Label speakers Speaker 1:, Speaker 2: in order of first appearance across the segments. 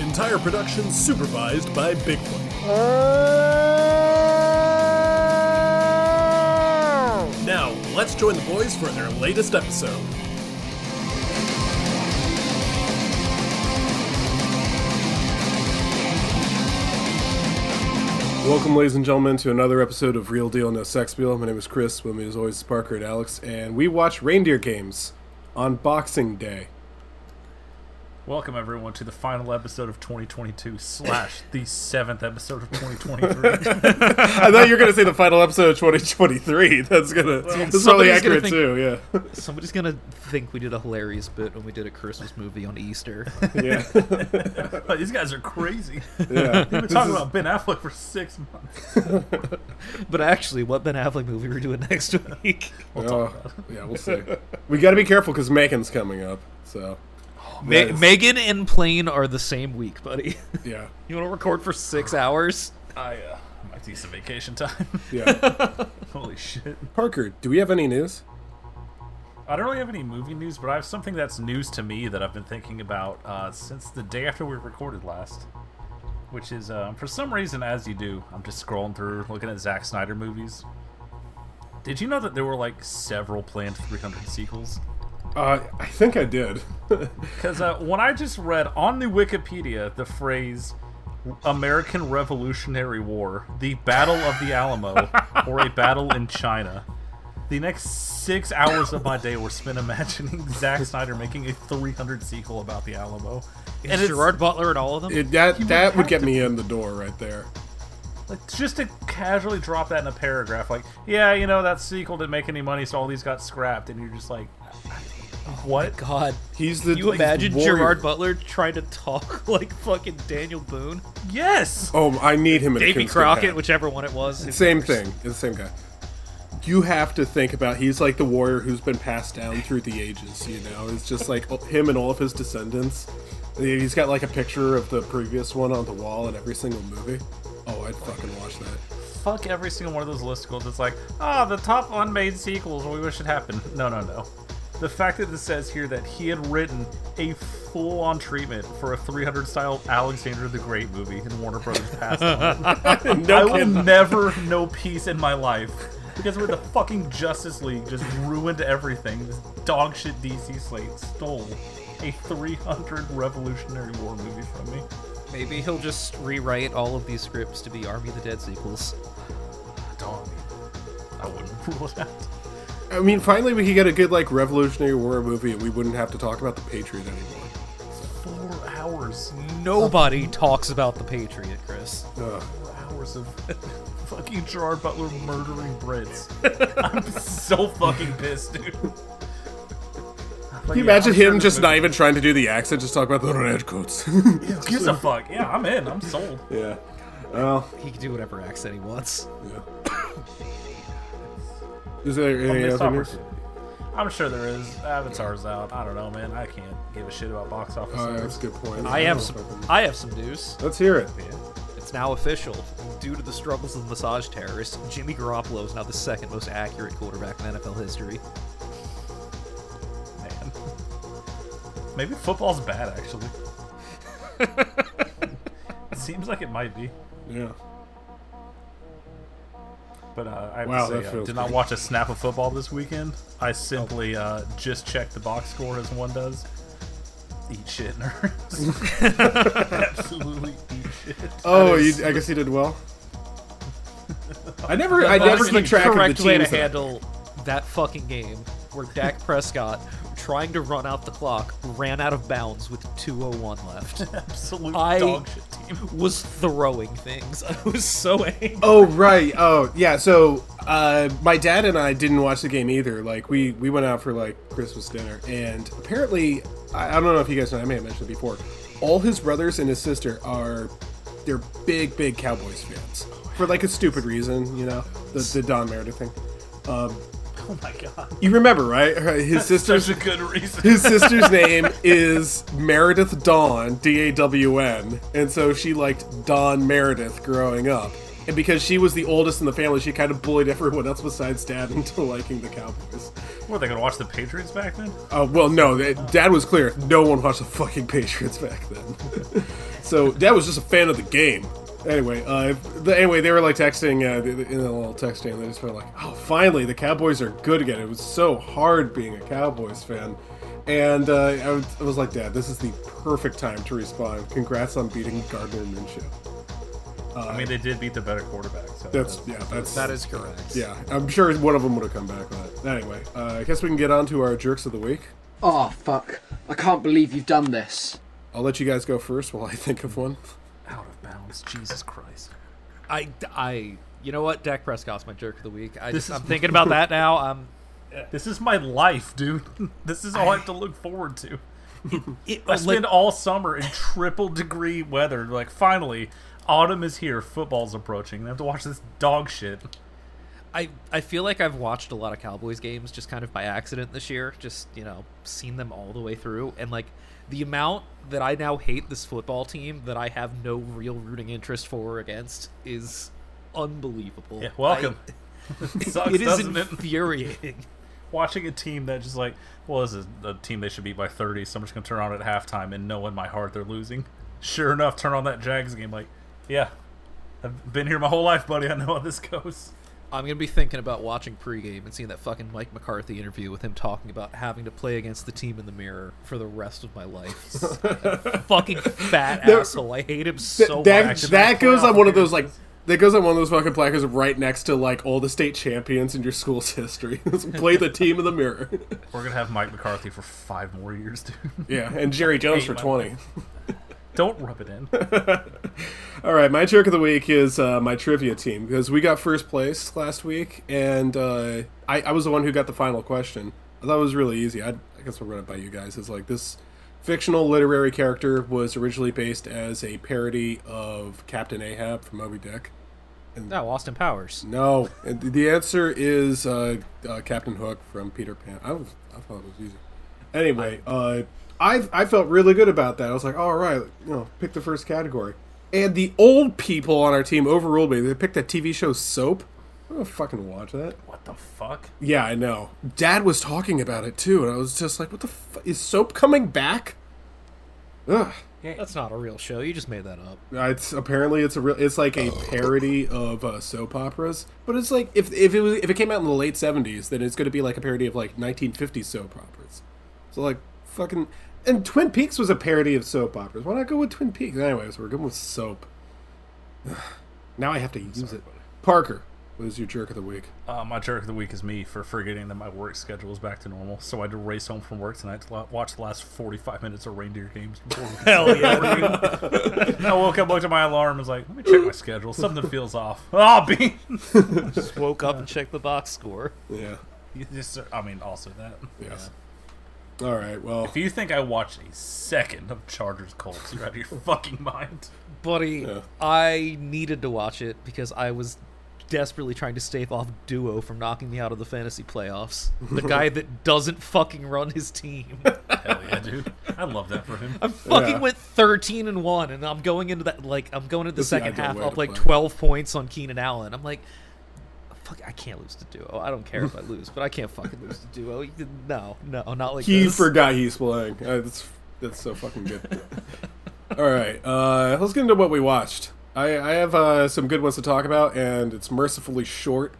Speaker 1: Entire production supervised by Bigfoot. Now, let's join the boys for their latest episode. Welcome, ladies and gentlemen, to another episode of Real Deal No Sex Appeal. My name is Chris. With me, as always, Parker and Alex, and we watch reindeer games on Boxing Day.
Speaker 2: Welcome everyone to the final episode of 2022 slash the seventh episode of 2023.
Speaker 1: I thought you were going to say the final episode of 2023. That's gonna that's probably
Speaker 3: somebody's gonna
Speaker 1: accurate
Speaker 3: think-
Speaker 1: too. Yeah,
Speaker 3: Somebody's gonna think we did a hilarious bit when we did a Christmas movie on Easter.
Speaker 1: yeah,
Speaker 2: These guys are crazy.
Speaker 1: yeah.
Speaker 2: We've been talking about Ben Affleck for six months.
Speaker 3: but actually, what Ben Affleck movie we're doing next week?
Speaker 1: Oh, yeah, we'll see. We got to be careful because Megan's coming up. So
Speaker 3: Ma-
Speaker 1: Yes.
Speaker 3: Megan and Plane are the same week, buddy.
Speaker 1: yeah,
Speaker 3: you want to record for six hours?
Speaker 2: I uh, might need some vacation time.
Speaker 1: yeah.
Speaker 2: Holy shit.
Speaker 1: Parker, do we have any news?
Speaker 2: I don't really have any movie news, but I have something that's news to me that I've been thinking about uh, since the day after we recorded last. Which is, uh, for some reason, as you do, I'm just scrolling through looking at Zack Snyder movies. Did you know that there were like several planned 300 sequels?
Speaker 1: Uh, I think I did.
Speaker 2: Because uh, when I just read on the Wikipedia the phrase American Revolutionary War, the Battle of the Alamo, or a battle in China, the next six hours of my day were spent imagining Zack Snyder making a 300 sequel about the Alamo.
Speaker 3: And
Speaker 2: it's-
Speaker 3: Gerard Butler and all of them.
Speaker 1: It, that that would
Speaker 2: have
Speaker 1: get me in the door right there.
Speaker 2: Like, just to casually drop that in a paragraph, like, yeah, you know, that sequel didn't make any money, so all these got scrapped, and you're just like, what?
Speaker 3: God,
Speaker 1: He's the
Speaker 3: you
Speaker 1: like,
Speaker 3: imagine
Speaker 1: warrior.
Speaker 3: Gerard Butler trying to talk like fucking Daniel Boone,
Speaker 2: Yes!
Speaker 1: Oh, I need him. in a
Speaker 3: Davy Crockett,
Speaker 1: hat.
Speaker 3: whichever one it was.
Speaker 1: Same thing. It's the same guy. You have to think about he's like the warrior who's been passed down through the ages. You know, it's just like him and all of his descendants. He's got like a picture of the previous one on the wall in every single movie. Oh, I'd fucking watch that.
Speaker 2: Fuck every single one of those listicles. It's like, ah, the top unmade sequels we wish had happened. No, no, no. The fact that it says here that he had written a full-on treatment for a 300 style Alexander the Great movie in Warner Brothers passed on.
Speaker 1: no
Speaker 2: I will
Speaker 1: kidding.
Speaker 2: never know peace in my life because where the fucking Justice League just ruined everything. This dog shit DC slate stole a 300 Revolutionary War movie from me.
Speaker 3: Maybe he'll just rewrite all of these scripts to be Army of the Dead sequels.
Speaker 2: Dog. I wouldn't rule it out.
Speaker 1: I mean, finally we could get a good like Revolutionary War movie, and we wouldn't have to talk about the Patriot anymore.
Speaker 2: Four hours.
Speaker 3: Nobody talks about the Patriot, Chris.
Speaker 1: Ugh.
Speaker 2: Four hours of fucking Gerard Butler murdering Brits. I'm so fucking pissed, dude.
Speaker 1: Can you imagine him just not even trying to do the accent, just talk about the redcoats?
Speaker 2: gives a fuck. Yeah, I'm in. I'm sold.
Speaker 1: yeah. Well,
Speaker 3: He can do whatever accent he wants.
Speaker 1: yeah. Is there any other news?
Speaker 2: I'm sure there is. Avatar's out. I don't know, man. I can't give a shit about box office.
Speaker 1: Oh, yeah, that's a good point.
Speaker 3: I have some.
Speaker 1: I
Speaker 3: I have some news.
Speaker 1: Let's hear it.
Speaker 3: It's now official. Due to the struggles of the massage terrorists, Jimmy Garoppolo is now the second most accurate quarterback in NFL history.
Speaker 2: Man. Maybe football's bad, actually. it seems like it might be.
Speaker 1: Yeah.
Speaker 2: But uh, I have
Speaker 1: Wow,
Speaker 2: to say, uh,
Speaker 1: feels
Speaker 2: did not watch a snap of football this weekend. I simply uh, just checked the box score as one does. Eat shit, nerds. Absolutely eat shit.
Speaker 1: Oh, you, I guess he did well. I never, I
Speaker 3: That
Speaker 1: never keep
Speaker 3: the
Speaker 1: track of the
Speaker 3: correct way to
Speaker 1: teams.
Speaker 3: handle that fucking game, where Dak Prescott, trying to run out the clock, ran out of bounds with 2:01 left.
Speaker 2: Absolute
Speaker 3: I-
Speaker 2: dog shit team.
Speaker 3: was throwing things. I was so angry.
Speaker 1: Oh right. Oh yeah. So uh, my dad and I didn't watch the game either. Like we we went out for like Christmas dinner, and apparently I, I don't know if you guys know. I may have mentioned it before. All his brothers and his sister are they're big, big Cowboys fans for like a stupid reason, you know, the, the Don Meredith thing. Um,
Speaker 2: Oh my god.
Speaker 1: you remember, right? His sister's
Speaker 2: a good reason.
Speaker 1: his sister's name is Meredith Dawn, D A W N, and so she liked Dawn Meredith growing up. And because she was the oldest in the family, she kind of bullied everyone else besides Dad into liking the Cowboys.
Speaker 2: Were they gonna watch the Patriots back then?
Speaker 1: Uh, well, no, that- Dad was clear. No one watched the fucking Patriots back then. so Dad was just a fan of the game. Anyway, uh, the, anyway, they were like texting uh, in a little text and they just were like, "Oh, finally, the Cowboys are good again." It was so hard being a Cowboys fan, and uh, I, was, I was like, "Dad, this is the perfect time to respond. Congrats on beating Gardner and Minshew."
Speaker 2: I mean, they did beat the better quarterback. So
Speaker 1: That's yeah, that's
Speaker 3: That is correct.
Speaker 1: yeah. I'm sure one of them would have come back with it. Anyway, uh, I guess we can get on to our jerks of the week.
Speaker 4: Oh, fuck. I can't believe you've done this.
Speaker 1: I'll let you guys go first while I think of one.
Speaker 2: Bounds. Jesus Christ.
Speaker 3: I, I, you know what? Dak Prescott's my jerk of the week. I
Speaker 2: This
Speaker 3: just, I'm thinking about that now. I'm.
Speaker 2: This is my life, dude. This is all I have to look forward to.
Speaker 3: It,
Speaker 2: I spend all summer in triple degree weather. Like, finally, autumn is here. Football's approaching. I have to watch this dog shit.
Speaker 3: I, I feel like I've watched a lot of Cowboys games just kind of by accident this year. Just, you know, seen them all the way through. And, like, the amount that I now hate this football team that I have no real rooting interest for or against is unbelievable.
Speaker 2: Yeah, welcome.
Speaker 3: I-
Speaker 2: Sucks,
Speaker 3: it is
Speaker 2: doesn't it?
Speaker 3: infuriating.
Speaker 2: Watching a team that just like, well, this is a team they should beat by 30, so I'm just going to turn on at halftime and know in my heart they're losing. Sure enough, turn on that Jags game. Like, yeah, I've been here my whole life, buddy. I know how this goes.
Speaker 3: I'm gonna be thinking about watching pregame and seeing that fucking Mike McCarthy interview with him talking about having to play against the team in the mirror for the rest of my life. fucking fat
Speaker 1: There-
Speaker 3: asshole. I hate him so
Speaker 1: that
Speaker 3: much.
Speaker 1: that goes on one of those like that goes on one of those fucking placards right next to like all the state champions in your school's history. Play the team in the mirror.
Speaker 2: We're going to have Mike McCarthy for five more years, dude.
Speaker 1: yeah, and Jerry Jones for twenty.
Speaker 2: life. Don't rub it in.
Speaker 1: All right, my jerk of the week is uh, my trivia team because we got first place last week, and uh, I, I was the one who got the final question. I thought it was really easy. I, I guess we'll run it by you guys. It's like this fictional literary character was originally based as a parody of Captain Ahab from Moby Dick.
Speaker 3: No, Austin Powers.
Speaker 1: No, and the- the answer is uh, uh, Captain Hook from Peter Pan. I was, I thought it was easy. Anyway, uh, I I felt really good about that. I was like, all right, you know, pick the first category. And the old people on our team overruled me. They picked that TV show Soap. I'm gonna fucking watch that.
Speaker 2: What the fuck?
Speaker 1: Yeah, I know. Dad was talking about it too, and I was just like, what the fuck? Is Soap coming back? Ugh.
Speaker 3: That's not a real show. You just made that up.
Speaker 1: Uh, It's apparently it's a real. It's like a parody of uh, soap operas, but it's like if if it was if it came out in the late seventies, then it's going to be like a parody of like nineteen fifties soap operas. So like fucking and Twin Peaks was a parody of soap operas. Why not go with Twin Peaks? Anyways, we're going with soap. now I have to use it. Parker, what is your jerk of the week?
Speaker 2: Uh, my jerk of the week is me for forgetting that my work schedule is back to normal. So I had to race home from work tonight to watch the last 45 minutes of reindeer games. Before we
Speaker 3: Hell yeah.
Speaker 2: I woke up, looked at my alarm, and was like, let me check my schedule. Something feels off. Oh, Bean!
Speaker 3: Just woke up and checked the box score.
Speaker 1: Yeah.
Speaker 2: You just, I mean, also that.
Speaker 1: Yes. All right. Well,
Speaker 2: If you think I watched a second of Chargers Colts, you're out of your fucking mind.
Speaker 3: Buddy,
Speaker 1: Yeah.
Speaker 3: I needed to watch it because I was desperately trying to stave off Duo from knocking me out of the fantasy playoffs. The guy that doesn't fucking run his team.
Speaker 2: Hell yeah, dude. I love that for him.
Speaker 3: I fucking
Speaker 1: Yeah.
Speaker 3: went 13 and 1 and I'm going into that like I'm going into the
Speaker 1: That's
Speaker 3: second
Speaker 1: ideal
Speaker 3: half up like
Speaker 1: play.
Speaker 3: 12 points on Keenan Allen. I'm like fuck I can't lose to Duo. I don't care if I lose, but I can't fucking lose to Duo. No, no, not like
Speaker 1: he
Speaker 3: this.
Speaker 1: forgot he's playing. Uh, that's that's so fucking good. All right, uh, let's get into what we watched. I, I have uh, some good ones to talk about, and it's mercifully short.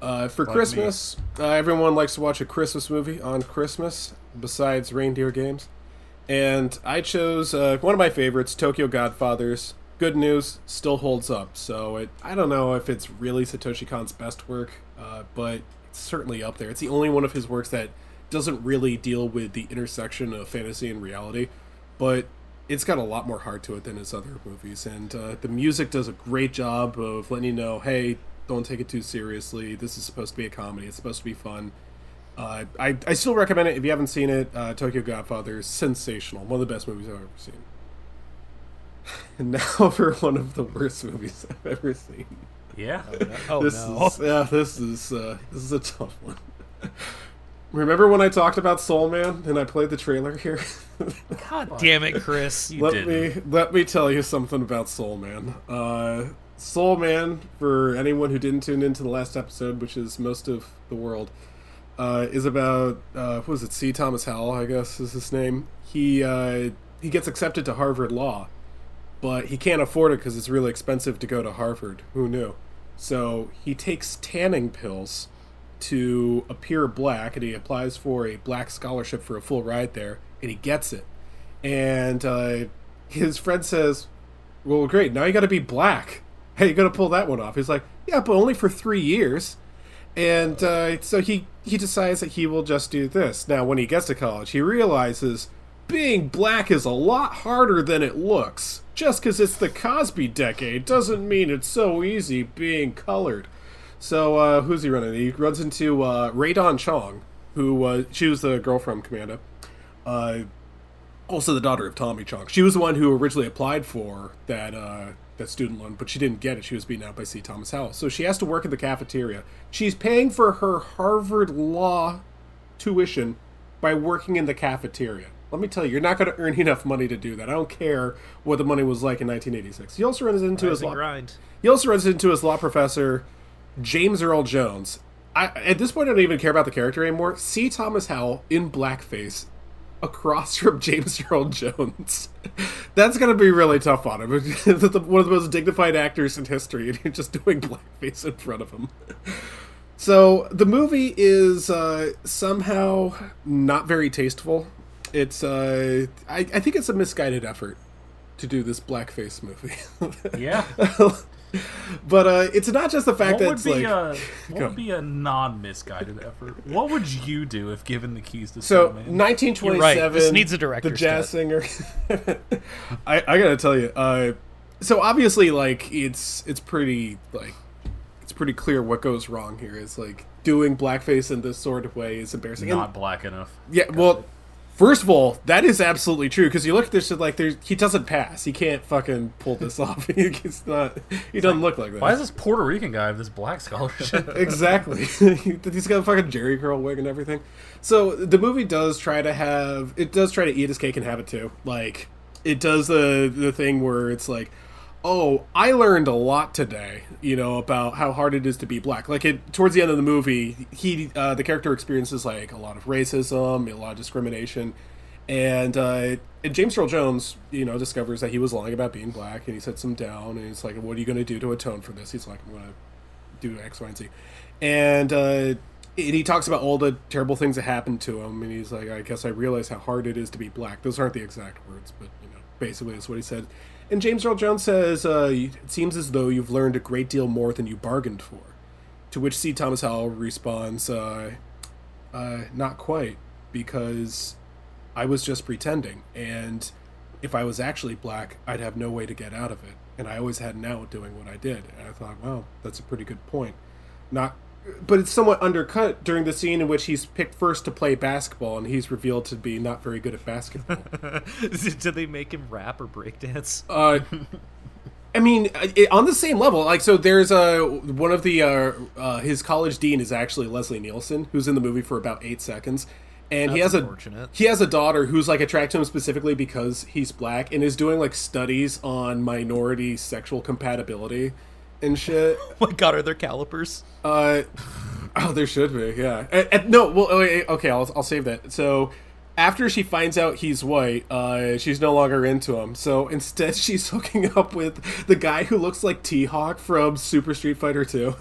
Speaker 1: Uh, for
Speaker 2: Like
Speaker 1: Christmas, uh, everyone likes to watch a Christmas movie on Christmas, besides reindeer games. And I chose uh, one of my favorites, Tokyo Godfathers. Good news, still holds up. So it, I don't know if it's really Satoshi Kon's best work, uh, but it's certainly up there. It's the only one of his works that doesn't really deal with the intersection of fantasy and reality, but it's got a lot more heart to it than his other movies. And uh, the music does a great job of letting you know, hey, don't take it too seriously. This is supposed to be a comedy. It's supposed to be fun. Uh, I, I still recommend it if you haven't seen it. Uh, Tokyo Godfather is sensational. One of the best movies I've ever seen. And now for one of the worst movies I've ever seen.
Speaker 2: Yeah.
Speaker 3: Oh
Speaker 1: this
Speaker 3: no.
Speaker 1: is yeah, this is uh, this is a tough one. Remember when I talked about Soul Man and I played the trailer here?
Speaker 3: God damn it, Chris.
Speaker 2: You
Speaker 1: let
Speaker 2: didn't.
Speaker 1: me let me tell you something about Soul Man. Uh, Soul Man, for anyone who didn't tune into the last episode, which is most of the world, uh, is about uh, what was it? C. Thomas Howell, I guess is his name. He uh, he gets accepted to Harvard Law, but he can't afford it because it's really expensive to go to Harvard. Who knew? So he takes tanning pills to appear black, and he applies for a black scholarship for a full ride there, and he gets it. And uh, his friend says, "Well, great. Now you got to be black. Hey, you got to pull that one off." He's like, "Yeah, but only for three years." And uh, so he he decides that he will just do this. Now, when he gets to college, he realizes being black is a lot harder than it looks. Just because it's the Cosby decade doesn't mean it's so easy being colored. So uh, who's he running? He runs into uh, Rae Dawn Chong, who uh, she was the girl from Commando. Uh, also the daughter of Tommy Chong. She was the one who originally applied for that uh, that student loan, but she didn't get it. She was beaten out by C. Thomas Howell. So she has to work in the cafeteria. She's paying for her Harvard law tuition by working in the cafeteria. Let me tell you, you're not going to earn enough money to do that. I don't care what the money was like in 1986. He also runs into his law,
Speaker 3: grind.
Speaker 1: he also runs into his law professor, James Earl Jones. I, at this point, I don't even care about the character anymore. C. Thomas Howell in blackface across from James Earl Jones. That's going to be really tough on him. One of the most dignified actors in history, and you're just doing blackface in front of him. So the movie is uh, somehow not very tasteful. It's uh, I, I think it's a misguided effort to do this blackface movie.
Speaker 2: Yeah.
Speaker 1: but uh, it's not just the fact
Speaker 2: What
Speaker 1: that
Speaker 2: would
Speaker 1: it's
Speaker 2: be
Speaker 1: like
Speaker 2: a what would be a non-misguided effort? What would you do if given the keys to
Speaker 1: so
Speaker 2: Soul Man?
Speaker 1: 1927.
Speaker 3: You're right. This needs a
Speaker 1: director.
Speaker 3: The
Speaker 1: jazz
Speaker 3: cut.
Speaker 1: singer. I, I gotta tell you. Uh, so obviously, like it's it's pretty like it's pretty clear what goes wrong here. Is like doing blackface in this sort of way is embarrassing. And-
Speaker 2: not black enough.
Speaker 1: Yeah, well, first of all, that is absolutely true because you look at this like there's he doesn't pass. He can't fucking pull this off. He's not. He doesn't look like that.
Speaker 2: Why is this Puerto Rican guy have this black scholarship?
Speaker 1: exactly. He's got a fucking Jheri curl wig and everything. So the movie does try to have it does try to eat his cake and have it too. Like it does the the thing where it's like, oh, I learned a lot today. You know about how hard it is to be black. Like it towards the end of the movie, he uh, the character experiences like a lot of racism, a lot of discrimination. And, uh, and James Earl Jones, you know, discovers that he was lying about being black, and he sets him down, and he's like, "What are you going to do to atone for this?" He's like, "I'm going to do X, Y, and Z. And, uh, and he talks about all the terrible things that happened to him, and he's like, I guess I realize how hard it is to be black. Those aren't the exact words, but, you know, basically that's what he said. And James Earl Jones says, uh, it seems as though you've learned a great deal more than you bargained for. To which C. Thomas Howell responds, uh, uh, not quite, because I was just pretending, and if I was actually black, I'd have no way to get out of it. And I always had an out doing what I did. And I thought, wow, that's a pretty good point. Not, but it's somewhat undercut during the scene in which he's picked first to play basketball, and he's revealed to be not very good at basketball.
Speaker 3: Did they make him rap or breakdance?
Speaker 1: uh, I mean, it, on the same level, like so. There's a one of the uh, uh, his college dean is actually Leslie Nielsen, who's in the movie for about eight seconds, and he
Speaker 3: That's
Speaker 1: has a he has a daughter who's like attracted to him specifically because he's black and is doing like studies on minority sexual compatibility and shit.
Speaker 3: Oh my god, are there calipers?
Speaker 1: Uh, oh, there should be, yeah. Uh, uh, no, well, oh, okay, I'll, I'll save that. So, after she finds out he's white, uh, she's no longer into him. So instead, she's hooking up with the guy who looks like T Hawk from Super Street Fighter 2.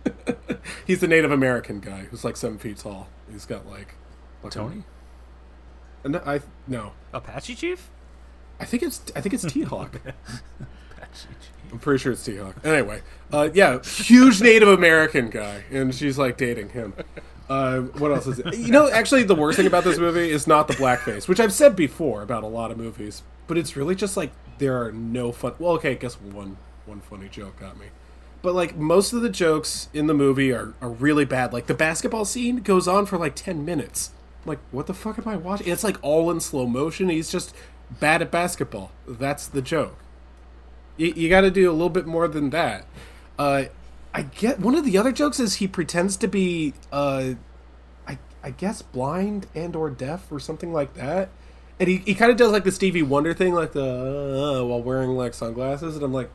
Speaker 1: he's the Native American guy who's like seven feet tall. He's got like
Speaker 2: Tony?
Speaker 1: Uh, No, I no.
Speaker 3: Apache Chief?
Speaker 1: I think it's I think it's T Hawk. I'm pretty sure it's T Hawk. Anyway, uh, yeah, huge Native American guy, and she's like dating him. Uh, what else is it? You know, actually, the worst thing about this movie is not the blackface, which I've said before about a lot of movies, but it's really just like there are no fun. Well, okay, I guess one one funny joke got me, but like most of the jokes in the movie are are really bad. Like the basketball scene goes on for like ten minutes. Like, what the fuck am I watching? It's like all in slow motion. He's just bad at basketball. That's the joke. You, you got to do a little bit more than that. Uh, I get one of the other jokes is he pretends to be, uh, I I guess blind and or deaf or something like that, and he, he kind of does like the Stevie Wonder thing, like the uh, while wearing like sunglasses, and I'm like,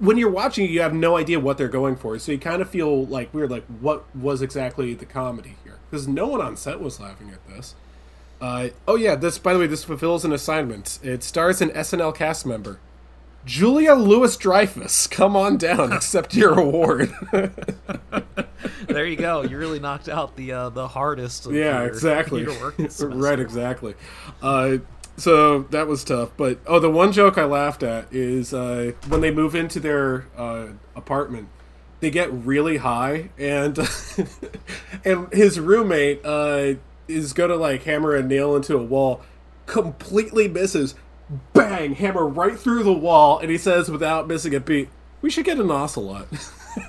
Speaker 1: when you're watching, you have no idea what they're going for, so you kind of feel like weird, like what was exactly the comedy here? Because no one on set was laughing at this. Uh, oh yeah, this by the way, this fulfills an assignment. It stars an SNL cast member, Julia Louis Dreyfus. Come on down, accept your award.
Speaker 3: there you go. You really knocked out the uh, the hardest. Of
Speaker 1: yeah,
Speaker 3: your-
Speaker 1: exactly.
Speaker 3: your
Speaker 1: right, exactly. Uh, so that was tough. But oh, the one joke I laughed at is uh, when they move into their uh, apartment, they get really high, and and his roommate uh, is gonna like hammer a nail into a wall, completely misses. Bang! Hammer right through the wall, and he says without missing a beat, "We should get an ocelot."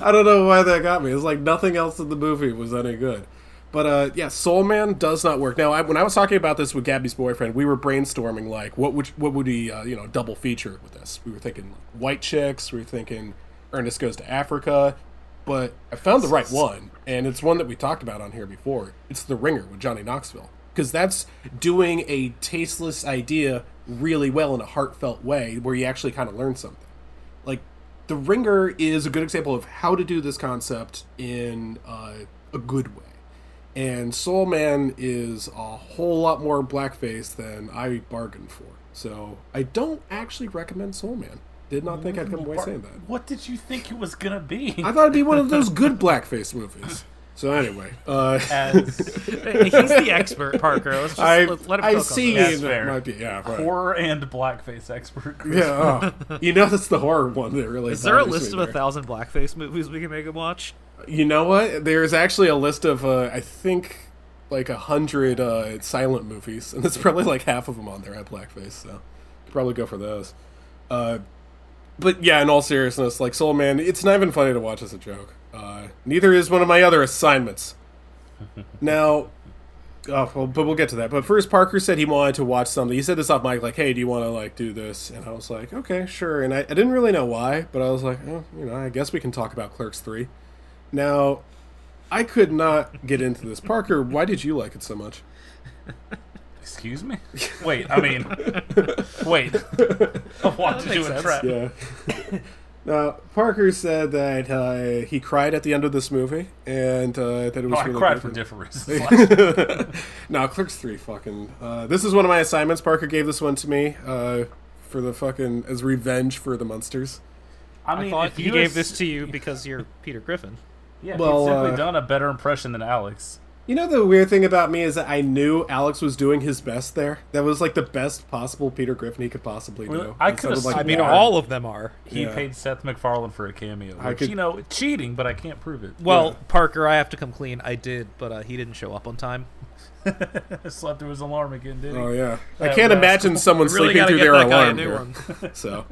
Speaker 1: I don't know why that got me. It's like nothing else in the movie was any good. But uh, yeah, Soul Man does not work. Now, I, when I was talking about this with Gabby's boyfriend, we were brainstorming like what would what would we uh, you know double feature with this? We were thinking White Chicks. We were thinking Ernest Goes to Africa. But I found the right one, and it's one that we talked about on here before. It's The Ringer with Johnny Knoxville because that's doing a tasteless idea really well in a heartfelt way, where you actually kind of learn something. Like the Ringer is a good example of how to do this concept in uh, a good way. And Soul Man is a whole lot more blackface than I bargained for. So I don't actually recommend Soul Man. Did not think I'd come away saying that.
Speaker 2: What did you think it was gonna be?
Speaker 1: I thought it'd be one of those good blackface movies. So anyway, uh,
Speaker 2: As
Speaker 3: He's the expert, Parker. Let's just
Speaker 1: I
Speaker 3: let, let him
Speaker 1: I
Speaker 3: cook on
Speaker 1: see
Speaker 3: this.
Speaker 2: That's
Speaker 1: that might be yeah right.
Speaker 2: horror and blackface expert. Chris.
Speaker 1: Yeah, oh. you know that's the horror one that really.
Speaker 3: Is there a list
Speaker 1: me
Speaker 3: of a thousand blackface movies we can make him watch?
Speaker 1: You know what? There's actually a list of uh, I think like a hundred uh, silent movies, and it's probably like half of them on there have blackface. So could probably go for those. Uh, but yeah, in all seriousness, like Soul Man, it's not even funny to watch as a joke. Uh, neither is one of my other assignments. now, oh, well, but we'll get to that. But first, Parker said he wanted to watch something. He said this off mic, like, "Hey, do you want to like do this?" And I was like, "Okay, sure." And I, I didn't really know why, but I was like, oh, you know, I guess we can talk about Clerks three. Now, I could not get into this. Parker, why did you like it so much?
Speaker 2: Excuse me. Wait, I mean, wait. What did you
Speaker 3: makes sense.
Speaker 2: entrap?
Speaker 1: Yeah. Now, Parker said that uh, he cried at the end of this movie, and uh, that it was
Speaker 2: No, I
Speaker 1: really
Speaker 2: cried
Speaker 1: good.
Speaker 2: for different reasons.
Speaker 1: no, Clerks three, fucking. Uh, this is one of my assignments. Parker gave this one to me uh, for the fucking as revenge for the monsters.
Speaker 2: I
Speaker 3: I
Speaker 2: mean,
Speaker 3: thought he
Speaker 2: you
Speaker 3: gave this to you because you're Peter Griffin.
Speaker 2: Yeah,
Speaker 1: Well,
Speaker 2: he's simply
Speaker 1: uh,
Speaker 2: done a better impression than Alex.
Speaker 1: You know the weird thing about me is that I knew Alex was doing his best there. That was like the best possible Peter Griffin he could possibly do.
Speaker 2: Well, I could've
Speaker 1: sounded
Speaker 3: I mean,
Speaker 2: Yeah.
Speaker 3: all of them are.
Speaker 2: He
Speaker 1: Yeah.
Speaker 2: paid Seth MacFarlane for a cameo.
Speaker 1: I
Speaker 2: Which,
Speaker 1: could-
Speaker 2: you know, cheating, but I can't prove it.
Speaker 3: Well, Parker, I have to come clean. I did, but uh, he didn't show up on time.
Speaker 2: slept through his alarm again, did he?
Speaker 1: Oh yeah, I can't
Speaker 2: rascal.
Speaker 1: imagine someone
Speaker 3: really
Speaker 1: sleeping through
Speaker 3: get
Speaker 1: their
Speaker 3: that guy a
Speaker 1: alarm
Speaker 3: new
Speaker 1: here.
Speaker 3: one.
Speaker 1: So,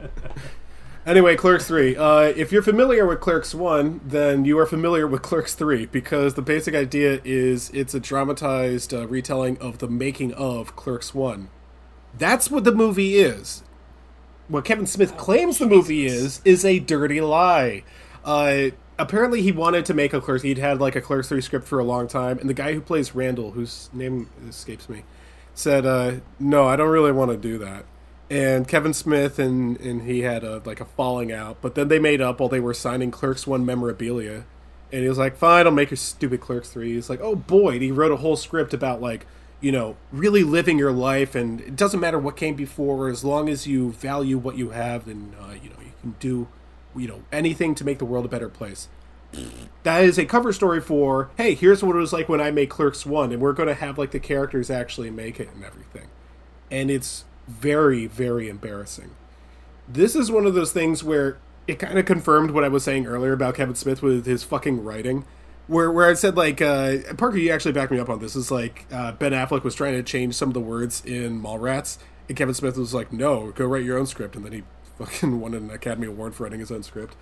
Speaker 1: anyway, Clerks three. Uh, if you're familiar with Clerks one, then you are familiar with Clerks three because the basic idea is it's a dramatized uh, retelling of the making of Clerks one. That's what the movie is. What Kevin Smith claims the movie is is a dirty lie. Uh, apparently, he wanted to make a Clerks. He'd had like a Clerks three script for a long time, and the guy who plays Randall, whose name escapes me, said, uh, "No, I don't really want to do that." And Kevin Smith and and he had a like a falling out, but then they made up while they were signing Clerks one memorabilia, and he was like, "Fine, I'll make your stupid Clerks 3. He's like, "Oh boy!" And he wrote a whole script about like you know really living your life, and it doesn't matter what came before, as long as you value what you have, then uh, you know you can do you know anything to make the world a better place. That is a cover story for hey here's what it was like when i made clerks 1 and we're going to have like the characters actually make it and everything. And it's very very embarrassing. This is one of those things where it kind of confirmed what i was saying earlier about kevin smith with his fucking writing where, where i said like uh, parker you actually backed me up on this. Is like uh, ben affleck was trying to change some of the words in mallrats and kevin smith was like no go write your own script. And then he fucking won an academy award for writing his own script.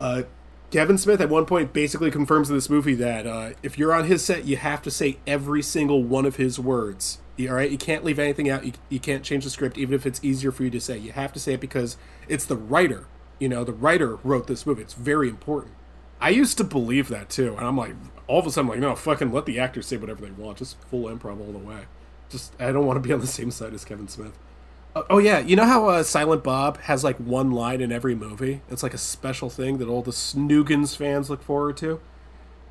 Speaker 1: Uh, Kevin Smith at one point basically confirms in this movie that uh, if you're on his set, you have to say every single one of his words All right, you can't leave anything out. You, you can't change the script, even if it's easier for you to say. You have to say it because it's the writer. You know, the writer wrote this movie. It's very important. I used to believe that too, and I'm like, all of a sudden, I'm like, no, fucking let the actors say whatever they want. Just full improv all the way. Just, I don't want to be on the same side as Kevin Smith. Uh, oh yeah, you know how uh, Silent Bob has like one line in every movie? It's like a special thing that all the Snoogans fans look forward to.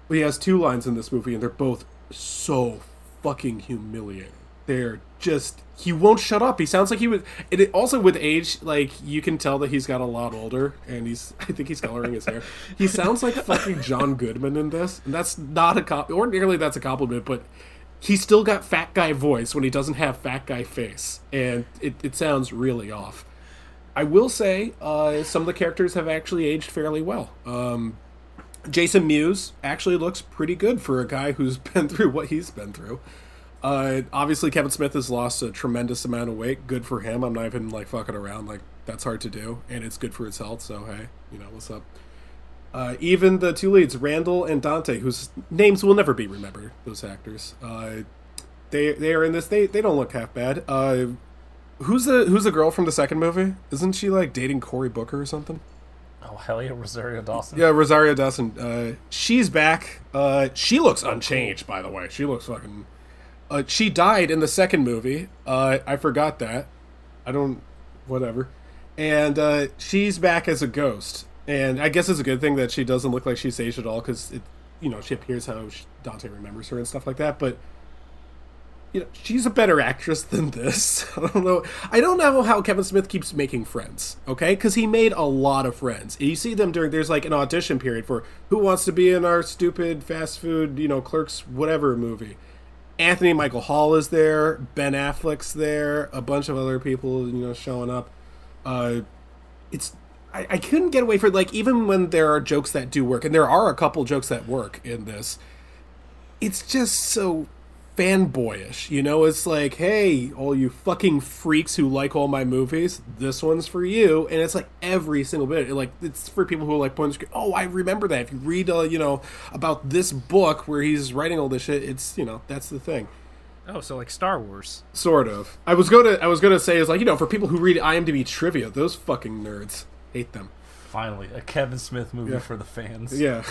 Speaker 1: Well, he has two lines in this movie, and they're both so fucking humiliating. They're just he won't shut up. He sounds like he was. It, also with age, like you can tell that he's got a lot older, and he's. I think he's coloring his hair. He sounds like fucking John Goodman in this, and that's not a cop. Ordinarily, that's a compliment, but he's still got fat guy voice when he doesn't have fat guy face, and it, it sounds really off. I will say uh, some of the characters have actually aged fairly well. Um, Jason Mewes actually looks pretty good for a guy who's been through what he's been through. Uh, obviously, Kevin Smith has lost a tremendous amount of weight. Good for him. I'm not even like fucking around. Like that's hard to do, and it's good for his health. So hey, you know what's up. Uh, even the two leads, Randall and Dante, whose names will never be remembered, those actors. Uh, they they are in this. They they don't look half bad. Uh, who's the who's the girl from the second movie? Isn't she like dating Cory Booker or something?
Speaker 2: Oh hell yeah, Rosario Dawson.
Speaker 1: Yeah, Rosario Dawson. Uh, she's back. Uh, she looks unchanged, by the way. She looks fucking. Uh, she died in the second movie. Uh, I forgot that. I don't. Whatever. And uh, she's back as a ghost. And I guess it's a good thing that she doesn't look like she's aged at all because it, you know, she appears how she, Dante remembers her and stuff like that. But you know, she's a better actress than this. I don't know. I don't know how Kevin Smith keeps making friends. Okay, because he made a lot of friends. And You see them during there's like an audition period for who wants to be in our stupid fast food, you know, clerks whatever movie. Anthony Michael Hall is there. Ben Affleck's there. A bunch of other people, you know, showing up. Uh, it's I, I couldn't get away from like even when there are jokes that do work, and there are a couple jokes that work in this. It's just so fanboyish, you know. It's like, hey, all you fucking freaks who like all my movies, this one's for you, and it's like every single bit. Like it's for people who are like point. the screen, Oh, I remember that. If you read, uh, you know, about this book where he's writing all this shit, it's you know that's the thing.
Speaker 3: Oh, so like Star Wars.
Speaker 1: Sort of. I was gonna I was gonna say is like you know for people who read IMDb trivia, those fucking nerds hate them.
Speaker 2: Finally, a Kevin Smith movie
Speaker 1: Yeah.
Speaker 2: for the fans.
Speaker 1: Yeah.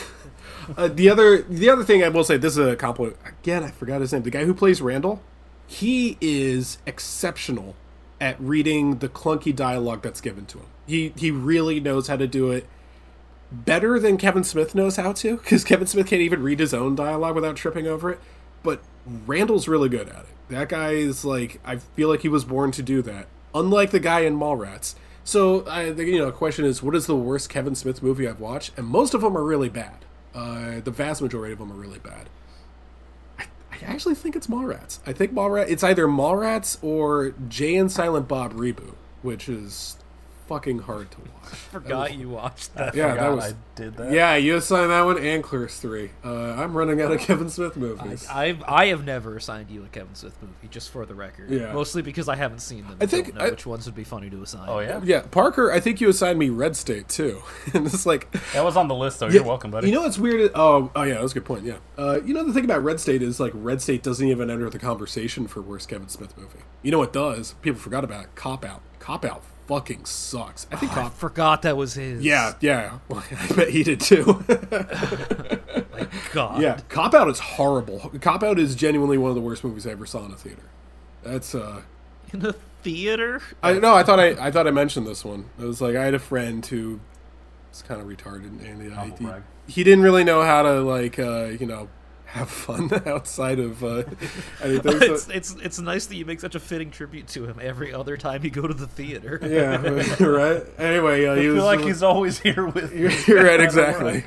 Speaker 1: Uh, the other the other thing I will say this is a compliment again. I forgot his name. The guy who plays Randall, he is exceptional at reading the clunky dialogue that's given to him. He he really knows how to do it better than Kevin Smith knows how to because Kevin Smith can't even read his own dialogue without tripping over it. But Randall's really good at it. That guy is like I feel like he was born to do that. Unlike the guy in Mallrats. So I think you know question is what is the worst Kevin Smith movie I've watched? And most of them are really bad. Uh, the vast majority of them are really bad. I, I actually think it's Mallrats. I think Mallrats. It's either Mallrats or Jay and Silent Bob reboot, which is fucking hard to watch.
Speaker 3: I Forgot you watched that.
Speaker 1: Yeah, that was.
Speaker 2: I did that.
Speaker 1: Yeah, you assigned that one and Clerks three. Uh, I'm running out of Kevin Smith movies.
Speaker 3: I've I have never assigned you a Kevin Smith movie, just for the record.
Speaker 1: Yeah.
Speaker 3: Mostly because I haven't seen them.
Speaker 1: I think
Speaker 3: don't know
Speaker 1: I-
Speaker 3: which ones would be funny to assign.
Speaker 2: Oh yeah,
Speaker 1: yeah, Parker. I think you assigned me Red State too, and it's like
Speaker 2: that was on the list. though.
Speaker 1: Yeah,
Speaker 2: You're welcome, buddy.
Speaker 1: You know what's weird? Oh, oh yeah, that was a good point. Yeah. Uh, you know the thing about Red State is like Red State doesn't even enter the conversation for worst Kevin Smith movie. You know what does? People forgot about it. Cop Out. Cop Out fucking sucks. I think
Speaker 3: I
Speaker 1: Cop.
Speaker 3: forgot that was his.
Speaker 1: Yeah, yeah. Well, I bet he did too.
Speaker 3: God.
Speaker 1: yeah, Cop Out is horrible. Cop Out is genuinely one of the worst movies I ever saw in a theater. That's uh.
Speaker 3: In a theater.
Speaker 1: I no, I thought I I thought I mentioned this one. It was like I had a friend who was kind of retarded, and uh, he, he didn't really know how to like uh, you know have fun outside of uh, anything. so-
Speaker 3: it's it's it's nice that you make such a fitting tribute to him every other time you go to the theater.
Speaker 1: yeah, right. Anyway, uh,
Speaker 2: I
Speaker 1: he was
Speaker 2: feel like
Speaker 1: uh,
Speaker 2: he's always here with.
Speaker 1: You're, you're right, exactly.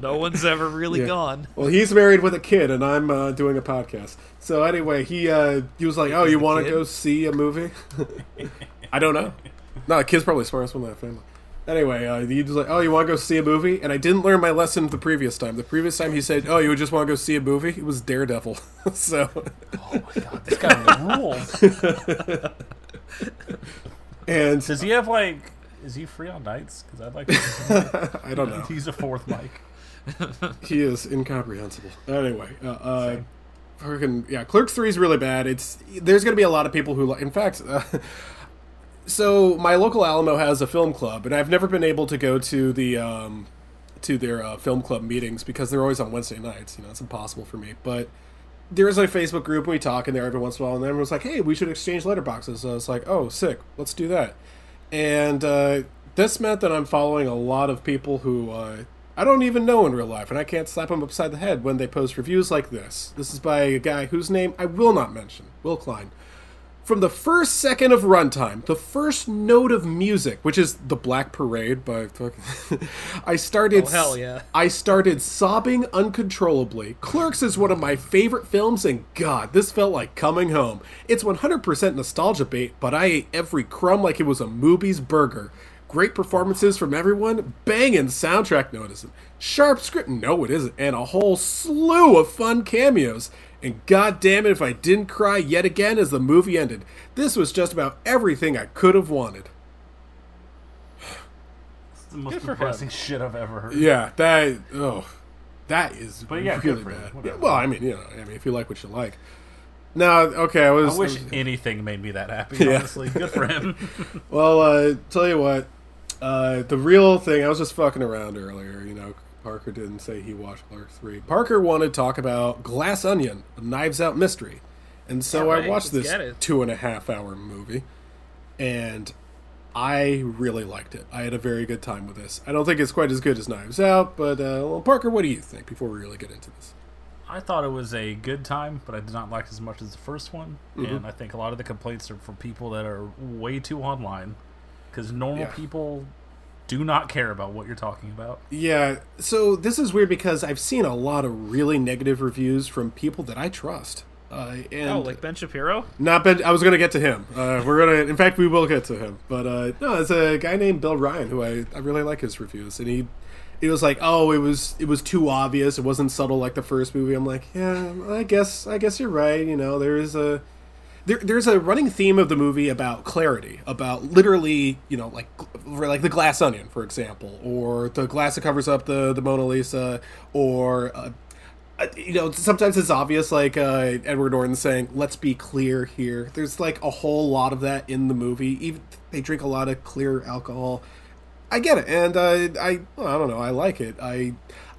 Speaker 3: no one's ever really
Speaker 1: Yeah.
Speaker 3: gone.
Speaker 1: Well, he's married with a kid, and I'm uh, doing a podcast. So anyway, he uh, he was like, "Oh, you want to go see a movie?" I don't know. No, the kid's probably the smartest one in that family. Anyway, uh, he was like, "Oh, you want to go see a movie?" And I didn't learn my lesson the previous time. The previous time he said, "Oh, you just want to go see a movie?" It was Daredevil. so
Speaker 2: Oh my god, this guy rules.
Speaker 1: and
Speaker 2: Does he have like? Is he free on nights? Because I'd like. To,
Speaker 1: I don't know.
Speaker 2: He's a fourth mic.
Speaker 1: he is incomprehensible. Anyway, uh, uh, fucking yeah, Clerks Three is really bad. It's there's gonna be a lot of people who like. In fact, uh, so my local Alamo has a film club, and I've never been able to go to the um, to their uh, film club meetings because they're always on Wednesday nights. You know, it's impossible for me. But there is a Facebook group and we talk in there every once in a while, and everyone's like, "Hey, we should exchange letterboxes." So was like, "Oh, sick, let's do that." And uh, this meant that I'm following a lot of people who uh, I don't even know in real life, and I can't slap them upside the head when they post reviews like this. This is by a guy whose name I will not mention, Will Klein. From the first second of runtime, the first note of music, which is the Black Parade by I started
Speaker 3: Oh, hell yeah.
Speaker 1: I started sobbing uncontrollably. Clerks is one of my favorite films, and God, this felt like coming home. It's 100% nostalgia bait, but I ate every crumb like it was a Mooby's burger. Great performances from everyone, banging soundtrack notice, sharp script, no it isn't, and a whole slew of fun cameos. And god damn it if I didn't cry yet again as the movie ended. This was just about everything I could have wanted.
Speaker 2: It's the most
Speaker 3: Good him.
Speaker 2: depressing shit I've ever heard.
Speaker 1: Yeah, that oh, that is
Speaker 2: But yeah, good
Speaker 1: really
Speaker 2: for
Speaker 1: bad. Yeah, well, I mean, you know, I mean, if you like what you like. Now, okay, I was.
Speaker 2: I wish
Speaker 1: was-
Speaker 2: anything made me that happy.
Speaker 1: Yeah.
Speaker 2: Honestly, good for him.
Speaker 1: well, uh, tell you what, uh, the real thing. I was just fucking around earlier. You know, Parker didn't say he watched Clerks three. Parker wanted to talk about Glass Onion, a Knives Out mystery, and so
Speaker 3: Alright,
Speaker 1: I watched this two and a half hour movie, and I really liked it. I had a very good time with this. I don't think it's quite as good as Knives Out, but uh, well, Parker, what do you think before we really get into this?
Speaker 2: I thought it was a good time, but I did not like it as much as the first one.
Speaker 1: Mm-hmm.
Speaker 2: And I think a lot of the complaints are from people that are way too online, because normal
Speaker 1: Yeah.
Speaker 2: people do not care about what you're talking about.
Speaker 1: Yeah, so this is weird because I've seen a lot of really negative reviews from people that I trust. Uh, and
Speaker 3: Oh, like Ben Shapiro?
Speaker 1: not Ben. I was gonna get to him. Uh, we're gonna, in fact, we will get to him. But uh, no, it's a guy named Bill Ryan who I, I really like his reviews, and he he was like, oh, it was it was too obvious. It wasn't subtle like the first movie. I'm like, yeah, I guess I guess you're right. You know, there is a there, there's a running theme of the movie about clarity, about literally, you know, like like the glass onion, for example, or the glass that covers up the the Mona Lisa, or uh, uh, you know, sometimes it's obvious, like uh, Edward Norton saying, "Let's be clear here." There's like a whole lot of that in the movie. Even they drink a lot of clear alcohol. I get it, and uh, I I don't know, I like it. I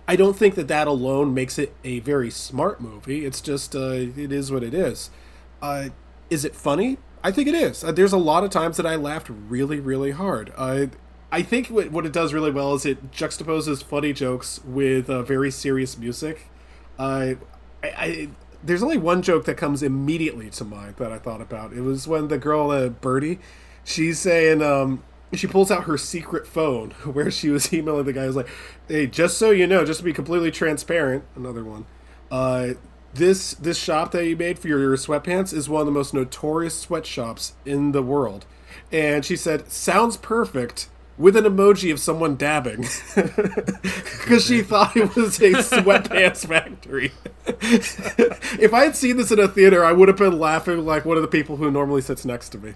Speaker 1: I don't think that that alone makes it a very smart movie. It's just uh, it is what it is. Uh, is it funny? I think it is. Uh, there's a lot of times that I laughed really, really hard. Uh, I think what, what it does really well is it juxtaposes funny jokes with uh, very serious music. Uh, I, I there's only one joke that comes immediately to mind that I thought about. It was when the girl Birdie, she's saying um, she pulls out her secret phone where she was emailing the guy. Who's like, "Hey, just so you know, just to be completely transparent, another one. Uh, this this shop that you made for your sweatpants is one of the most notorious sweatshops in the world." And she said, "Sounds perfect." With an emoji of someone dabbing, because she thought it was a sweatpants factory. if I had seen this in a theater, I would have been laughing like one of the people who normally sits next to me.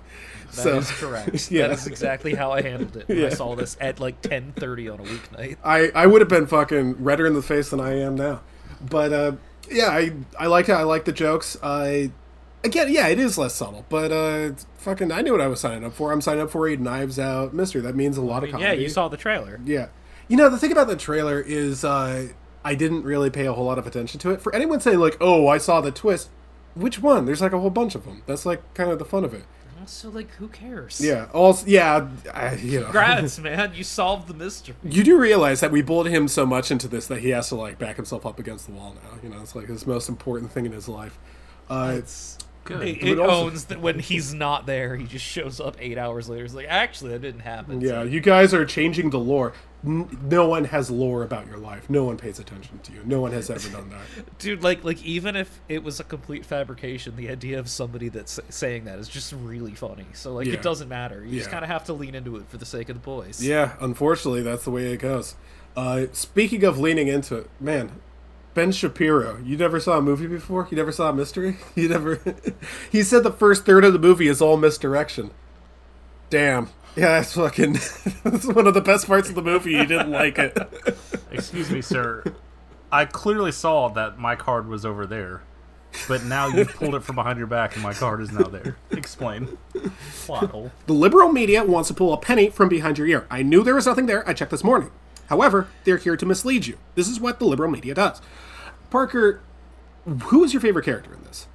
Speaker 3: That is correct.
Speaker 1: yeah.
Speaker 3: That is exactly how I handled it
Speaker 1: Yeah.
Speaker 3: I saw this at like 10:30 on a weeknight.
Speaker 1: I, I would have been fucking redder in the face than I am now. But uh, yeah, I I like it. I like the jokes. I again, yeah, it is less subtle, but uh, fucking, I knew what I was signing up for. I'm signing up for a Knives Out mystery. That means a lot of comedy.
Speaker 3: Yeah, you saw the trailer.
Speaker 1: Yeah. You know, the thing about the trailer is uh, I didn't really pay a whole lot of attention to it. For anyone saying, like, oh, I saw the twist, which one? There's like a whole bunch of them. That's like kind of the fun of it.
Speaker 3: Also, like, who cares?
Speaker 1: Yeah. Also, yeah, I, you know.
Speaker 3: Congrats, man! You solved the mystery.
Speaker 1: You do realize that we bullied him so much into this that he has to like back himself up against the wall now. You know, it's like his most important thing in his life. Uh,
Speaker 3: It's
Speaker 2: Good.
Speaker 3: It, it
Speaker 1: also-
Speaker 3: owns that when he's not there, he just shows up eight hours later. He's like, actually, that didn't happen.
Speaker 1: yeah, you guys are changing the lore. No one has lore about your life. No one pays attention to you. No one has ever done that.
Speaker 3: dude, like, like even if it was a complete fabrication, the idea of somebody that's saying that is just really funny. So like,
Speaker 1: Yeah.
Speaker 3: it doesn't matter. You just kind of have to lean into it for the sake of the boys.
Speaker 1: Yeah, unfortunately, that's the way it goes. Uh, speaking of leaning into it, man, Ben Shapiro. You never saw a movie before? You never saw a mystery? You never. he said the first third of the movie is all misdirection. Damn. Yeah, that's fucking. that's one of the best parts of the movie. You didn't like it.
Speaker 2: Excuse me, sir. I clearly saw that my card was over there. but now you've pulled it from behind your back and my card is now there. Explain. Plot hole.
Speaker 1: The liberal media wants to pull a penny from behind your ear. I knew there was nothing there. I checked this morning. However, they're here to mislead you. This is what the liberal media does. Parker, who is your favorite character in this?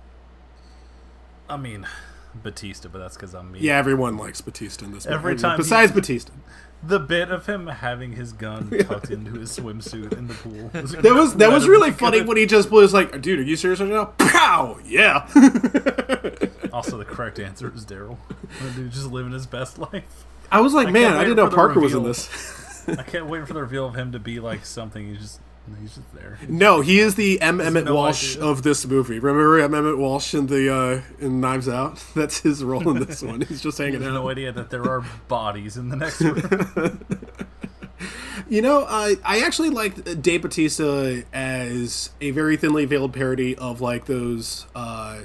Speaker 2: I mean, Bautista, but that's because I'm me.
Speaker 1: Yeah, everyone likes Bautista in this
Speaker 2: Every
Speaker 1: movie.
Speaker 2: time he-
Speaker 1: Besides Bautista.
Speaker 2: The bit of him having his gun tucked into his swimsuit in the pool.
Speaker 1: That was that was really funny when he just was like, dude, are you serious right now? Pow! Yeah.
Speaker 2: Also, the correct answer is Daryl. Dude just living his best life.
Speaker 1: I was like,
Speaker 2: I
Speaker 1: man, I didn't know Parker was in this.
Speaker 2: I can't wait for the reveal of him to be like something. He's just he's just there.
Speaker 1: No, he is the M. Emmett
Speaker 2: no
Speaker 1: Walsh
Speaker 2: idea.
Speaker 1: of this movie. Remember M. Emmett Walsh in the uh, in Knives Out? That's his role in this one. He's just hanging
Speaker 2: There's
Speaker 1: out.
Speaker 2: no idea that there are bodies in the next room.
Speaker 1: You know, uh, I actually liked Dave Bautista as a very thinly veiled parody of like those. Uh,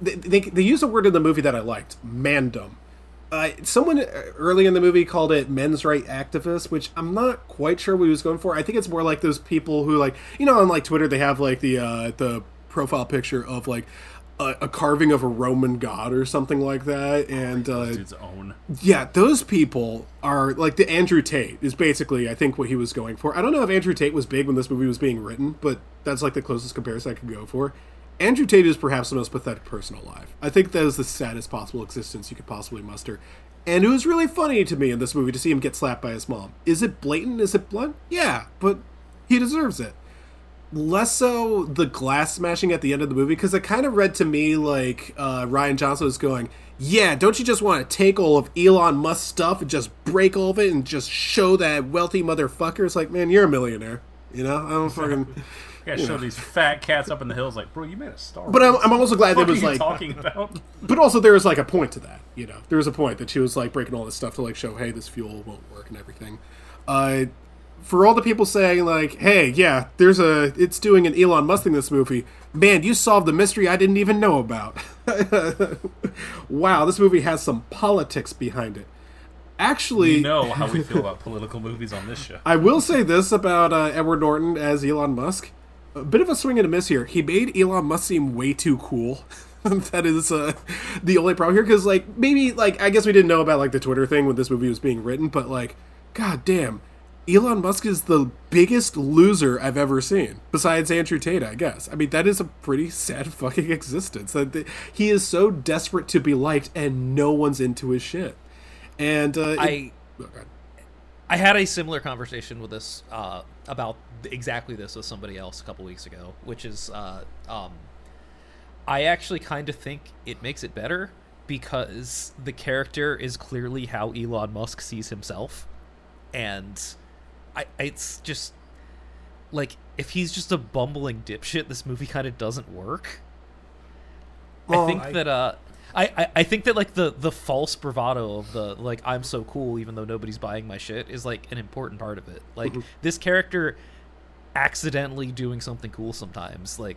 Speaker 1: they, they they use a word in the movie that I liked, mandom. Uh, someone early in the movie called it men's right activist, which I'm not quite sure what he was going for. I think it's more like those people who like you know on like Twitter they have like the uh, the profile picture of like a, a carving of a Roman god or something like that, and uh,
Speaker 2: Dude's own.
Speaker 1: yeah, those people are like the Andrew Tate is basically I think what he was going for. I don't know if Andrew Tate was big when this movie was being written, but that's like the closest comparison I could go for. Andrew Tate is perhaps the most pathetic person alive. I think that is the saddest possible existence you could possibly muster. And it was really funny to me in this movie to see him get slapped by his mom. Is it blatant? Is it blunt? Yeah, but he deserves it less so the glass smashing at the end of the movie because it kind of read to me like uh, Rian Johnson was going, "Yeah, don't you just want to take all of Elon Musk's stuff and just break all of it and just show that wealthy motherfucker?" It's like, man, you're a millionaire, you know. I don't fucking.
Speaker 2: You gotta show these fat cats up in the hills, like, bro, you made a star.
Speaker 1: But I'm, I'm also glad
Speaker 2: are
Speaker 1: was like,
Speaker 2: talking about?
Speaker 1: but also there was like a point to that, you know. There was a point that she was like breaking all this stuff to like show, hey, this fuel won't work and everything. Uh, for all the people saying like, hey, yeah, there's a, it's doing an Elon Musk thing this movie. Man, you solved the mystery I didn't even know about. wow, this movie has some politics behind it. Actually,
Speaker 2: You know how we feel about political movies on this show.
Speaker 1: I will say this about uh, Edward Norton as Elon Musk. A bit of a swing and a miss here. He made Elon Musk seem way too cool. that is uh, the only problem here. Because, like, maybe, like, I guess we didn't know about, like, the Twitter thing when this movie was being written, but, like, god damn. Elon Musk is the biggest loser I've ever seen, besides Andrew Tate, I guess. I mean, that is a pretty sad fucking existence. That he is so desperate to be liked, and no one's into his shit. And uh, it-
Speaker 3: I
Speaker 1: oh,
Speaker 3: I had a similar conversation with this uh, about exactly this with somebody else a couple weeks ago, which is uh, um, I actually kind of think it makes it better because the character is clearly how Elon Musk sees himself, and I it's just like if he's just a bumbling dipshit, this movie kind of doesn't work. I think that uh I, I, I think that like the the false bravado of the like I'm so cool even though nobody's buying my shit is like an important part of it. Like mm-hmm. this character accidentally doing something cool sometimes like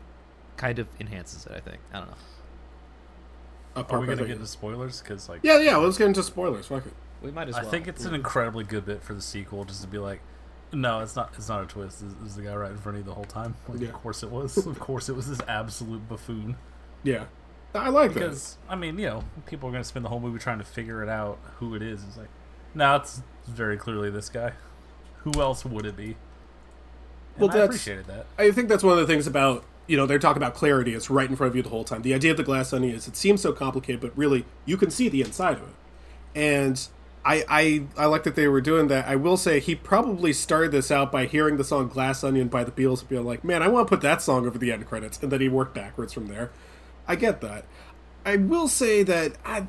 Speaker 3: kind of enhances it, I think. I don't know.
Speaker 2: Are we gonna
Speaker 1: think-
Speaker 2: get into spoilers? Because like,
Speaker 1: Yeah, yeah. Let's get into spoilers. Fuck it.
Speaker 3: We might as well.
Speaker 2: I think it's an incredibly good bit for the sequel, just to be like, no, it's not. It's not a twist. Is the guy right in front of you the whole time. Like,
Speaker 1: Yeah.
Speaker 2: Of course it was. of course it was this absolute buffoon.
Speaker 1: Yeah, I like that.
Speaker 2: Because I mean, you know, people are gonna spend the whole movie trying to figure it out who it is. It's like, no, it's very clearly this guy. Who else would it be? And
Speaker 1: Well,
Speaker 2: I
Speaker 1: that's-
Speaker 2: appreciated that.
Speaker 1: I think that's one of the things about you know they're talking about clarity. It's right in front of you the whole time. The idea of the glass onion is it seems so complicated, but really you can see the inside of it. And I I I like that they were doing that. I will say he probably started this out by hearing the song "Glass Onion" by the Beatles and being like, "Man, I want to put that song over the end credits," and then he worked backwards from there. I get that. I will say that I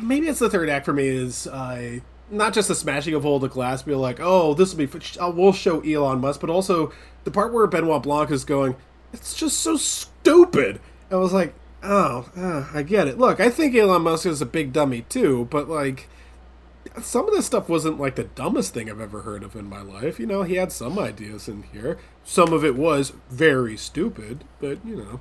Speaker 1: maybe it's the third act for me is uh, not just the smashing of all the glass, be like, oh, this will be, uh, we'll show Elon Musk, but also the part where Benoit Blanc is going, it's just so stupid. I was like, oh, uh, I get it. Look, I think Elon Musk is a big dummy too, but like, some of this stuff wasn't like the dumbest thing I've ever heard of in my life. You know, he had some ideas in here. Some of it was very stupid, but you know.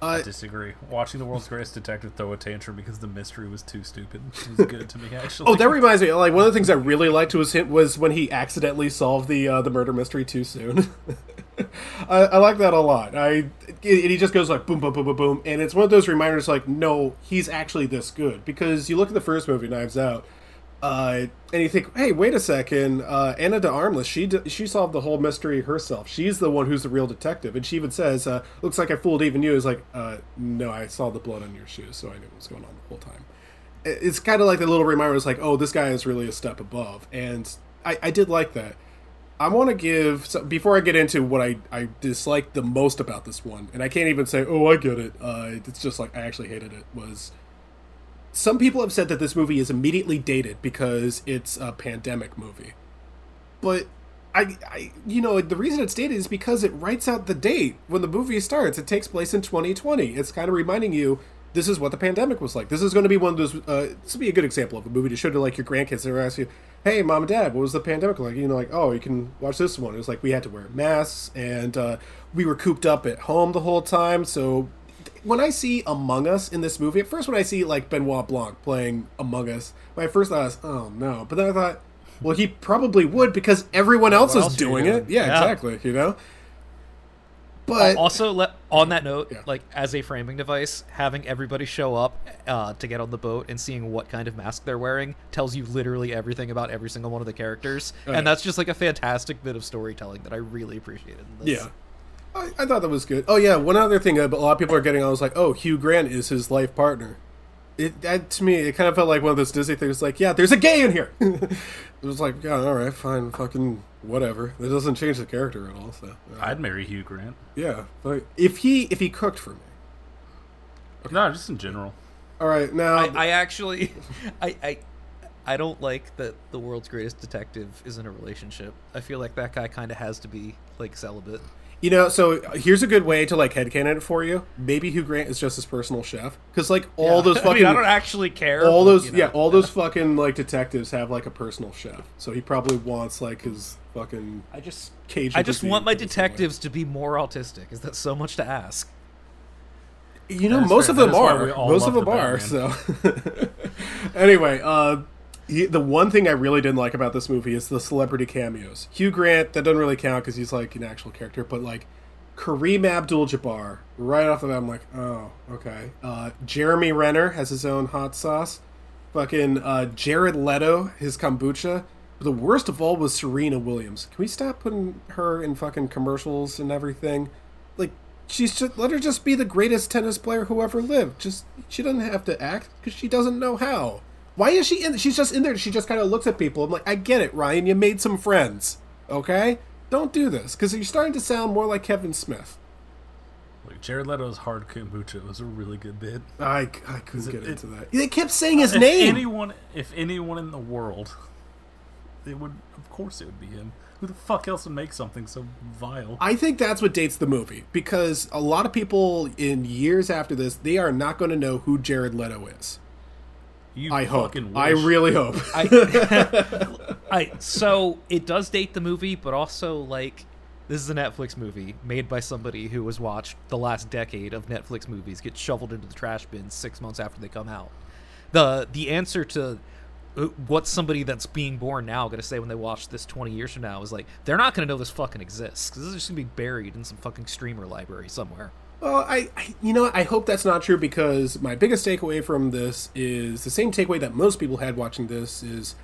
Speaker 1: Uh,
Speaker 2: Disagree. Watching the world's greatest detective throw a tantrum because the mystery was too stupid was good to me. Actually.
Speaker 1: Oh, that reminds me. Like one of the things I really liked was him was when he accidentally solved the uh, the murder mystery too soon. I, I like that a lot. I and he just goes like boom, boom, boom, boom, boom, and it's one of those reminders like, no, he's actually this good because you look at the first movie, Knives Out, uh, and you think, hey, wait a second, uh, Ana de Armas, she she solved the whole mystery herself. She's the one who's the real detective, and she even says, uh, "Looks like I fooled even you." Is like, uh, no, I saw the blood on your shoes, so I knew what was going on the whole time. It's kind of like the little reminder. It's like, oh, this guy is really a step above, and I, I did like that. I want to give so before I get into what I I disliked the most about this one, and I can't even say, oh, I get it. Uh, it's just like I actually hated it. Was some people have said that this movie is immediately dated because it's a pandemic movie, but I, I you know the reason it's dated is because it writes out the date when the movie starts. It takes place in 2020. It's kind of reminding you this is what the pandemic was like. This is going to be one of those. Uh, this would be a good example of a movie to show to like your grandkids. They're ask you, "Hey, mom and dad, what was the pandemic like?" You know, like, "Oh, you can watch this one." It was like we had to wear masks and uh, we were cooped up at home the whole time. So when I see Among Us in this movie, at first when I see like Benoit Blanc playing Among Us, my first thought is, "Oh no!" But then I thought, well, he probably would because everyone else
Speaker 3: What
Speaker 1: is
Speaker 3: else
Speaker 1: doing
Speaker 3: doing?
Speaker 1: it. Yeah,
Speaker 3: Yeah.
Speaker 1: exactly. You know. But
Speaker 3: also, let, on that note,
Speaker 1: Yeah.
Speaker 3: like as a framing device, having everybody show up uh, to get on the boat and seeing what kind of mask they're wearing tells you literally everything about every single one of the characters,
Speaker 1: Oh, yeah.
Speaker 3: and that's just like a fantastic bit of storytelling that I really appreciated. In this.
Speaker 1: Yeah. I, I thought that was good. Oh yeah, one other thing that a lot of people are getting on was like, oh, Hugh Grant is his life partner. It that to me, it kind of felt like one of those Disney things. Like, yeah, there's a gay in here. it was like, yeah, all right, fine, fucking whatever. It doesn't change the character at all. So uh,
Speaker 2: I'd marry Hugh Grant.
Speaker 1: yeah, but if he if he cooked for me,
Speaker 2: No, just in general.
Speaker 1: all right, now
Speaker 3: I, I actually, I, I, I don't like that the world's greatest detective is in a relationship. I feel like that guy kind of has to be like celibate.
Speaker 1: You know, so here's a good way to like headcanon it for you. Maybe Hugh Grant is just his personal chef because like all those
Speaker 3: I
Speaker 1: fucking
Speaker 3: mean, I don't actually care.
Speaker 1: all those
Speaker 3: you know.
Speaker 1: yeah all those fucking like detectives have like a personal chef. So he probably wants like his fucking
Speaker 3: I just,
Speaker 1: Cajun
Speaker 3: I just want my
Speaker 1: in some way.
Speaker 3: detectives to be more autistic. Is that so much to ask?
Speaker 1: You know, most
Speaker 2: fair.
Speaker 1: of them
Speaker 2: That is why
Speaker 1: are. Most of them
Speaker 2: the
Speaker 1: are.
Speaker 2: Batman.
Speaker 1: So, anyway, uh, he, the one thing I really didn't like about this movie is the celebrity cameos. Hugh Grant that doesn't really count because he's like an actual character, but like Kareem Abdul-Jabbar, right off the bat, I'm like, oh, okay. Uh, Jeremy Renner has his own hot sauce. Fucking uh, Jared Leto, his kombucha. But the worst of all was Serena Williams. Can we stop putting her in fucking commercials and everything? Like, she's just let her just be the greatest tennis player who ever lived. Just she doesn't have to act because she doesn't know how. Why is she in? She's just in there. She just kind of looks at people. I'm like, I get it, Rian. You made some friends, okay? Don't do this because you're starting to sound more like Kevin Smith.
Speaker 2: Like Jared Leto's hard kombucha was a really good bit.
Speaker 1: I, I couldn't
Speaker 2: it-
Speaker 1: get
Speaker 2: it-
Speaker 1: into that. They kept saying uh, his
Speaker 2: if
Speaker 1: name.
Speaker 2: anyone, if anyone in the world, it would, of course, it would be him. Who the fuck else would make something so vile?
Speaker 1: I think that's what dates the movie because a lot of people in years after this, they are not going to know who Jared Leto is.
Speaker 2: You
Speaker 1: I hope.
Speaker 2: fucking
Speaker 1: I really hope.
Speaker 3: I, I so it does date the movie, but also like this is a Netflix movie made by somebody who has watched the last decade of Netflix movies get shoveled into the trash bin six months after they come out. The the answer to uh, what somebody that's being born now going to say when they watch this 20 years from now is like they're not going to know this fucking exists because this is just going to be buried in some fucking streamer library somewhere.
Speaker 1: Well, I, I, you know. I hope that's not true because my biggest takeaway from this is the same takeaway that most people had watching this is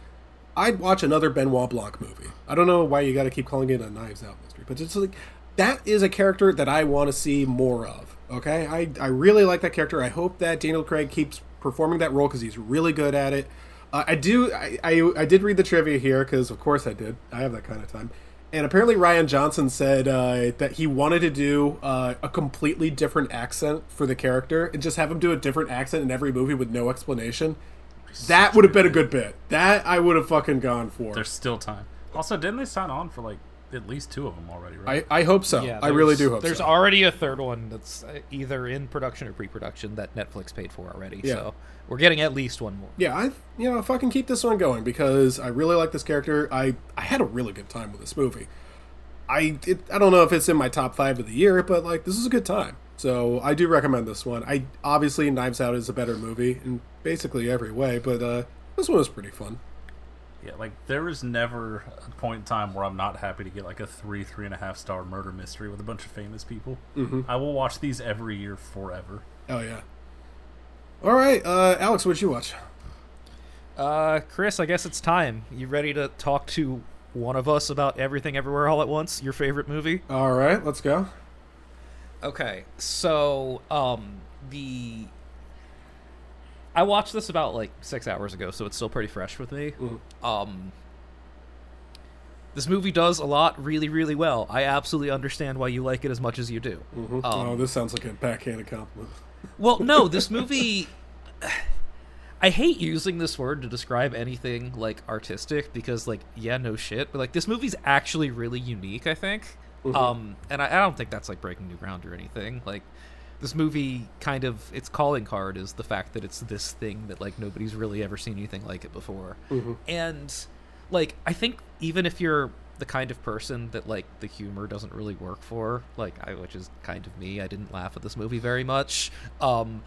Speaker 1: I'd watch another Benoit Blanc movie. I don't know why you got to keep calling it a Knives Out mystery, but it's like that is a character that I want to see more of. Okay, I, I really like that character. I hope that Daniel Craig keeps performing that role because he's really good at it. Uh, I do. I, I I did read the trivia here because of course I did. I have that kind of time. And apparently Rian Johnson said uh, that he wanted to do uh, a completely different accent for the character and just have him do a different accent in every movie with no explanation. That would have been a good bit. That I would have fucking gone for.
Speaker 2: There's still time. Also, didn't they sign on for like at least two of them already? Right?
Speaker 1: I, I hope so. I really do hope so.
Speaker 3: There's
Speaker 1: so.
Speaker 3: already a third one that's uh, either in production or pre-production that Netflix paid for already.
Speaker 1: Yeah.
Speaker 3: So we're getting at least one more.
Speaker 1: yeah, I you know fucking keep this one going because I really like this character. I I had a really good time with this movie. I it, I don't know if it's in my top five of the year, but like this is a good time. So I do recommend this one. I obviously Knives Out is a better movie in basically every way, but uh, this one was pretty fun.
Speaker 2: Yeah, like there is never a point in time where I'm not happy to get like a three, three and a half star murder mystery with a bunch of famous people.
Speaker 1: Mm-hmm.
Speaker 2: I will watch these every year forever.
Speaker 1: Oh yeah. All right, uh, Alex, what'd you watch?
Speaker 3: Uh, Chris, I guess it's time. You ready to talk to one of us about Everything Everywhere All at Once, your favorite movie?
Speaker 1: All right, let's go.
Speaker 3: Okay, so um the I watched this about like six hours ago, so it's still pretty fresh with me. Um this movie does a lot really, really well. I absolutely understand why you like it as much as you do. Um,
Speaker 1: oh, this sounds like a backhanded compliment.
Speaker 3: Well, no, this movie. I hate using this word to describe anything like artistic because, like, yeah, no shit, but like this movie's actually really unique. I think, um, and I, I don't think that's like breaking new ground or anything. Like, this movie kind of its calling card is the fact that it's this thing that like nobody's really ever seen anything like it before, and like I think even if you're the kind of person that like the humor doesn't really work for, like I, which is kind of me, I didn't laugh at this movie very much. Um,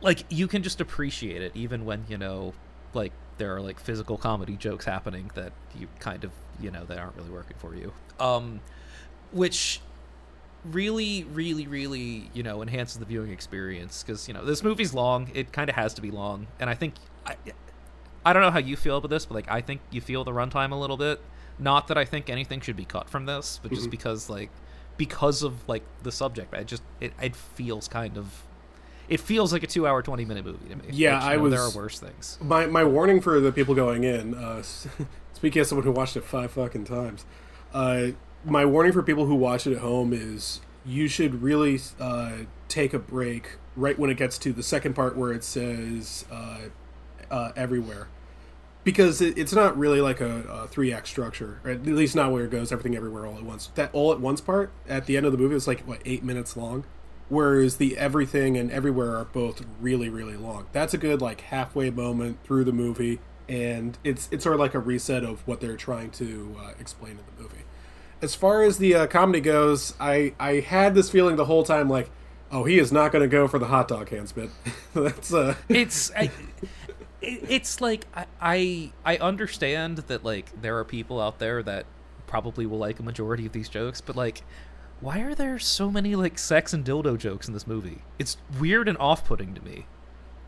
Speaker 3: like you can just appreciate it even when you know like there are like physical comedy jokes happening that you kind of you know that aren't really working for you. Um which really really really you know enhances the viewing experience because you know this movie's long. It kind of has to be long. And i think I, I don't know how you feel about this but like i think you feel the runtime a little bit. Not that i think anything should be cut from this but just because like because of like the subject i just it, it feels kind of it feels like a two hour 20 minute movie to me.
Speaker 1: Yeah,
Speaker 3: which,
Speaker 1: I
Speaker 3: know, there are worse things.
Speaker 1: My my warning for the people going in. Uh, speaking as someone who watched it five fucking times, uh, my warning for people who watch it at home is you should really uh, take a break right when it gets to the second part where it says uh, everywhere. Because it, it's not really like a, a three act structure, or at least not where it goes everything everywhere all at once. That all at once part at the end of the movie is like what eight minutes long, whereas the everything and everywhere are both really really long. That's a good like halfway moment through the movie, and it's it's sort of like a reset of what they're trying to uh, explain in the movie. As far as the uh, comedy goes, I I had this feeling the whole time like, oh, he is not going to go for the hot dog hands bit. That's uh
Speaker 3: it's I, it- it's like I, I i understand that like there are people out there that probably will like a majority of these jokes but like why are there so many like sex and dildo jokes in this movie it's weird and off-putting to me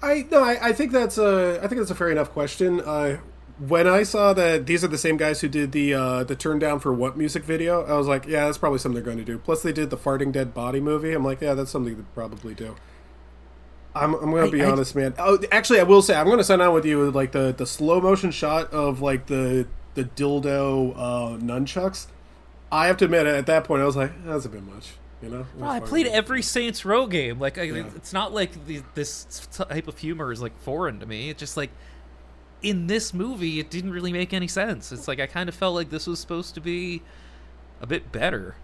Speaker 1: I no, I, I think that's a I think that's a fair enough question. Uh, when I saw that these are the same guys who did the uh, the turn down for what music video, I was like, yeah, that's probably something they're going to do. Plus, they did the farting dead body movie. I'm like, yeah, that's something they probably do. I'm, I'm gonna
Speaker 3: I-
Speaker 1: be
Speaker 3: I-
Speaker 1: honest, man. Oh, actually, I will say I'm gonna sign on with you with like the the slow motion shot of like the the dildo uh, nunchucks. I have to admit, at that point, I was like, that's a bit much. You know,
Speaker 3: Well, I played every Saints Row game. Like, I, it's not like the, this type of humor is like foreign to me. It's just like in this movie, it didn't really make any sense. It's like I kind of felt like this was supposed to be a bit better,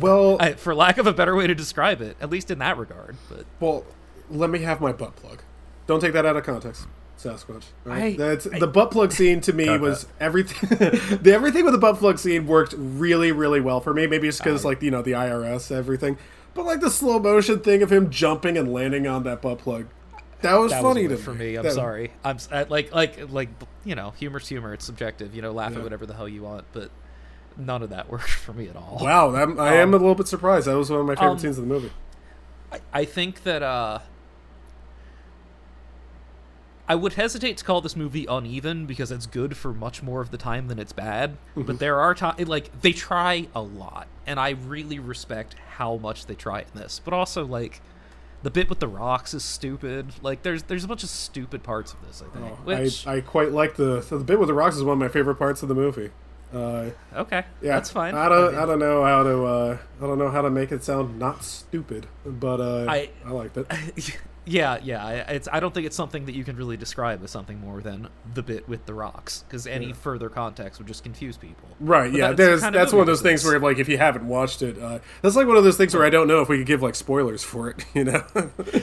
Speaker 1: Well,
Speaker 3: I, for lack of a better way to describe it. At least in that regard. But
Speaker 1: Well, let me have my butt plug. Don't take that out of context, Sasquatch. all right?
Speaker 3: I-
Speaker 1: That's
Speaker 3: I-
Speaker 1: the butt plug scene to me
Speaker 2: Cut
Speaker 1: was everything. the everything with the butt plug scene worked really, really well for me. Maybe it's because like you know the IRS everything, but like the slow motion thing of him jumping and landing on that butt plug, that was
Speaker 3: that
Speaker 1: funny
Speaker 3: was
Speaker 1: to
Speaker 3: for
Speaker 1: me.
Speaker 3: me. I'm
Speaker 1: That-
Speaker 3: sorry. I'm s- I- like like like you know, humor's humor. It's subjective. You know, laugh
Speaker 1: Yeah.
Speaker 3: at whatever the hell you want, but none of that worked for me at all.
Speaker 1: Wow, I'm, I am
Speaker 3: Um,
Speaker 1: a little bit surprised. That was one of my favorite
Speaker 3: um,
Speaker 1: scenes of the movie.
Speaker 3: I, I think that uh I would hesitate to call this movie uneven because it's good for much more of the time than it's bad.
Speaker 1: Mm-hmm.
Speaker 3: But there are times like they try a lot, and I really respect how much they try in this. But also like the bit with the rocks is stupid. Like there's there's a bunch of stupid parts of this. I think.
Speaker 1: Oh,
Speaker 3: which
Speaker 1: I, I quite like the so the bit with the rocks is one of my favorite parts of the movie. Uh,
Speaker 3: okay,
Speaker 1: yeah,
Speaker 3: that's fine.
Speaker 1: I don't
Speaker 3: mean,
Speaker 1: I don't know how to uh, I don't know how to make it sound not stupid, but uh,
Speaker 3: I-
Speaker 1: I liked it.
Speaker 3: yeah, yeah. I- It's. I don't think it's something that you can really describe as something more than the bit with the rocks, because any further context would just confuse people.
Speaker 1: Right,
Speaker 3: But
Speaker 1: yeah.
Speaker 3: that's
Speaker 1: There's, that's one of those things where, like, if you haven't watched it, uh, that's like one of those things where I don't know if we could give like spoilers for it. You know?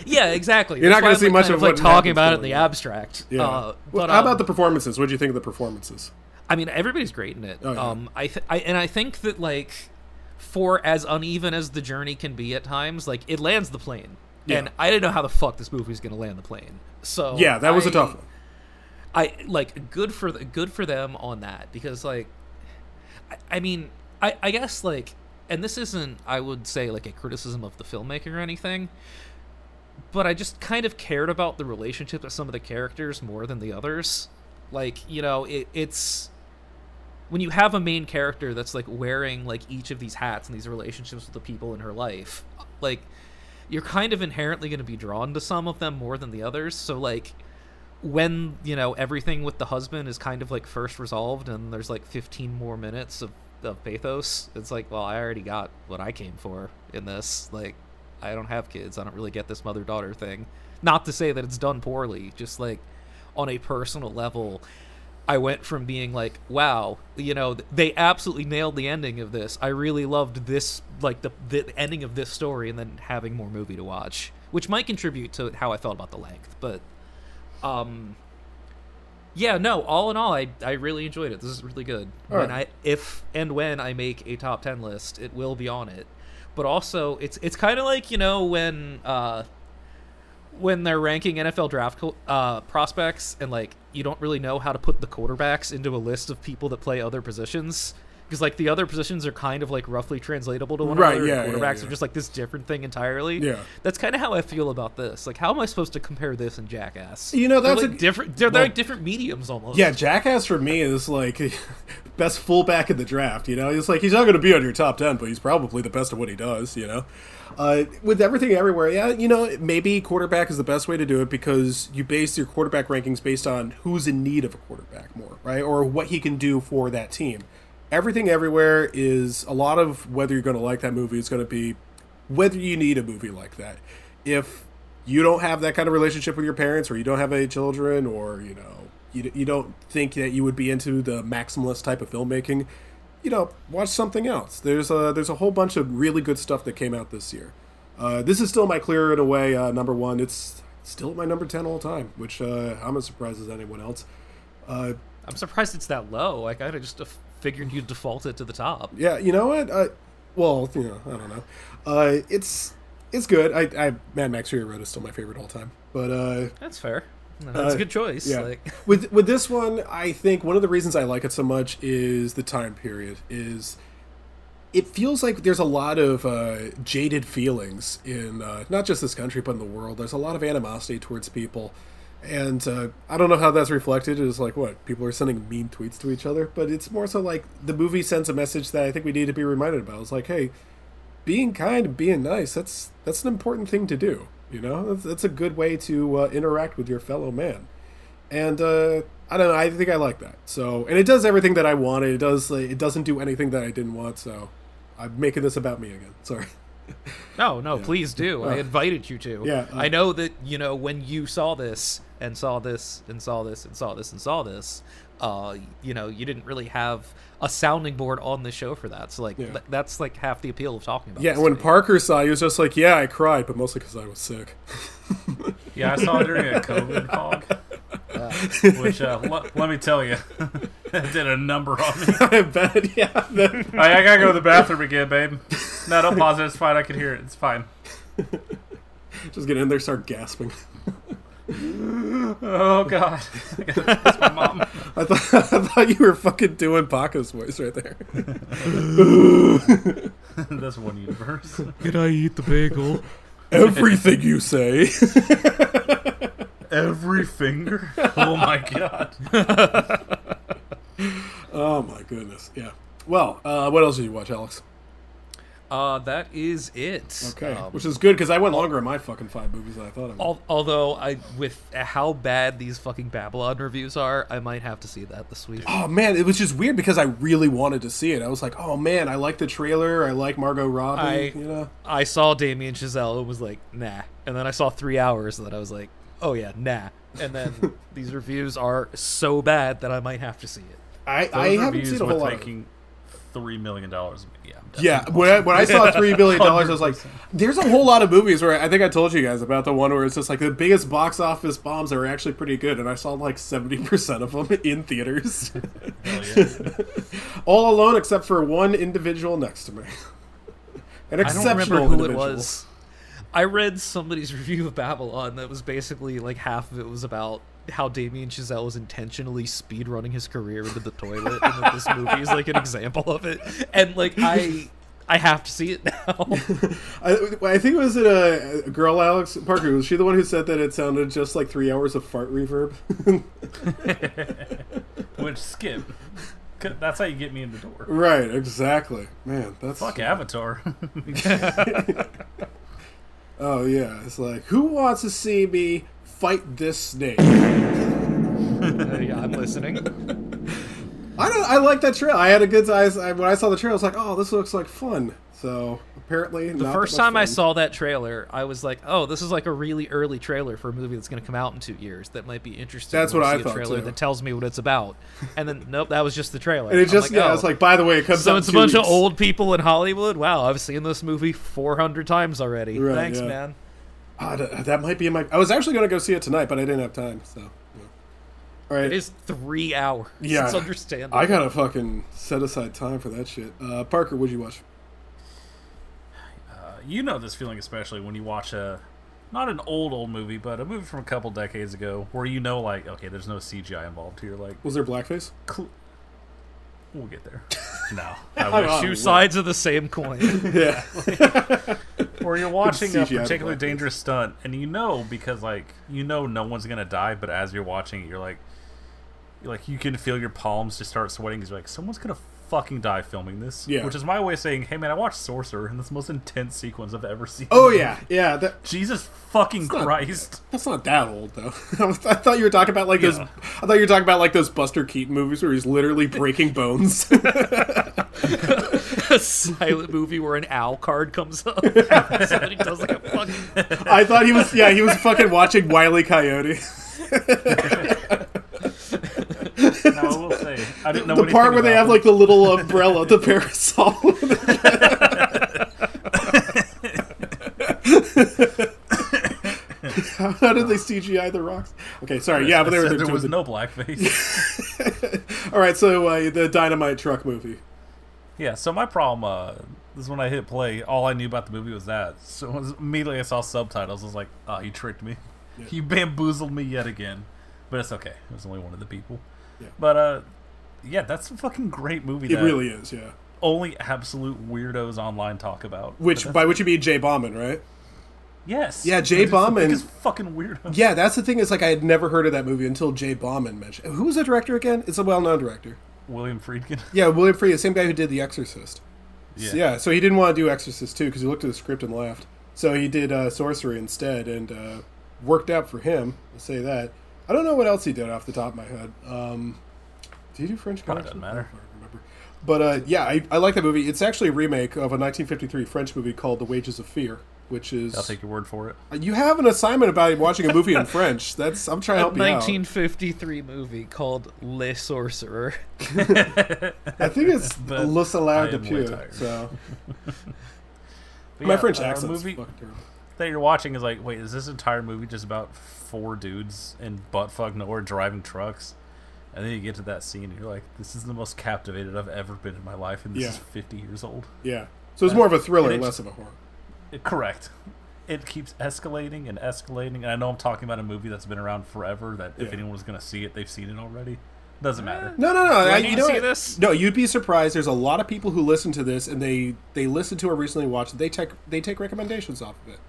Speaker 3: Yeah, exactly.
Speaker 1: You're not gonna see
Speaker 3: like,
Speaker 1: much
Speaker 3: kind
Speaker 1: of
Speaker 3: like talking about it in the abstract.
Speaker 1: yeah.
Speaker 3: Uh,
Speaker 1: well,
Speaker 3: but,
Speaker 1: how
Speaker 3: um,
Speaker 1: about the performances? What do you think of the performances?
Speaker 3: I mean, everybody's great in it.
Speaker 1: Oh, yeah.
Speaker 3: Um, I, th- I and I think that like, for as uneven as the journey can be at times, like it lands the plane.
Speaker 1: Yeah.
Speaker 3: And I didn't know how the fuck this movie was gonna land the plane. So
Speaker 1: Yeah, that was a
Speaker 3: I-
Speaker 1: tough one.
Speaker 3: I like good for the, good for them on that because like I, I mean I I guess like and this isn't I would say like a criticism of the filmmaker or anything but I just kind of cared about the relationship of some of the characters more than the others like you know it, it's when you have a main character that's like wearing like each of these hats and these relationships with the people in her life like you're kind of inherently going to be drawn to some of them more than the others. So like when you know everything with the husband is kind of like first resolved and there's like 15 more minutes of, of pathos it's like well i already got what i came for in this. Like i don't have kids. I don't really get this mother daughter thing. Not to say that it's done poorly just like on a personal level I went from being like, wow, you know, they absolutely nailed the ending of this. I really loved this, like the the ending of this story, and then having more movie to watch, which might contribute to how I felt about the length. But, um, yeah, no, all in all, I I really enjoyed it. This is really good.
Speaker 1: All
Speaker 3: when
Speaker 1: right.
Speaker 3: I if and when I make a top ten list, it will be on it. But also, it's it's kind of like you know when uh when they're ranking NFL draft uh, prospects and like you don't really know how to put the quarterbacks into a list of people that play other positions because like the other positions are kind of like roughly translatable to one
Speaker 1: Right,
Speaker 3: another.
Speaker 1: yeah,
Speaker 3: and
Speaker 1: yeah,
Speaker 3: quarterbacks
Speaker 1: yeah.
Speaker 3: are just like this different thing entirely.
Speaker 1: Yeah.
Speaker 3: that's kind of how I feel about this. Like, how am I supposed to compare this and Jackass?
Speaker 1: You know,
Speaker 3: They're,
Speaker 1: that's
Speaker 3: like
Speaker 1: a-
Speaker 3: different. They're, they're like different mediums almost.
Speaker 1: Yeah, Jackass for me is like best fullback in the draft. You know, it's like he's not going to be on your top ten, but he's probably the best at what he does. You know, uh, with everything everywhere. Yeah, you know, maybe quarterback is the best way to do it because you base your quarterback rankings based on who's in need of a quarterback more, right, or what he can do for that team. Everything everywhere is a lot of whether you're going to like that movie is going to be whether you need a movie like that. If you don't have that kind of relationship with your parents, or you don't have any children, or you know, you, you don't think that you would be into the maximalist type of filmmaking, you know, watch something else. There's a there's a whole bunch of really good stuff that came out this year. Uh, this is still my clear in a way uh, number one. It's still my number ten all time, which uh, I'm as surprised as anyone else. Uh,
Speaker 3: I'm surprised it's that low. Like, I just figured you'd default it to the top.
Speaker 1: yeah, you know what? Uh, well, you know, I don't know. Uh, it's it's good. I, I Mad Max Fury Road is still my favorite all time, but uh,
Speaker 3: That's fair. That's
Speaker 1: Uh,
Speaker 3: a good choice.
Speaker 1: Yeah.
Speaker 3: Like,
Speaker 1: with with this one, I think one of the reasons I like it so much is the time period. Is it feels like there's a lot of uh, jaded feelings in uh, not just this country but in the world. There's a lot of animosity towards people, and uh, I don't know how that's reflected. It's like what people are sending mean tweets to each other, but it's more so like the movie sends a message that I think we need to be reminded about. It's like, hey, being kind being nice that's that's an important thing to do you know that's, that's a good way to uh, interact with your fellow man and uh, i don't know i think i like that so and it does everything that i wanted it does like, it doesn't do anything that i didn't want so i'm making this about me again sorry
Speaker 3: No, no, please do. I
Speaker 1: Uh,
Speaker 3: invited you to.
Speaker 1: yeah, uh,
Speaker 3: I know that you know when you saw this and saw this and saw this and saw this and saw this. Uh, you know, you didn't really have a sounding board on the show for that. So like,
Speaker 1: Yeah.
Speaker 3: th- that's like half the appeal of talking about.
Speaker 1: yeah
Speaker 3: this
Speaker 1: when
Speaker 3: to
Speaker 1: parker saw it, he was just like yeah i cried but mostly because i was sick
Speaker 2: Yeah, I saw it during a COVID fog. Which, uh, l- let me tell you, it did a number on me.
Speaker 1: i bet yeah that-
Speaker 2: I, I gotta go to the bathroom again, babe. No, don't pause it. It's fine. I can hear it. It's fine.
Speaker 1: just get in there start gasping
Speaker 2: Oh God, that's my mom.
Speaker 1: I thought, I thought you were fucking doing Paco's voice right there.
Speaker 2: that's one universe.
Speaker 3: Can I eat the bagel?
Speaker 1: Everything you say.
Speaker 2: Every finger. Oh my God.
Speaker 1: Oh my goodness. Yeah. Well, uh, what else did you watch, Alex?
Speaker 3: Uh, that is it.
Speaker 1: Okay,
Speaker 3: Um,
Speaker 1: which is good because I went longer in my fucking five movies than I thought I would.
Speaker 3: al- although I, with how bad these fucking Babylon reviews are, I might have to see that this week.
Speaker 1: Oh man, it was just weird because I really wanted to see it. I was like, oh man, I like the trailer. I like Margot Robbie.
Speaker 3: I-
Speaker 1: you know.
Speaker 3: I saw Damien Chazelle and was like, nah. And then I saw three hours and then I was like, oh yeah, nah. And then these reviews are so bad that I might have to see it.
Speaker 1: I,
Speaker 2: Those
Speaker 1: I haven't seen a
Speaker 2: with
Speaker 1: whole lot.
Speaker 2: Making three million dollars. Yeah.
Speaker 1: Yeah, when I, when I saw three billion dollars, I was like, "There's a whole lot of movies where I think I told you guys about the one where it's just like the biggest box office bombs that are actually pretty good, and I saw like seventy percent of them in theaters,
Speaker 2: oh,
Speaker 1: all alone except for one individual next to me. An
Speaker 3: I don't
Speaker 1: exceptional
Speaker 3: remember who it
Speaker 1: individual.
Speaker 3: was. I read somebody's review of Babylon that was basically like half of it was about how Damien Chazelle is intentionally speed running his career into the toilet, and that this movie is like an example of it. And like I, I have to see it now.
Speaker 1: I, I think it was it a, a girl, Alex Parker. Was she the one who said that it sounded just like three hours of fart reverb?
Speaker 2: Which skip. That's how you get me in the door.
Speaker 1: right, exactly. Man, that's
Speaker 2: Fuck Avatar.
Speaker 1: Oh yeah, it's like who wants to see me fight this snake?
Speaker 3: yeah, I'm listening.
Speaker 1: I don't. I like that trail. I had a good eyes I, when I saw the trail. I was like, oh, this looks like fun. So apparently,
Speaker 3: The first time I saw that trailer, I was like, "Oh, this is like a really early trailer for a movie that's going to come out in two years. That might be interesting."
Speaker 1: That's what I
Speaker 3: see
Speaker 1: thought,
Speaker 3: A trailer
Speaker 1: too.
Speaker 3: that tells me what it's about, and then nope, that was just the trailer.
Speaker 1: and it
Speaker 3: I'm
Speaker 1: just
Speaker 3: like,
Speaker 1: yeah,
Speaker 3: oh.
Speaker 1: it's like by the way, it comes
Speaker 3: so
Speaker 1: out
Speaker 3: it's a bunch of old people in Hollywood. Wow, I've seen this movie 400 times already.
Speaker 1: Right,
Speaker 3: Thanks,
Speaker 1: yeah.
Speaker 3: man.
Speaker 1: Ah, that, that might be in my. I was actually going to go see it tonight, but I didn't have time. So, yeah. all right.
Speaker 3: It is three hours.
Speaker 1: Yeah,
Speaker 3: it's understandable.
Speaker 1: I gotta fucking set aside time for that shit. Uh, Parker, what'd you watch?
Speaker 2: you know this feeling especially when you watch a not an old old movie, but a movie from a couple decades ago where you know like okay, there's no CGI involved here. Like
Speaker 1: Was there blackface?
Speaker 2: cl- we'll get there. no, I wish.
Speaker 3: Two sides of the same coin.
Speaker 1: Yeah.
Speaker 2: where you're watching a
Speaker 1: CGI
Speaker 2: particularly
Speaker 1: blackface.
Speaker 2: dangerous stunt, and you know because like you know no one's gonna die, but as you're watching it, you're like, you're like you can feel your palms just start sweating because you're like someone's gonna fucking die filming this.
Speaker 1: Yeah.
Speaker 2: Which is my way of saying, hey man, I watched Sorcerer, and this most intense sequence I've ever seen.
Speaker 1: Oh yeah, yeah. That,
Speaker 2: Jesus fucking
Speaker 1: not-
Speaker 2: Christ!
Speaker 1: that's not that old though. I thought you were talking about like those. I thought you were talking about like those Buster Keaton movies where he's literally breaking bones.
Speaker 3: a silent movie where an owl card comes up. Somebody does like a fucking.
Speaker 1: I thought he was. Yeah, he was fucking watching Wile E. Coyote.
Speaker 2: Will say, I didn't know
Speaker 1: the part where they have like the little umbrella, the parasol. How did they CGI the rocks? Okay, sorry. Yeah, but they were
Speaker 2: there was no blackface.
Speaker 1: All right, so uh, the dynamite truck movie.
Speaker 2: Yeah, so my problem uh, is when I hit play, all I knew about the movie was that. So was immediately I saw subtitles, I was like, oh, you tricked me. You bamboozled me yet again. But it's okay. It was only one of the people.
Speaker 1: Yeah.
Speaker 2: But, uh, yeah, that's a fucking great movie
Speaker 1: It
Speaker 2: that
Speaker 1: really is, yeah.
Speaker 2: only absolute weirdos online talk about.
Speaker 1: Which by which you mean Jay Bauman, right?
Speaker 2: Yes.
Speaker 1: Yeah, Jay Bauman-
Speaker 2: biggest fucking weirdos.
Speaker 1: Yeah, that's the thing. Is like I had never heard of that movie until Jay Bauman mentioned. Who was the director again? It's a well-known director.
Speaker 2: William Friedkin.
Speaker 1: Yeah, William Friedkin, the same guy who did The Exorcist.
Speaker 2: Yeah.
Speaker 1: So, yeah, so he didn't want to do Exorcist too because he looked at the script and laughed. So he did uh, Sorcerer instead, and uh, worked out for him. I'll say that. I don't know what else he did off the top of my head. Um, did he do French
Speaker 2: Probably
Speaker 1: Connection?
Speaker 2: doesn't matter.
Speaker 1: I don't remember. But uh, yeah, I, I like that movie. It's actually a remake of a 1953 French movie called The Wages of Fear, which is
Speaker 2: I'll take your word for it.
Speaker 1: you have an assignment about watching a movie in French. That's I'm trying to
Speaker 3: A
Speaker 1: help you out.
Speaker 3: 1953 movie called Le Sorcerer.
Speaker 1: I think it's
Speaker 2: But
Speaker 1: Le Salaire de
Speaker 2: am
Speaker 1: Pieux. So
Speaker 2: But
Speaker 1: my
Speaker 2: yeah,
Speaker 1: French
Speaker 2: uh,
Speaker 1: accent's
Speaker 2: movie that you're watching is like, wait, is this entire movie just about four dudes in buttfuck nowhere driving trucks? And then you get to that scene, and you're like, this is the most captivated I've ever been in my life, and this
Speaker 1: Yeah.
Speaker 2: is 50 years old.
Speaker 1: Yeah. So it's more of a thriller,
Speaker 2: And it's-
Speaker 1: less of a horror.
Speaker 2: Uh, Correct. It keeps escalating and escalating, and I know I'm talking about a movie that's been around forever. That if anyone was going to see it, they've seen it already. Doesn't matter.
Speaker 1: No, no, no. I,
Speaker 3: I
Speaker 1: you
Speaker 3: need
Speaker 1: know
Speaker 3: see
Speaker 1: what?
Speaker 3: this?
Speaker 1: No, you'd be surprised. There's a lot of people who listen to this, and they they listen to or recently watched. it. They take they take recommendations off of it.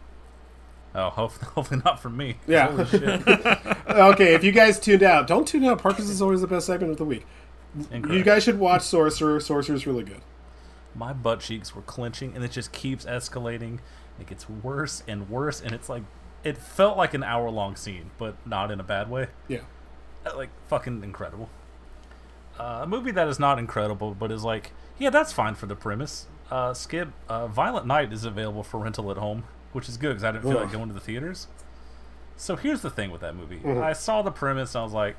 Speaker 2: Oh, hopefully, hopefully not from me.
Speaker 1: Yeah.
Speaker 2: Holy shit.
Speaker 1: okay, if you guys tuned out, don't tune out. Parker's is always the best segment of the week. You guys should watch Sorcerer. Sorcerer's really good.
Speaker 2: my butt cheeks were clenching and it just keeps escalating it gets worse and worse and it's like it felt like an hour long scene but not in a bad way
Speaker 1: Yeah.
Speaker 2: Uh, like fucking incredible uh, a movie that is not incredible but is like yeah that's fine for the premise uh, skip uh, violent night is available for rental at home which is good because i didn't feel like going to the theaters so here's the thing with that movie
Speaker 1: Mm-hmm.
Speaker 2: i saw the premise and i was like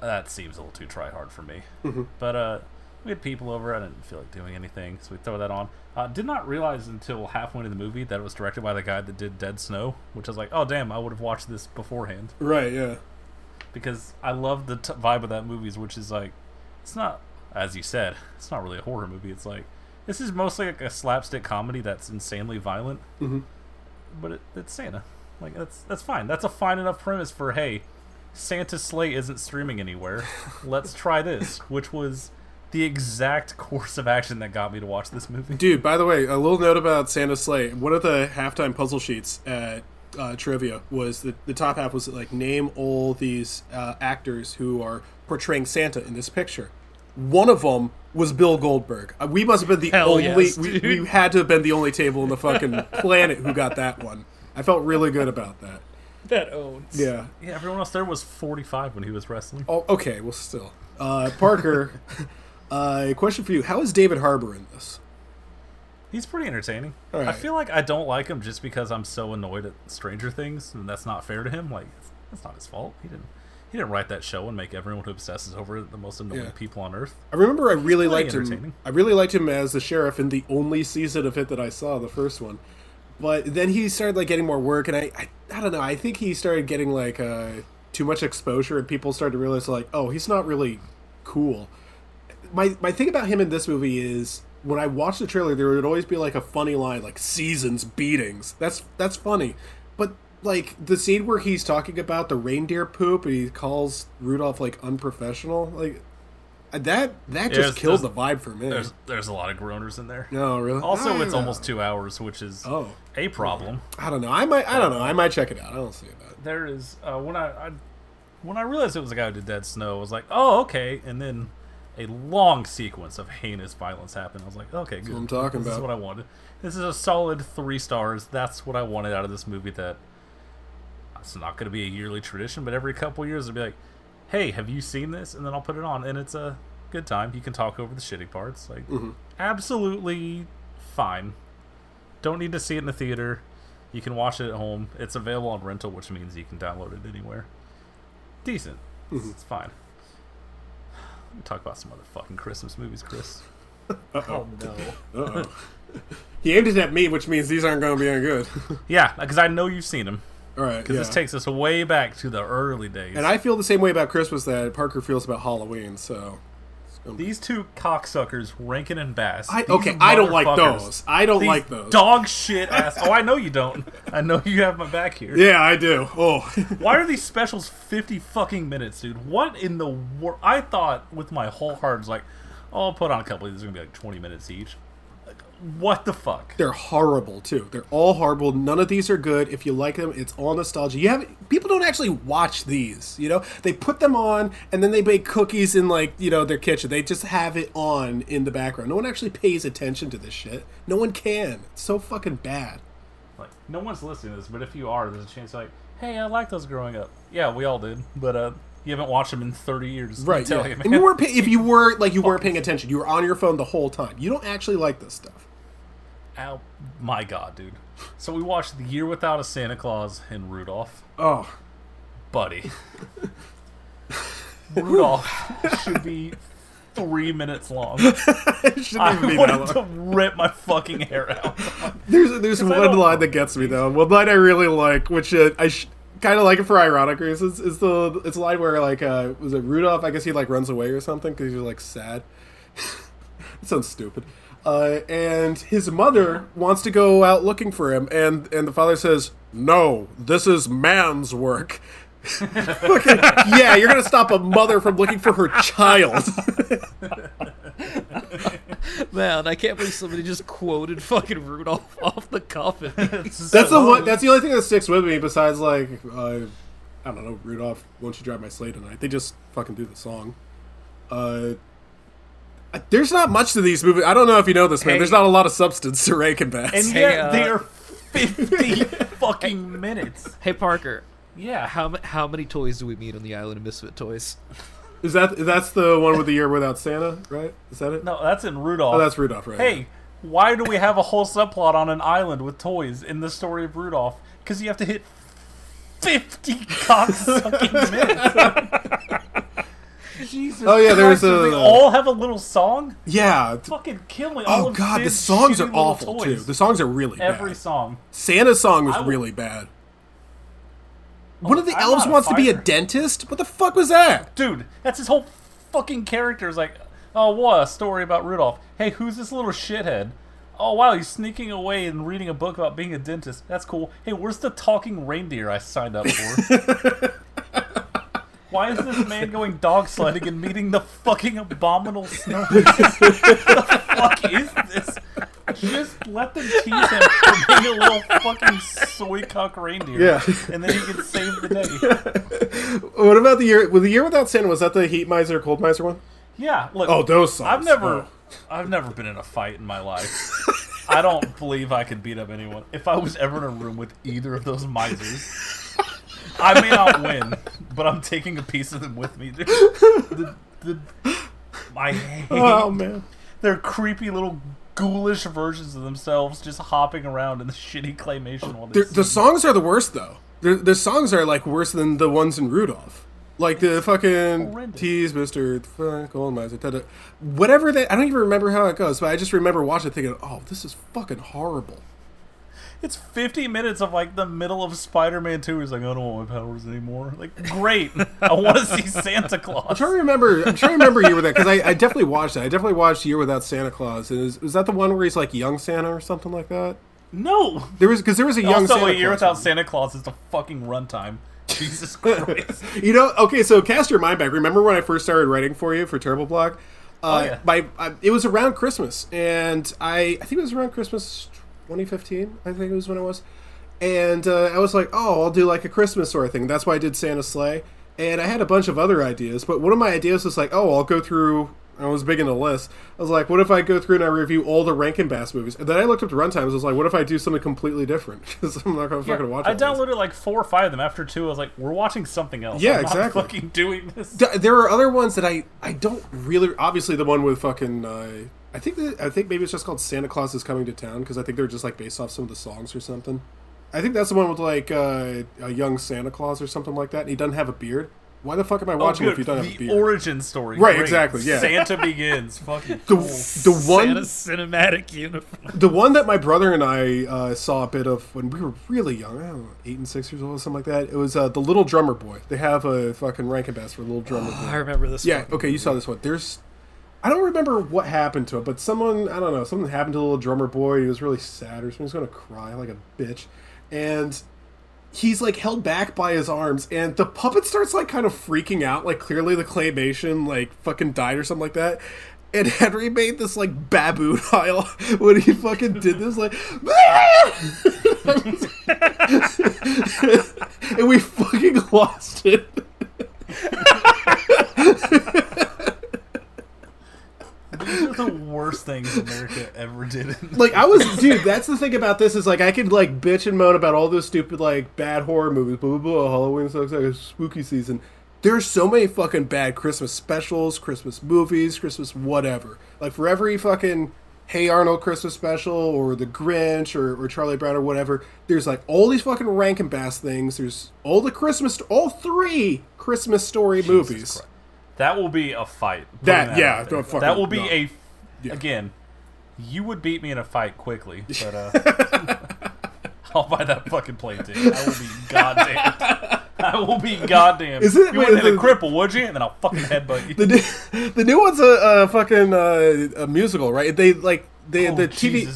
Speaker 2: that seems a little too try hard for me
Speaker 1: Mm-hmm.
Speaker 2: but uh we had people over. I didn't feel like doing anything, so we throw that on. Uh, did not realize until halfway into the movie that it was directed by the guy that did Dead Snow, which I was like, oh damn, I would have watched this beforehand
Speaker 1: Right. Yeah.
Speaker 2: because I love the t- vibe of that movie, which is like, it's not, as you said, it's not really a horror movie. It's like this is mostly like a slapstick comedy that's insanely violent,
Speaker 1: Mhm.
Speaker 2: But it, it's Santa. Like that's that's fine. That's a fine enough premise for hey, Santa's sleigh isn't streaming anywhere. Let's try this, which was the exact course of action that got me to watch this movie.
Speaker 1: Dude, by the way, a little note about Santa's sleigh. One of the halftime puzzle sheets at uh, trivia was the, the top half was like name all these uh, actors who are portraying Santa in this picture. One of them was Bill Goldberg. Uh, we must have been the
Speaker 3: Hell
Speaker 1: only.
Speaker 3: yes,
Speaker 1: we, we had to have been the only table on the fucking planet who got that one. I felt really good about that.
Speaker 3: That owns.
Speaker 1: Yeah.
Speaker 2: Yeah, everyone else there was 45 when he was wrestling.
Speaker 1: Oh, okay. Well, still, uh, Parker. uh, a question for you: How is David Harbour in this?
Speaker 2: He's pretty entertaining.
Speaker 1: All
Speaker 2: I feel like I don't like him just because I'm so annoyed at Stranger Things, and that's not fair to him. Like, that's not his fault. He didn't. He didn't write that show and make everyone who obsesses over it the most annoying
Speaker 1: Yeah.
Speaker 2: people on earth.
Speaker 1: I remember I really liked him. I really liked him as the sheriff in the only season of it that I saw, the first one. But then he started like getting more work, and I, I, I don't know. I think he started getting like uh, too much exposure, and people started to realize like, oh, he's not really cool. My my thing about him in this movie is when I watched the trailer, there would always be like a funny line like "seasons beatings." That's that's funny, like the scene where he's talking about the reindeer poop and he calls Rudolph like unprofessional, like that that just
Speaker 2: There's-
Speaker 1: kills the vibe for me.
Speaker 2: There's there's a lot of groaners in there.
Speaker 1: no, really.
Speaker 2: Also, it's
Speaker 1: don't
Speaker 2: almost two hours, which is
Speaker 1: Oh,
Speaker 2: a problem.
Speaker 1: I don't know. I might. I don't know. I might check it out. I don't see that.
Speaker 2: There is uh, when I, I when I realized it was the guy who did Dead Snow, I was like, oh okay, and then a long sequence of heinous violence happened. I was like, okay, good.
Speaker 1: what I'm talking
Speaker 2: this is
Speaker 1: about.
Speaker 2: what I wanted. This is a solid three stars. That's what I wanted out of this movie. That it's not going to be a yearly tradition, but every couple years it'll be like, hey, have you seen this? And then I'll put it on, and it's a good time. You can talk over the shitty parts. Like,
Speaker 1: Mm-hmm.
Speaker 2: absolutely fine. Don't need to see it in the theater. You can watch it at home. It's available on rental, which means you can download it anywhere. Decent. It's,
Speaker 1: Mm-hmm.
Speaker 2: it's fine. Let me talk about some other fucking Christmas movies, Chris.
Speaker 3: Oh no.
Speaker 1: Uh-oh. he aimed it at me, which means these aren't going to be any good.
Speaker 2: Yeah, because I know you've seen them.
Speaker 1: All right.
Speaker 2: Because
Speaker 1: Yeah.
Speaker 2: this takes us way back to the early days.
Speaker 1: and I feel the same way about Christmas that Parker feels about Halloween. So.
Speaker 2: These two cocksuckers, Rankin and Bass.
Speaker 1: I- okay, I don't like those. I don't like those.
Speaker 2: Dog shit ass. Oh, I know you don't. I know you have my back here.
Speaker 1: Yeah, I do. Oh.
Speaker 2: Why are these specials 50 fucking minutes, dude? What in the world? I thought with my whole heart, like, oh, I'll put on a couple of these. Going to be like 20 minutes each. What the fuck?
Speaker 1: They're horrible too. They're all horrible. None of these are good. If you like them, it's all nostalgia. You have people don't actually watch these. You know, they put them on and then they bake cookies in like you know their kitchen. They just have it on in the background. No one actually pays attention to this shit. No one can. It's so fucking bad.
Speaker 2: Like, no one's listening to this, but if you are, there's a chance like, hey, I like those growing up. Yeah, we all did. But, uh, you haven't watched them in 30 years.
Speaker 1: Right. Yeah.
Speaker 2: you,
Speaker 1: and you were if you were like you weren't paying attention, you were on your phone the whole time. You don't actually like this stuff.
Speaker 2: My god, dude. So we watched The Year Without a Santa Claus and Rudolph.
Speaker 1: Oh,
Speaker 2: Buddy. Rudolph should be three minutes long.
Speaker 1: it shouldn't
Speaker 2: I
Speaker 1: even be that
Speaker 2: wanted
Speaker 1: long.
Speaker 2: to rip my fucking hair out.
Speaker 1: There's there's one line that gets me though. One line I really like, which uh, I sh- kind of like it for ironic reasons, is the it's a line where like uh, was it Rudolph? I guess he like runs away or something because he's like sad. it sounds stupid. Uh, and his mother wants to go out looking for him, and and the father says, "No, this is man's work." Fucking- yeah, you're gonna stop a mother from looking for her child.
Speaker 3: Man, I can't believe somebody just quoted fucking Rudolph off the cuff.
Speaker 1: That's the one. That's the only thing that sticks with me. Besides, like, uh, I don't know, Rudolph. Won't you drive my sleigh tonight? They just fucking do the song. Uh, I- there's not much to these movies. I don't know if you know this, man.
Speaker 3: Hey.
Speaker 1: There's not a lot of substance to Rankin Bass.
Speaker 2: And
Speaker 3: Hey,
Speaker 2: yet
Speaker 3: uh,
Speaker 2: they are 50 fucking minutes.
Speaker 3: hey Parker,
Speaker 2: Yeah.
Speaker 3: how how many toys do we meet on the island of Misfit Toys?
Speaker 1: is that that's the one with the year without Santa, right? Is that it?
Speaker 2: No, that's in Rudolph.
Speaker 1: Oh, that's Rudolph, right?
Speaker 2: Hey, why do we have a whole subplot on an island with toys in the story of Rudolph? Because you have to hit 50 cocksucking minutes. Jesus
Speaker 1: Oh, yeah, there's
Speaker 2: Christ,
Speaker 1: a-
Speaker 2: They uh, all have a little song?
Speaker 1: yeah.
Speaker 2: Fucking kill me. Oh, all
Speaker 1: Oh god, the songs are awful too. The songs are really
Speaker 2: Every
Speaker 1: bad.
Speaker 2: song.
Speaker 1: Santa's song was really bad. Oh, One of the
Speaker 2: I'm
Speaker 1: elves wants to be a dentist. What the fuck was that?
Speaker 2: Dude, that's his whole fucking character. Is like, oh, what a story about Rudolph. Hey, who's this little shithead? Oh wow, he's sneaking away and reading a book about being a dentist. That's cool. Hey, where's the talking reindeer I signed up for? Why is this man going dog sledding and meeting the fucking abominable snowman? What the fuck is this? Just let them tease him for being a little fucking soy cock reindeer.
Speaker 1: Yeah.
Speaker 2: And then he can save the day.
Speaker 1: What about the year? Well, the year without Santa was that the Heat Miser, or Cold Miser one?
Speaker 2: Yeah, look.
Speaker 1: Oh, those songs.
Speaker 2: I've never,
Speaker 1: Oh.
Speaker 2: I've never been in a fight in my life. I don't believe I could beat up anyone. If I was ever in a room with either of those misers, I may not win, but I'm taking a piece of them with me. Dude. The, the, I hate
Speaker 1: Oh man.
Speaker 2: their creepy little ghoulish versions of themselves just hopping around in the shitty claymation while
Speaker 1: The, the songs are the worst though. The, the songs are like worse than the ones in Rudolph. Like the fucking
Speaker 2: Horrendous.
Speaker 1: tease, Mister Gold Miser, whatever that. I don't even remember how it goes, but I just remember watching, it thinking, "Oh, this is fucking horrible."
Speaker 2: It's 50 minutes of like the middle of Spider-Man 2. He's like, I don't want my powers anymore. Like, great. I want to see Santa Claus.
Speaker 1: I'm trying to remember. I'm trying to remember Year Without because I, I definitely watched that. I definitely watched Year Without Santa Claus. And is, is that the one where he's like young Santa or something like that?
Speaker 2: No.
Speaker 1: There was because there was a young
Speaker 2: also,
Speaker 1: Santa
Speaker 2: a year
Speaker 1: Claus
Speaker 2: without
Speaker 1: one.
Speaker 2: Santa Claus is the fucking runtime. Jesus Christ.
Speaker 1: You know, okay, so cast your mind back. Remember when I first started writing for you for Terrible Blog? Uh,
Speaker 2: Oh, yeah.
Speaker 1: my, I, it was around Christmas, and I I think it was around Christmas 2015. I think it was when it was, and uh, I was like, oh, I'll do like a Christmas sort of thing. That's why I did Santa Sleigh, and I had a bunch of other ideas, but one of my ideas was like, oh, I'll go through. I was big into lists. I was like, what if I go through and I review all the Rankin Bass movies? And then I looked up the runtimes. I was like, what if I do something completely different? Because I'm not gonna fucking watch. It. I
Speaker 2: downloaded like four or five of them. After two, I was like, we're watching something else.
Speaker 1: Yeah,
Speaker 2: I'm not
Speaker 1: exactly.
Speaker 2: fucking doing this.
Speaker 1: There are other ones that I I don't really obviously the one with fucking uh, I think that, I think maybe it's just called Santa Claus is coming to town because I think they're just like based off some of the songs or something. I think that's the one with like uh, a young Santa Claus or something like that, and he doesn't have a beard. Why the fuck am I
Speaker 2: Oh,
Speaker 1: watching
Speaker 2: good.
Speaker 1: if you don't have a
Speaker 2: the
Speaker 1: beard?
Speaker 2: origin story.
Speaker 1: Right,
Speaker 2: Great.
Speaker 1: exactly, yeah.
Speaker 2: Santa begins. Fucking
Speaker 1: the
Speaker 2: cool.
Speaker 1: the one
Speaker 3: Santa cinematic uniform.
Speaker 1: the one that my brother and I uh, saw a bit of when we were really young, I don't know, eight and six years old or something like that. It was uh, the Little Drummer Boy. They have a fucking Rankin Bass for Little Drummer Boy.
Speaker 3: I remember this. One.
Speaker 1: Yeah,
Speaker 3: fucking
Speaker 1: okay, you saw this one. There's I don't remember what happened to it, but someone I don't know, something happened to the little drummer boy. He was really sad or was gonna cry like a bitch. And he's like held back by his arms and the puppet starts like kind of freaking out, like clearly the claymation like fucking died or something like that. And Henry made this like baboon howl when he fucking did this, like, and we fucking lost it.
Speaker 2: These are the worst things America ever did.
Speaker 1: like I was, dude. That's the thing about this is like I could like bitch and moan about all those stupid like bad horror movies. Blah blah blah. Halloween sucks like a spooky season. There's so many fucking bad Christmas specials, Christmas movies, Christmas whatever. Like for every fucking Hey Arnold Christmas special or The Grinch or, or Charlie Brown or whatever, there's like all these fucking Rankin Bass things. There's all the Christmas, all three Christmas story movies.
Speaker 2: That will be a fight.
Speaker 1: That-
Speaker 2: Putting
Speaker 1: yeah, don't fucking-
Speaker 2: that will be
Speaker 1: no.
Speaker 2: a.
Speaker 1: Yeah.
Speaker 2: Again, you would beat me in a fight quickly, but uh, I'll buy that fucking plane ticket. I will be goddamn. I will be goddamn.
Speaker 1: Is it-
Speaker 2: You wouldn't hit a cripple, would you? And then I'll fucking headbutt you.
Speaker 1: the new, the new one's a, a fucking uh, a musical, right? They like they
Speaker 2: Oh,
Speaker 1: the TV.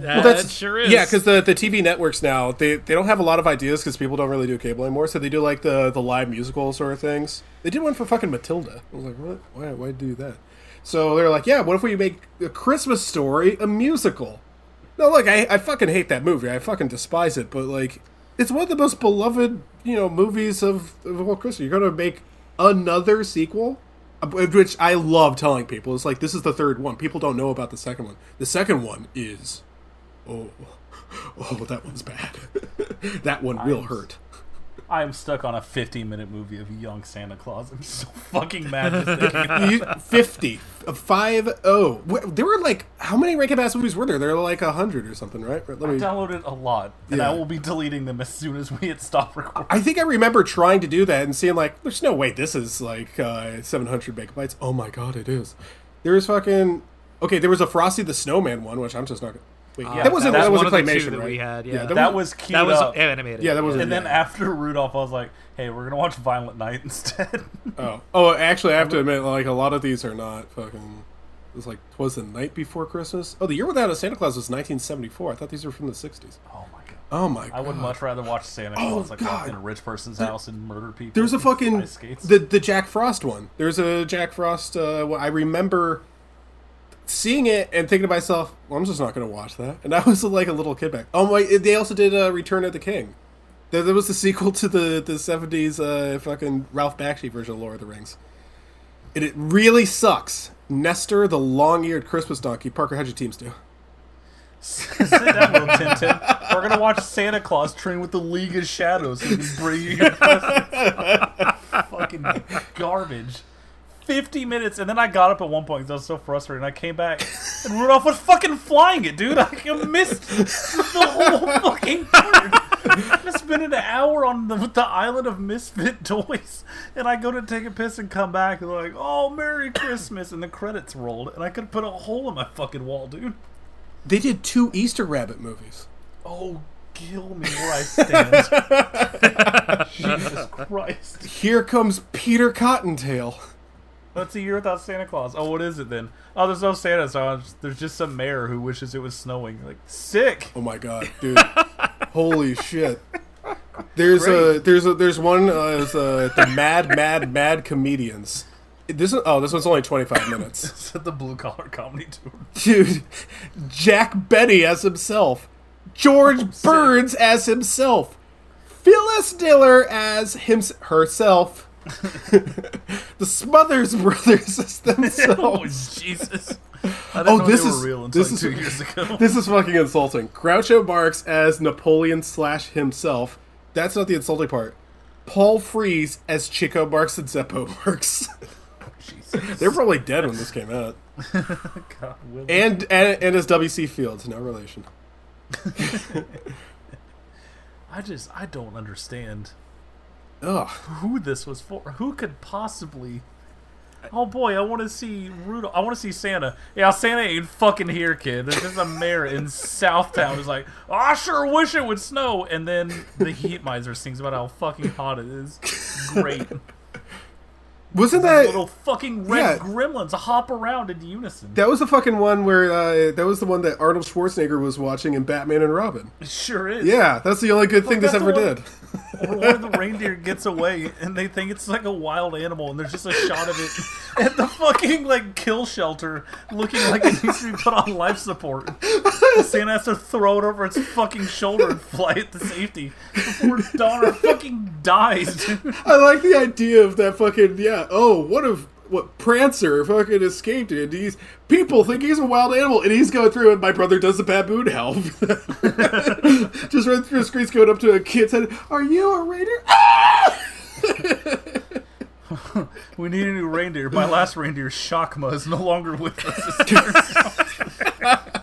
Speaker 2: Jesus.
Speaker 3: Well,
Speaker 1: that's
Speaker 3: that sure is.
Speaker 1: Yeah, because the, the TV networks now they, they don't have a lot of ideas because people don't really do cable anymore. So they do like the the live musical sort of things. They did one for fucking Matilda. I was like, what? Why why do that? So they're like, yeah, what if we make a Christmas story a musical? No, look, I, I fucking hate that movie. I fucking despise it. But like, it's one of the most beloved you know movies of of all Christmas. You're gonna make another sequel. uh, Which I love telling people. It's like this is the third one. People don't know about the second one. The second one is Oh, oh, that one's bad. that one will hurt.
Speaker 2: I am stuck on a 15 minute movie of young Santa Claus. I'm so fucking mad just thinking
Speaker 1: You- 50. uh, 5 0. Wh- There were like, how many Rankin Bass movies were there? There were like 100 or something, right? Let
Speaker 2: I
Speaker 1: me.
Speaker 2: downloaded a lot, and
Speaker 1: Yeah.
Speaker 2: I will be deleting them as soon as we hit stop recording.
Speaker 1: I think I remember trying to do that and seeing like, there's no way this is like uh, 700 megabytes. Oh my god, it is. There was fucking. Okay, there was a Frosty the Snowman one, which I'm just not. Wait,
Speaker 2: Yeah,
Speaker 1: that wasn't
Speaker 2: that
Speaker 1: that,
Speaker 2: was
Speaker 1: was
Speaker 3: one
Speaker 1: a
Speaker 3: of the two
Speaker 1: claymation,
Speaker 3: that
Speaker 1: right?
Speaker 3: we had, yeah.
Speaker 1: that,
Speaker 2: That
Speaker 1: was,
Speaker 2: was queued
Speaker 3: that was
Speaker 2: up.
Speaker 3: animated.
Speaker 1: Yeah, that was-
Speaker 2: And then after Rudolph, I was like, "Hey, we're gonna watch Violent Night instead."
Speaker 1: Oh, oh, actually, I have to admit, like a lot of these are not fucking. It was like was the night before Christmas. Oh, the year without a Santa Claus was 1974. I thought these were from the 60s.
Speaker 2: oh my god!
Speaker 1: Oh my god.
Speaker 2: I would much rather watch Santa
Speaker 1: Oh,
Speaker 2: Claus like walk
Speaker 1: God.
Speaker 2: in a rich person's house and murder people.
Speaker 1: There's a fucking
Speaker 2: ice skates.
Speaker 1: the the Jack Frost one. There's a Jack Frost. Uh, I remember seeing it and thinking to myself, well, "I'm just not going to watch that." And I was like a little kid back. Oh my! They also did uh, Return of the King. There, there was the sequel to the the '70s uh, fucking Ralph Bakshi version of Lord of the Rings. And it really sucks. Nestor, the long-eared Christmas donkey. Parker, how'd your teams do?
Speaker 2: Sit down, little Tintin. We're gonna watch Santa Claus train with the League of Shadows so we can bring you your. Fucking garbage. 50 minutes, and then I got up at one point because I was so frustrated, and I came back, and Rudolph was fucking flying it, dude. I missed the whole fucking part. I spent an hour on the, the island of misfit toys, and I go to take a piss and come back, and they're like, "Oh, Merry Christmas," and the credits rolled, and I could have put a hole in my fucking wall, dude.
Speaker 1: They did two Easter Rabbit movies.
Speaker 2: Oh, kill me where I stand. Jesus Christ.
Speaker 1: Here comes Peter Cottontail.
Speaker 2: That's a year without Santa Claus. Oh, what is it then? Oh, there's no Santa, so was- there's just some mayor who wishes it was snowing. Like, sick.
Speaker 1: Oh my god, dude! Holy shit! There's a there's a there's one uh, it's, uh, the Mad Mad Mad Comedians. This is, oh this one's only 25 minutes,
Speaker 2: It's at the blue collar comedy tour.
Speaker 1: dude. Jack Benny as himself, George Burns as himself, Phyllis Diller as him herself, the Smothers Brothers
Speaker 2: oh,
Speaker 1: themselves.
Speaker 2: Jesus. I didn't
Speaker 1: Oh,
Speaker 2: know
Speaker 1: this is
Speaker 2: were real until
Speaker 1: this
Speaker 2: like
Speaker 1: is
Speaker 2: two years ago.
Speaker 1: This is fucking insulting. Groucho Marx as Napoleon slash himself. That's not the insulting part. Paul Frees as Chico Marx and Zeppo Marx.
Speaker 2: Jesus.
Speaker 1: They're probably dead when this came out.
Speaker 2: God.
Speaker 1: And and, and as W.C. Fields, no relation.
Speaker 2: I just, I don't understand
Speaker 1: Ugh.
Speaker 2: who this was for. Who could possibly. Oh boy, I want to see Rudolph. I want to see Santa. Yeah, Santa ain't fucking here, kid. There's just a mayor in Southtown who's like, oh, I sure wish it would snow. And then the heat miser sings about how fucking hot it is. Great.
Speaker 1: Wasn't that
Speaker 2: little fucking red
Speaker 1: yeah.
Speaker 2: gremlins hop around in unison.
Speaker 1: that was the fucking one where uh, that was the one that Arnold Schwarzenegger was watching in Batman and Robin?
Speaker 2: It sure is.
Speaker 1: Yeah, that's the only good thing this ever did.
Speaker 2: Or of the reindeer gets away and they think it's like a wild animal and there's just a shot of it at the fucking like kill shelter looking like it needs to be put on life support. Santa has to throw it over its fucking shoulder and fly it to safety before Donner fucking dies, dude.
Speaker 1: I like the idea of that fucking yeah. Oh, what if what Prancer fucking escaped and these people think he's a wild animal and he's going through and my brother does the baboon help. Just run through the screens going up to a kid's head. Are you a raider? Ah!
Speaker 2: We need a new reindeer. My last reindeer, Shakma, is no longer with us.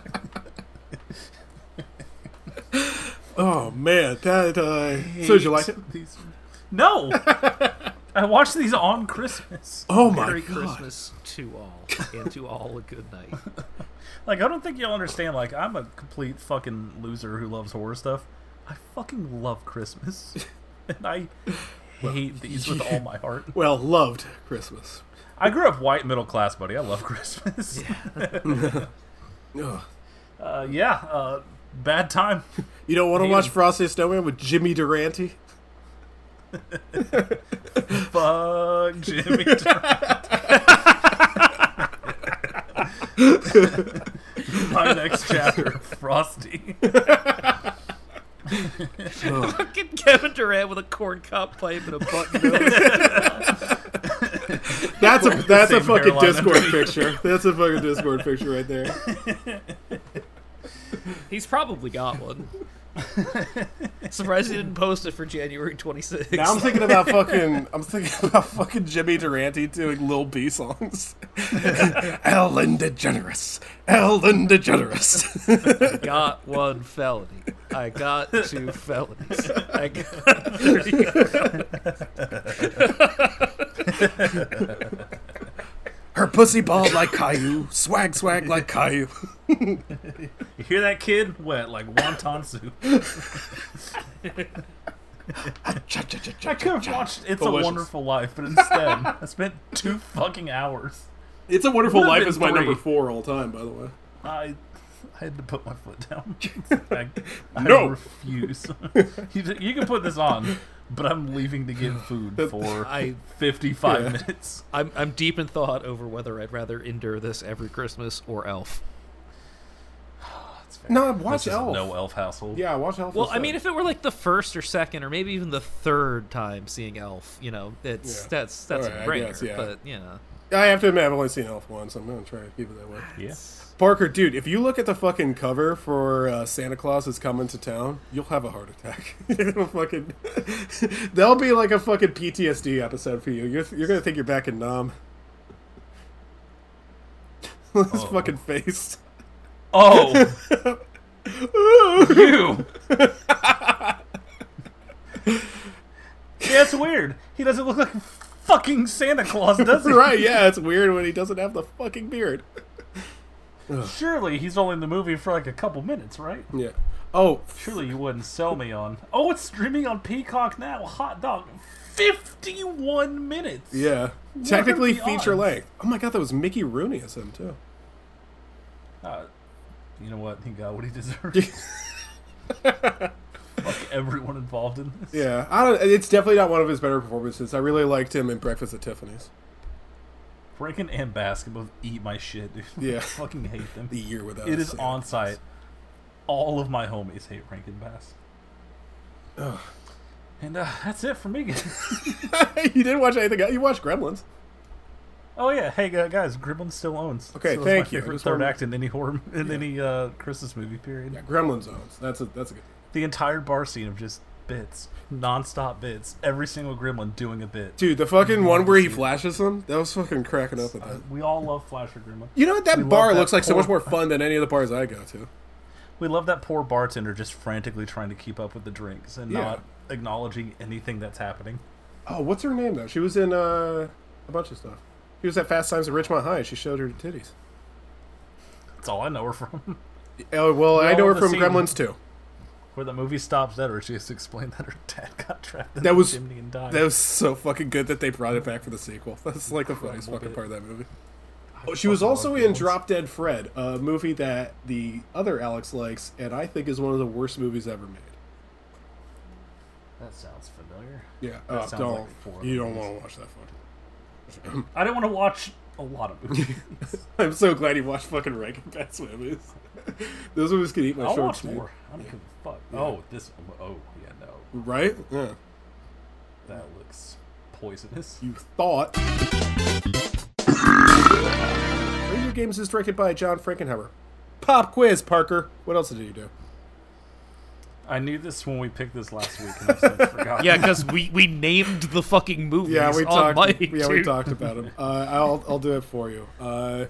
Speaker 1: Oh man, that. Uh, so did you like it?
Speaker 2: These- No! I watched these on Christmas.
Speaker 1: Oh my
Speaker 3: Merry
Speaker 1: god.
Speaker 3: Christmas to all, and to all a good night.
Speaker 2: Like, I don't think you'll understand. Like, I'm a complete fucking loser who loves horror stuff. I fucking love Christmas. and I hate these with all my heart.
Speaker 1: Well, loved Christmas.
Speaker 2: I grew up white middle class, buddy. I love Christmas.
Speaker 1: Yeah.
Speaker 2: Uh, yeah, uh, bad time.
Speaker 1: You don't want to watch. Frosty Snowman with Jimmy Durante?
Speaker 2: Fuck Jimmy. Durante. my next chapter, Frosty.
Speaker 3: Fucking Kevin Durant with a corn cob pipe and a button nose.
Speaker 1: That's a that's a fucking
Speaker 2: hairline
Speaker 1: Discord
Speaker 2: underneath.
Speaker 1: picture. That's a fucking Discord picture right there.
Speaker 3: He's probably got one. Surprised he didn't post it for January 26th.
Speaker 1: Now I'm thinking about fucking. I'm thinking about fucking Jimmy Durante doing Lil B songs. Ellen DeGeneres, Ellen DeGeneres.
Speaker 3: got one felony. I got two felonies. I got three.
Speaker 1: Her pussy bald like Caillou, swag swag like Caillou.
Speaker 2: You hear that kid? Wet like wonton soup. I could have watched It's
Speaker 1: Delicious.
Speaker 2: a Wonderful Life, but instead, I spent two fucking hours.
Speaker 1: It's a Wonderful Life is my
Speaker 2: three.
Speaker 1: number four all time, by the way.
Speaker 2: I I had to put my foot down. I, I
Speaker 1: No.
Speaker 2: refuse. you, you can put this on, but I'm leaving to get food for
Speaker 3: I-
Speaker 2: 55
Speaker 1: Yeah.
Speaker 2: minutes.
Speaker 3: I'm I'm deep in thought over whether I'd rather endure this every Christmas or Elf.
Speaker 1: No, watch
Speaker 2: This is
Speaker 1: Elf.
Speaker 2: no elf household.
Speaker 1: Yeah, watch Elf.
Speaker 3: Well, I
Speaker 1: instead.
Speaker 3: mean, if it were like the first or second or maybe even the third time seeing Elf, you know, it's
Speaker 1: Yeah.
Speaker 3: that's that's
Speaker 1: Alright, I
Speaker 3: a brainer.
Speaker 1: guess, yeah.
Speaker 3: But you know,
Speaker 1: I have to admit, I've only seen Elf once. I'm gonna try to keep it that way.
Speaker 2: Yeah.
Speaker 1: Parker, dude, if you look at the fucking cover for uh, Santa Claus is coming to town, you'll have a heart attack. You're gonna fucking, that'll be like a fucking PTSD episode for you. You're, you're gonna think you're back in Nam. His
Speaker 2: Oh.
Speaker 1: fucking face.
Speaker 2: Oh, you. yeah, it's weird. He doesn't look like fucking Santa Claus, does he?
Speaker 1: right? Yeah, it's weird when he doesn't have the fucking beard.
Speaker 2: Surely he's only in the movie for like a couple minutes, right?
Speaker 1: Yeah. Oh,
Speaker 2: Surely you wouldn't sell me on. Oh, it's streaming on Peacock now. Hot dog. 51 minutes.
Speaker 1: yeah.
Speaker 2: What
Speaker 1: Technically feature
Speaker 2: odds?
Speaker 1: length. Oh my god, that was Mickey Rooney as him too.
Speaker 2: Uh, you know what? He got what he deserved. Fuck everyone involved in this.
Speaker 1: Yeah, I don't. It's definitely not one of his better performances. I really liked him in Breakfast at Tiffany's.
Speaker 2: Rankin and Baskin both eat my shit, dude.
Speaker 1: Yeah.
Speaker 2: I fucking hate them.
Speaker 1: The year without.
Speaker 2: It is on site. All of my homies hate Rankin Bass. And uh, that's it for me.
Speaker 1: you didn't watch anything else. You watched Gremlins.
Speaker 2: oh yeah, hey uh, guys, Gremlins still owns.
Speaker 1: Okay,
Speaker 2: is
Speaker 1: thank
Speaker 2: my
Speaker 1: you.
Speaker 2: Favorite third act in any horror in any uh, Christmas movie period.
Speaker 1: Yeah, Gremlins owns. That's a that's a good.
Speaker 2: The entire bar scene of just bits, non-stop bits. Every single Gremlin doing a bit.
Speaker 1: Dude, the fucking one where he flashes them, that was fucking cracking up with
Speaker 2: Uh,
Speaker 1: that.
Speaker 2: we all love Flasher Gremlin.
Speaker 1: You know what? That
Speaker 2: we
Speaker 1: bar
Speaker 2: that
Speaker 1: looks like so much more fun than any of the bars I go to.
Speaker 2: We love that poor bartender just frantically trying to keep up with the drinks and
Speaker 1: Yeah.
Speaker 2: not acknowledging anything that's happening.
Speaker 1: Oh, what's her name though? She was in uh, a bunch of stuff. She was at Fast Times at Ridgemont High. She showed her titties.
Speaker 2: That's all I know her from.
Speaker 1: Oh well, I know her from
Speaker 2: scene-
Speaker 1: Gremlins too.
Speaker 2: Where the movie stops dead, or she has to explain that her dad got trapped in
Speaker 1: That
Speaker 2: the
Speaker 1: was-
Speaker 2: chimney and died.
Speaker 1: That was so fucking good that they brought it back for the sequel. That's like the funniest fucking
Speaker 2: bit.
Speaker 1: part of that movie. Oh, she was also in
Speaker 2: Gremlins.
Speaker 1: Drop Dead Fred, a movie that the other Alex likes, and I think is one of the worst movies ever made.
Speaker 2: That sounds familiar.
Speaker 1: Yeah,
Speaker 2: That
Speaker 1: uh,
Speaker 2: sounds
Speaker 1: don't
Speaker 2: like
Speaker 1: you don't want to watch that one.
Speaker 2: I don't want to watch a lot of movies.
Speaker 1: I'm so glad you watched fucking Rankin Bass movies. Those movies can eat my
Speaker 2: I'll
Speaker 1: shorts,
Speaker 2: watch more. I don't give a fuck. Oh, this. Oh, yeah, no.
Speaker 1: Right? Yeah.
Speaker 2: That looks poisonous.
Speaker 1: You thought. Reindeer Games is directed by John Frankenheimer. Pop quiz, Parker. What else did you do?
Speaker 2: I knew this when we picked this last week, and I've since forgotten.
Speaker 3: yeah, because we we named the fucking movies.
Speaker 1: Yeah, we
Speaker 3: on
Speaker 1: talked.
Speaker 3: mic,
Speaker 1: yeah, we talked about him. Uh, I'll I'll do it for you. Uh,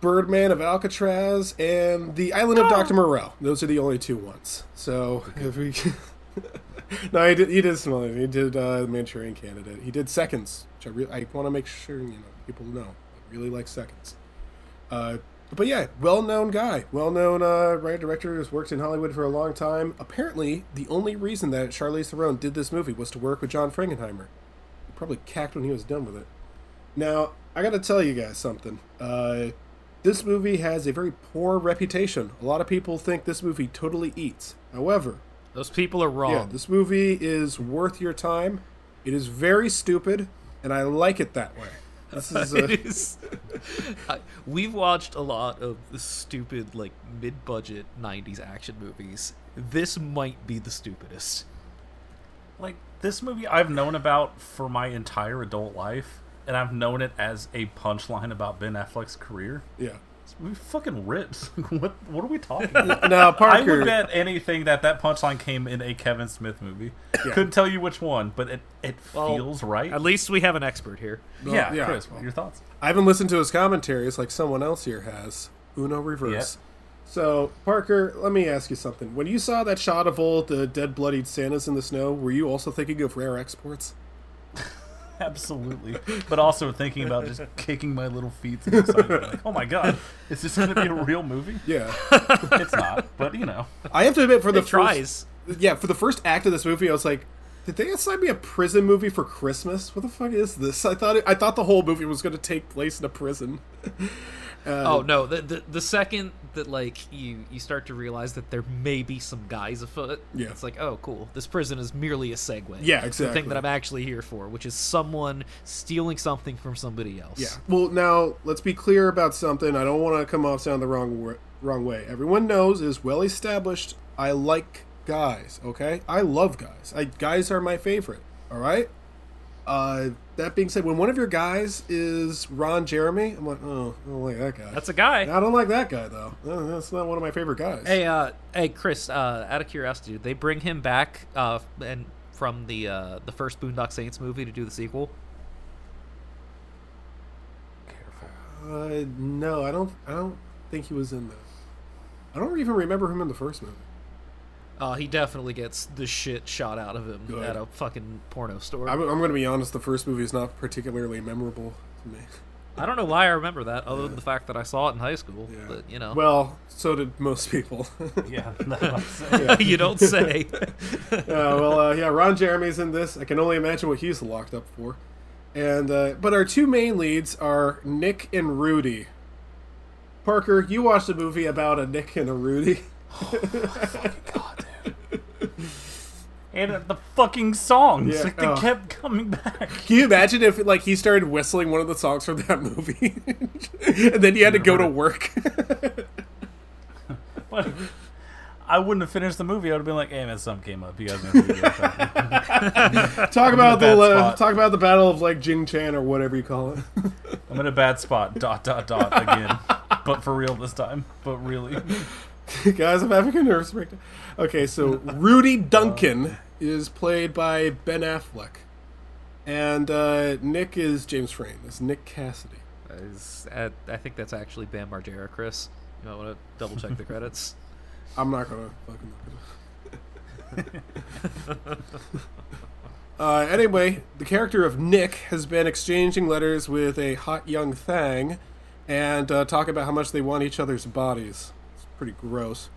Speaker 1: Birdman of Alcatraz and The Island of Doctor Moreau. Those are the only two ones. So if we. no, he did. He did some other. He did uh, Manchurian Candidate. He did Seconds, which I really I want to make sure you know people know. I really like Seconds. Uh, but yeah, well-known guy, well-known uh, writer director has worked in Hollywood for a long time. Apparently, the only reason that Charlize Theron did this movie was to work with John Frankenheimer. He probably cacked when he was done with it. Now, I got to tell you guys something. Uh, this movie has a very poor reputation. A lot of people think this movie totally eats. However,
Speaker 3: Those people are wrong.
Speaker 1: yeah, this movie is worth your time. It is very stupid, and I like it that way. This is a,
Speaker 3: it is. I, we've watched a lot of the stupid, like mid-budget '90s action movies. This might be the stupidest.
Speaker 2: like this movie I've known about for my entire adult life, and I've known it as a punchline about Ben Affleck's career.
Speaker 1: yeah.
Speaker 2: This movie fucking rips. what what are we talking about?
Speaker 1: Now,
Speaker 2: I would bet anything that that punchline came in a Kevin Smith movie. Couldn't tell you which one, but it it
Speaker 3: Well,
Speaker 2: feels right.
Speaker 3: At least we have an expert here.
Speaker 2: yeah,
Speaker 1: yeah.
Speaker 2: Chris, what are your thoughts?
Speaker 1: I haven't listened to his commentaries like someone else here has. Uno reverse. So, Parker, let me ask you something. When you saw that shot of all the dead, bloodied Santas in the snow, were you also thinking of rare exports?
Speaker 2: Absolutely, but also thinking about just kicking my little feet to the side. Like, oh my god, is this going to be a real movie?
Speaker 1: Yeah.
Speaker 2: It's not, but you know,
Speaker 1: I have to admit, for the
Speaker 3: It tries.
Speaker 1: First, yeah, for the first act of this movie, I was like, did they assign me a prison movie for Christmas? What the fuck is this? I thought it, I thought the whole movie was going to take place in a prison.
Speaker 3: Uh, oh no, the, the the second that like you you start to realize that there may be some guys afoot,
Speaker 1: Yeah.
Speaker 3: it's like oh cool, this prison is merely a segue.
Speaker 1: Yeah,
Speaker 3: exactly. The thing that I'm actually here for, which is someone stealing something from somebody else.
Speaker 1: Yeah. Well, now let's be clear about something. I don't want to come off sound the wrong wrong way. Everyone knows is well established. I like guys. Okay, I love guys. I guys are my favorite. All right. Uh, that being said, when one of your guys is Ron Jeremy, I'm like, oh, I don't like that guy.
Speaker 3: That's a guy.
Speaker 1: I don't like that guy though. Uh, That's not one of my favorite guys.
Speaker 3: Hey, uh, hey, Chris. Uh, out of curiosity, did they bring him back uh, and from the uh, the first Boondock Saints movie to do the sequel? Careful.
Speaker 1: Uh, no, I don't. I don't think he was in that. I don't even remember him in the first movie.
Speaker 3: Uh, he definitely gets the shit shot out of him
Speaker 1: Good.
Speaker 3: at a fucking porno store.
Speaker 1: I'm, I'm going to be honest. The first movie is not particularly memorable to me.
Speaker 3: I don't know why I remember that, other than the fact that I saw it in high school.
Speaker 1: Yeah.
Speaker 3: But you know,
Speaker 1: Well, so did most people.
Speaker 2: Yeah.
Speaker 3: you don't say.
Speaker 1: uh, well, uh, yeah, Ron Jeremy's in this. I can only imagine what he's locked up for. And uh, but our two main leads are Nick and Rudy. Parker, you watched a movie about a Nick and a Rudy.
Speaker 2: and the fucking songs.
Speaker 1: Yeah,
Speaker 2: like they
Speaker 1: oh.
Speaker 2: kept coming back.
Speaker 1: Can you imagine if like he started whistling one of the songs from that movie, and then he had to go to work?
Speaker 2: But I wouldn't have finished the movie. I would have been like, "Hey man, something came up. You guys know who you are."
Speaker 1: talk about the uh, talk about the battle of like Jing Chan or whatever you call it.
Speaker 2: I'm in a bad spot. Dot dot dot again, but for real this time. But really,
Speaker 1: Guys, I'm having a nervous breakdown. Okay, so Rudy Duncan is played by Ben Affleck, and uh, Nick is James Frain. It's Nick Cassidy.
Speaker 3: Is- uh, I think that's actually Bam Margera, Chris. You might want to double check the credits.
Speaker 1: I'm not gonna fucking look it up. uh, anyway, the character of Nick has been exchanging letters with a hot young thang, and uh, talk about how much they want each other's bodies. It's pretty gross.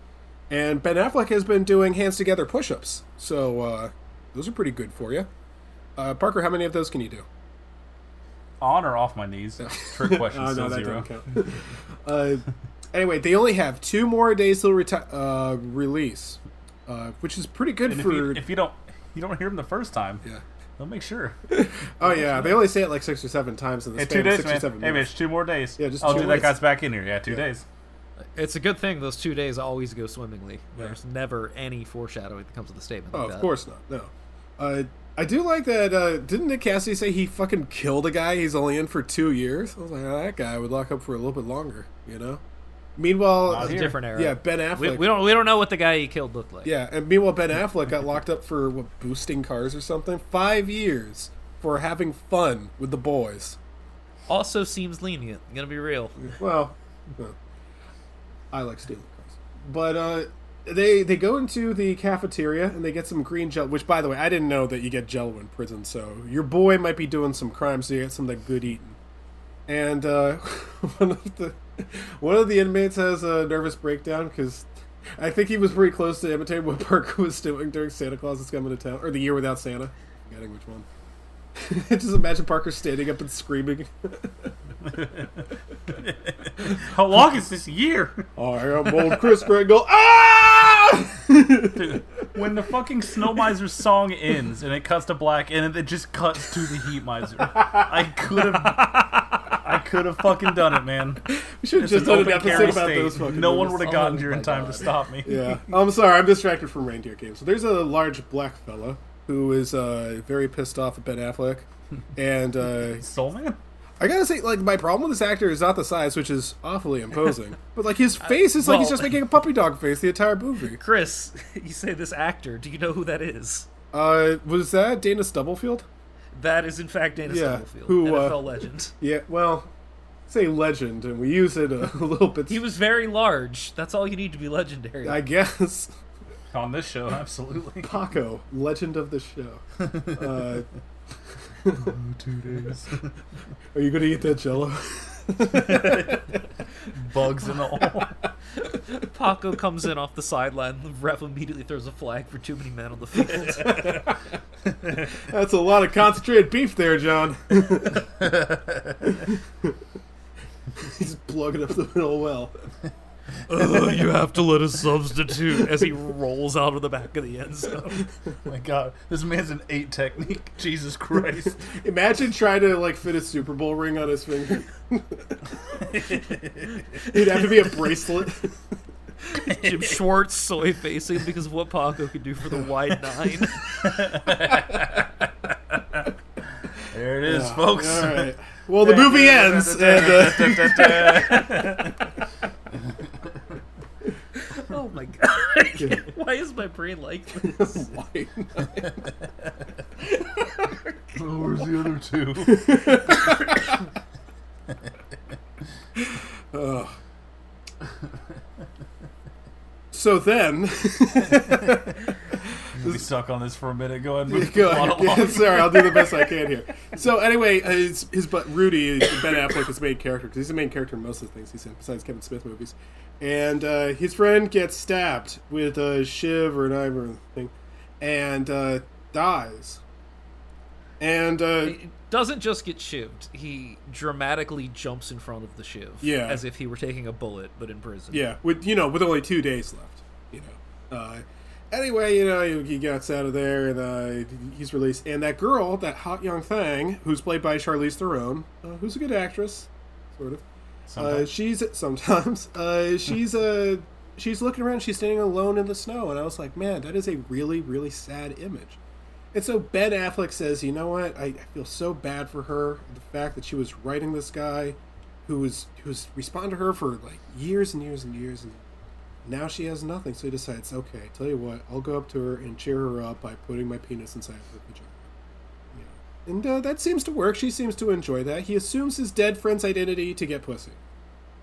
Speaker 1: And Ben Affleck has been doing hands together push-ups, so uh, those are pretty good for you. Uh, Parker, how many of those can you do?
Speaker 2: on or off my knees? Trick question.
Speaker 1: Oh, no, that
Speaker 2: zero.
Speaker 1: uh, anyway, they only have two more days till reti- uh, release, uh, which is pretty good
Speaker 2: And if
Speaker 1: for.
Speaker 2: you, if you don't, you don't hear them the first time.
Speaker 1: yeah.
Speaker 2: They'll make sure.
Speaker 1: Oh yeah, they only say it like six or seven times in the
Speaker 2: Hey,
Speaker 1: span
Speaker 2: two
Speaker 1: of
Speaker 2: days,
Speaker 1: six or
Speaker 2: man.
Speaker 1: seven
Speaker 2: Hey,
Speaker 1: minutes.
Speaker 2: Mitch, two more days.
Speaker 1: Yeah, just
Speaker 2: oh, dude,
Speaker 1: days.
Speaker 2: that guy's back in here. Yeah, two
Speaker 1: Yeah.
Speaker 2: days.
Speaker 3: It's a good thing those two days always go swimmingly. There's never any foreshadowing that comes with the statement.
Speaker 1: Oh,
Speaker 3: like
Speaker 1: of
Speaker 3: that.
Speaker 1: course not. No. Uh, I do like that. Uh, didn't Nick Cassidy say he fucking killed a guy? He's only in for two years. I was like, oh, that guy would lock up for a little bit longer. You know. Meanwhile,
Speaker 2: Not
Speaker 3: a
Speaker 2: here.
Speaker 3: different era.
Speaker 1: yeah, Ben Affleck.
Speaker 3: We, we don't we don't know what the guy he killed looked like.
Speaker 1: Yeah, and meanwhile, Ben Affleck got locked up for what, boosting cars or something. Five years for having fun with the boys.
Speaker 3: Also seems lenient. I'm gonna be real.
Speaker 1: Well, I like stealing cars, but uh, they they go into the cafeteria and they get some green gel. Which, by the way, I didn't know that you get Jello in prison. So your boy might be doing some crimes, so you get some of that good eating. And uh, one of the one of the inmates has a nervous breakdown because I think he was pretty close to imitating what Parker was doing during Santa Claus is Coming to Town or the Year Without Santa. Forgetting which one. Just imagine Parker standing up and screaming.
Speaker 2: How long is this year?
Speaker 1: I am old Kris Kringle. Ah!
Speaker 2: when the fucking Snow Miser song ends and it cuts to black and it just cuts to the Heat Miser, I could have, I could have fucking done it, man.
Speaker 1: We should have just done an episode about those fucking
Speaker 2: No one would have gotten
Speaker 3: Oh
Speaker 2: here in time to stop me.
Speaker 1: Yeah, I'm sorry. I'm distracted from reindeer games. So there's a large black fella who is uh, very pissed off at Ben Affleck, and uh,
Speaker 2: Soul Man.
Speaker 1: I gotta say, like, my problem with this actor is not the size, which is awfully imposing, but like his face is like he's just making a puppy dog face the entire movie.
Speaker 3: Chris, you say this actor. Do you know who that is?
Speaker 1: Uh, was that Dana Stubblefield?
Speaker 3: That is in fact Dana
Speaker 1: Yeah,
Speaker 3: Stubblefield,
Speaker 1: who, uh,
Speaker 3: NFL legend.
Speaker 1: Yeah, well, say legend, and we use it a, a little bit.
Speaker 3: He was very large. That's all you need to be legendary.
Speaker 1: I guess.
Speaker 2: On this show, absolutely.
Speaker 1: Paco, legend of the show. Uh,
Speaker 2: Two days.
Speaker 1: are you gonna eat that Jello?
Speaker 2: Bugs and all.
Speaker 3: Paco comes in off the sideline. The ref immediately throws a flag for too many men on the field.
Speaker 1: That's a lot of concentrated beef there, John. He's plugging up the middle well.
Speaker 3: Ugh, you have to let us substitute as he rolls out of the back of the end zone.
Speaker 2: Oh my god, this man's an eight technique. Jesus Christ.
Speaker 1: Imagine trying to like fit a Super Bowl ring on his finger. It'd have to be a bracelet.
Speaker 3: Jim Schwartz soy facing because of what Paco could do for the wide nine.
Speaker 2: There it is, folks.
Speaker 1: All right. Well, the movie ends, and uh,
Speaker 3: oh my god! Why is my brain like this?
Speaker 1: Why?
Speaker 2: Oh, where's the other two?
Speaker 1: so then,
Speaker 2: We'll be stuck on this for a minute. Go ahead and move
Speaker 1: Go
Speaker 2: the plot
Speaker 1: ahead.
Speaker 2: along.
Speaker 1: Sorry, I'll do the best I can here. So anyway, uh, his, his but Rudy, is Ben Affleck, is the main character because he's the main character in most of the things he's in, besides Kevin Smith movies. And uh, his friend gets stabbed with a shiv or a knife or thing, and uh, dies. And uh,
Speaker 3: He doesn't just get shivved; he dramatically jumps in front of the shiv,
Speaker 1: Yeah.
Speaker 3: as if he were taking a bullet, but in prison.
Speaker 1: Yeah, with you know, with only two days left, you know. Anyway, you know, he, gets out of there and uh, he's released. And that girl, that hot young thing, who's played by Charlize Theron, uh, who's a good actress, sort of. Uh,
Speaker 2: Sometimes.
Speaker 1: she's sometimes uh, she's uh, she's looking around. She's standing alone in the snow, and I was like, man, that is a really really sad image. And so Ben Affleck says, you know what? I, I feel so bad for her. The fact that she was writing this guy, who was who was responding to her for like years and years and years, and now she has nothing. So he decides, okay, tell you what, I'll go up to her and cheer her up by putting my penis inside her vagina. Yeah. And uh, that seems to work. She seems to enjoy that. He assumes his dead friend's identity to get pussy.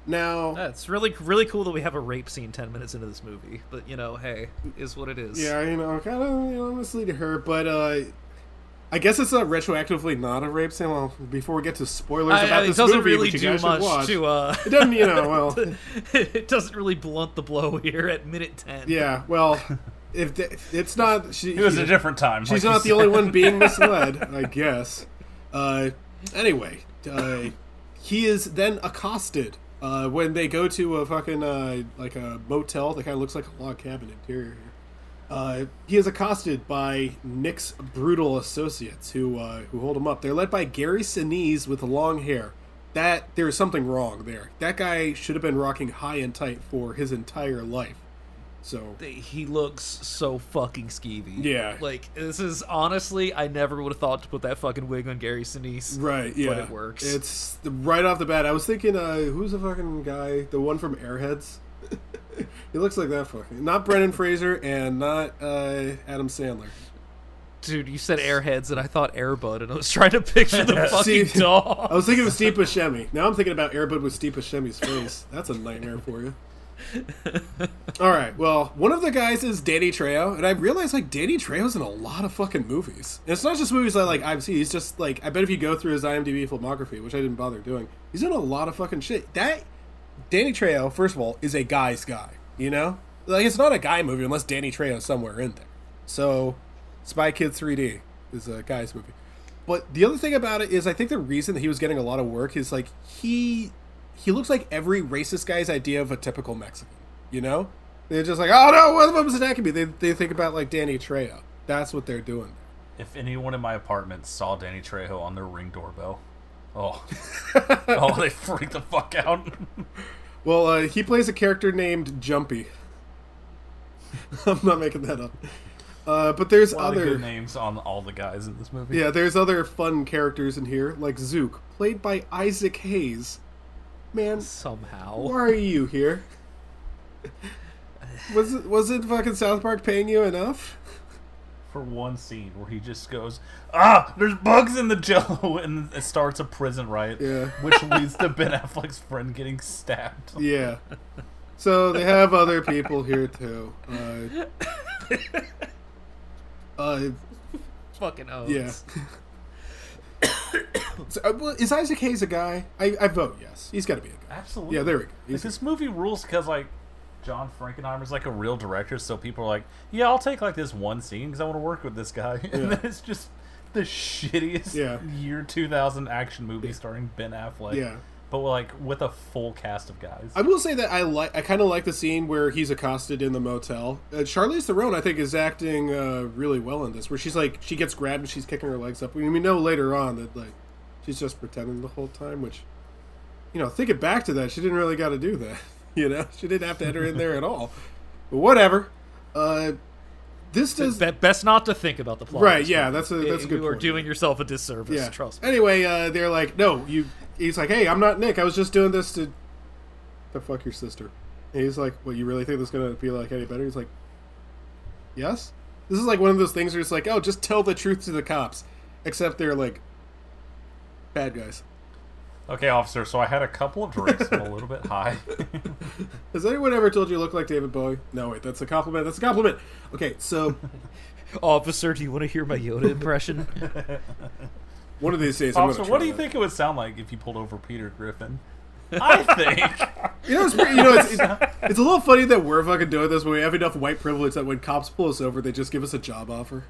Speaker 1: Now,
Speaker 3: it's really really cool that we have a rape scene ten minutes into this movie, but you know, hey, is what it is.
Speaker 1: Yeah, you know, kind of, you know, misleading her, but uh, I guess it's not retroactively not a rape scene. Well, before we get to spoilers
Speaker 3: I-
Speaker 1: about
Speaker 3: I- it
Speaker 1: this
Speaker 3: doesn't
Speaker 1: movie,
Speaker 3: really
Speaker 1: which you
Speaker 3: do
Speaker 1: guys should
Speaker 3: much
Speaker 1: watch,
Speaker 3: to. Uh,
Speaker 1: it doesn't, you know, well,
Speaker 3: it doesn't really blunt the blow here at minute ten.
Speaker 1: yeah, well, if the, it's not, she,
Speaker 2: It was a different time.
Speaker 1: She's
Speaker 2: like
Speaker 1: not
Speaker 2: you
Speaker 1: the only one being misled, I guess. Uh, anyway, uh, he is then accosted uh, when they go to a fucking uh, like a motel that kind of looks like a log cabin interior here. Uh, he is accosted by Nick's brutal associates who uh, who hold him up. They're led by Gary Sinise with long hair. That there is something wrong there. That guy should have been rocking high and tight for his entire life. So
Speaker 3: He looks so fucking skeevy.
Speaker 1: Yeah.
Speaker 3: Like, this is honestly, I never would have thought to put that fucking wig on Gary Sinise.
Speaker 1: Right, yeah.
Speaker 3: But it works.
Speaker 1: It's right off the bat. I was thinking, uh, who's the fucking guy? The one from Airheads? he looks like that fucking. Not Brendan Fraser and not uh, Adam Sandler.
Speaker 3: Dude, you said Airheads, and I thought Airbud, and I was trying to picture the fucking dog.
Speaker 1: I was thinking of Steve Buscemi. Now I'm thinking about Airbud with Steve Buscemi's face. That's a nightmare for you. All right. Well, one of the guys is Danny Trejo, and I realized like Danny Trejo's in a lot of fucking movies. And it's not just movies I like I've seen. He's just like I bet if you go through his IMDb filmography, which I didn't bother doing, he's in a lot of fucking shit. That Danny Trejo, first of all, is a guy's guy. You know, like it's not a guy movie unless Danny Trejo's somewhere in there. So, Spy Kids 3D is a guy's movie. But the other thing about it is, I think the reason that he was getting a lot of work is like he he looks like every racist guy's idea of a typical Mexican. You know, they're just like, oh no, one of them's attacking me. They they think about like Danny Trejo. That's what they're doing.
Speaker 2: If anyone in my apartment saw Danny Trejo on their ring doorbell, oh, oh, they freak the fuck out.
Speaker 1: Well, uh, he plays a character named Jumpy. I'm not making that up. Uh, but there's
Speaker 2: A
Speaker 1: other
Speaker 2: good names on all the guys in this movie.
Speaker 1: yeah, there's other fun characters in here like Zook, played by Isaac Hayes. Man,
Speaker 3: Somehow.
Speaker 1: why are you here? Was it was it fucking South Park paying you enough?
Speaker 2: For one scene where he just goes, ah, there's bugs in the jello, and it starts a prison riot,
Speaker 1: Yeah.
Speaker 2: which leads to Ben Affleck's friend getting stabbed.
Speaker 1: Yeah. So they have other people here too. Uh, uh,
Speaker 3: Fucking O's.
Speaker 1: yeah. so, uh, well, is Isaac Hayes a guy? I, I vote yes. He's got to be a guy.
Speaker 2: Absolutely.
Speaker 1: Yeah, there we go.
Speaker 2: Like, this movie rules because like John Frankenheimer's like a real director, so people are like, yeah, I'll take like this one scene because I want to work with this guy, and
Speaker 1: Yeah.
Speaker 2: then it's just the shittiest
Speaker 1: Yeah.
Speaker 2: year 2000 action movie starring Ben Affleck.
Speaker 1: Yeah.
Speaker 2: but like with a full cast of guys.
Speaker 1: I will say that I like. I kind of like the scene where he's accosted in the motel. Uh, Charlize Theron, I think, is acting uh, really well in this. Where she's like, she gets grabbed and she's kicking her legs up. I mean, we know later on that like she's just pretending the whole time. Which, you know, thinking back to that, she didn't really got to do that. You know, she didn't have to enter in there at all. But whatever. Uh, this does
Speaker 3: Be- best not to think about the plot.
Speaker 1: Right, yeah, that's a- that's a good
Speaker 3: You are doing yourself a disservice.
Speaker 1: yeah.
Speaker 3: Trust me.
Speaker 1: Anyway, uh, they're like, no, you. He's like, hey, I'm not Nick. I was just doing this to, to fuck your sister. And he's like, what? You really think this is gonna be like any better? He's like, yes. This is like one of those things where it's like, oh, just tell the truth to the cops, except they're like bad guys.
Speaker 2: Okay, officer. So I had a couple of drinks. I'm a little bit high.
Speaker 1: Has anyone ever told you you look like David Bowie? No, wait, that's a compliment. That's a compliment. Okay, so
Speaker 3: Officer, do you want to hear my Yoda impression?
Speaker 1: one of these days, I'm
Speaker 2: officer, what do you
Speaker 1: that.
Speaker 2: think it would sound like if you pulled over Peter Griffin? I think.
Speaker 1: You know, it's, you know, it's, it's, it's a little funny that we're fucking doing this, but we have enough white privilege that when cops pull us over, they just give us a job offer.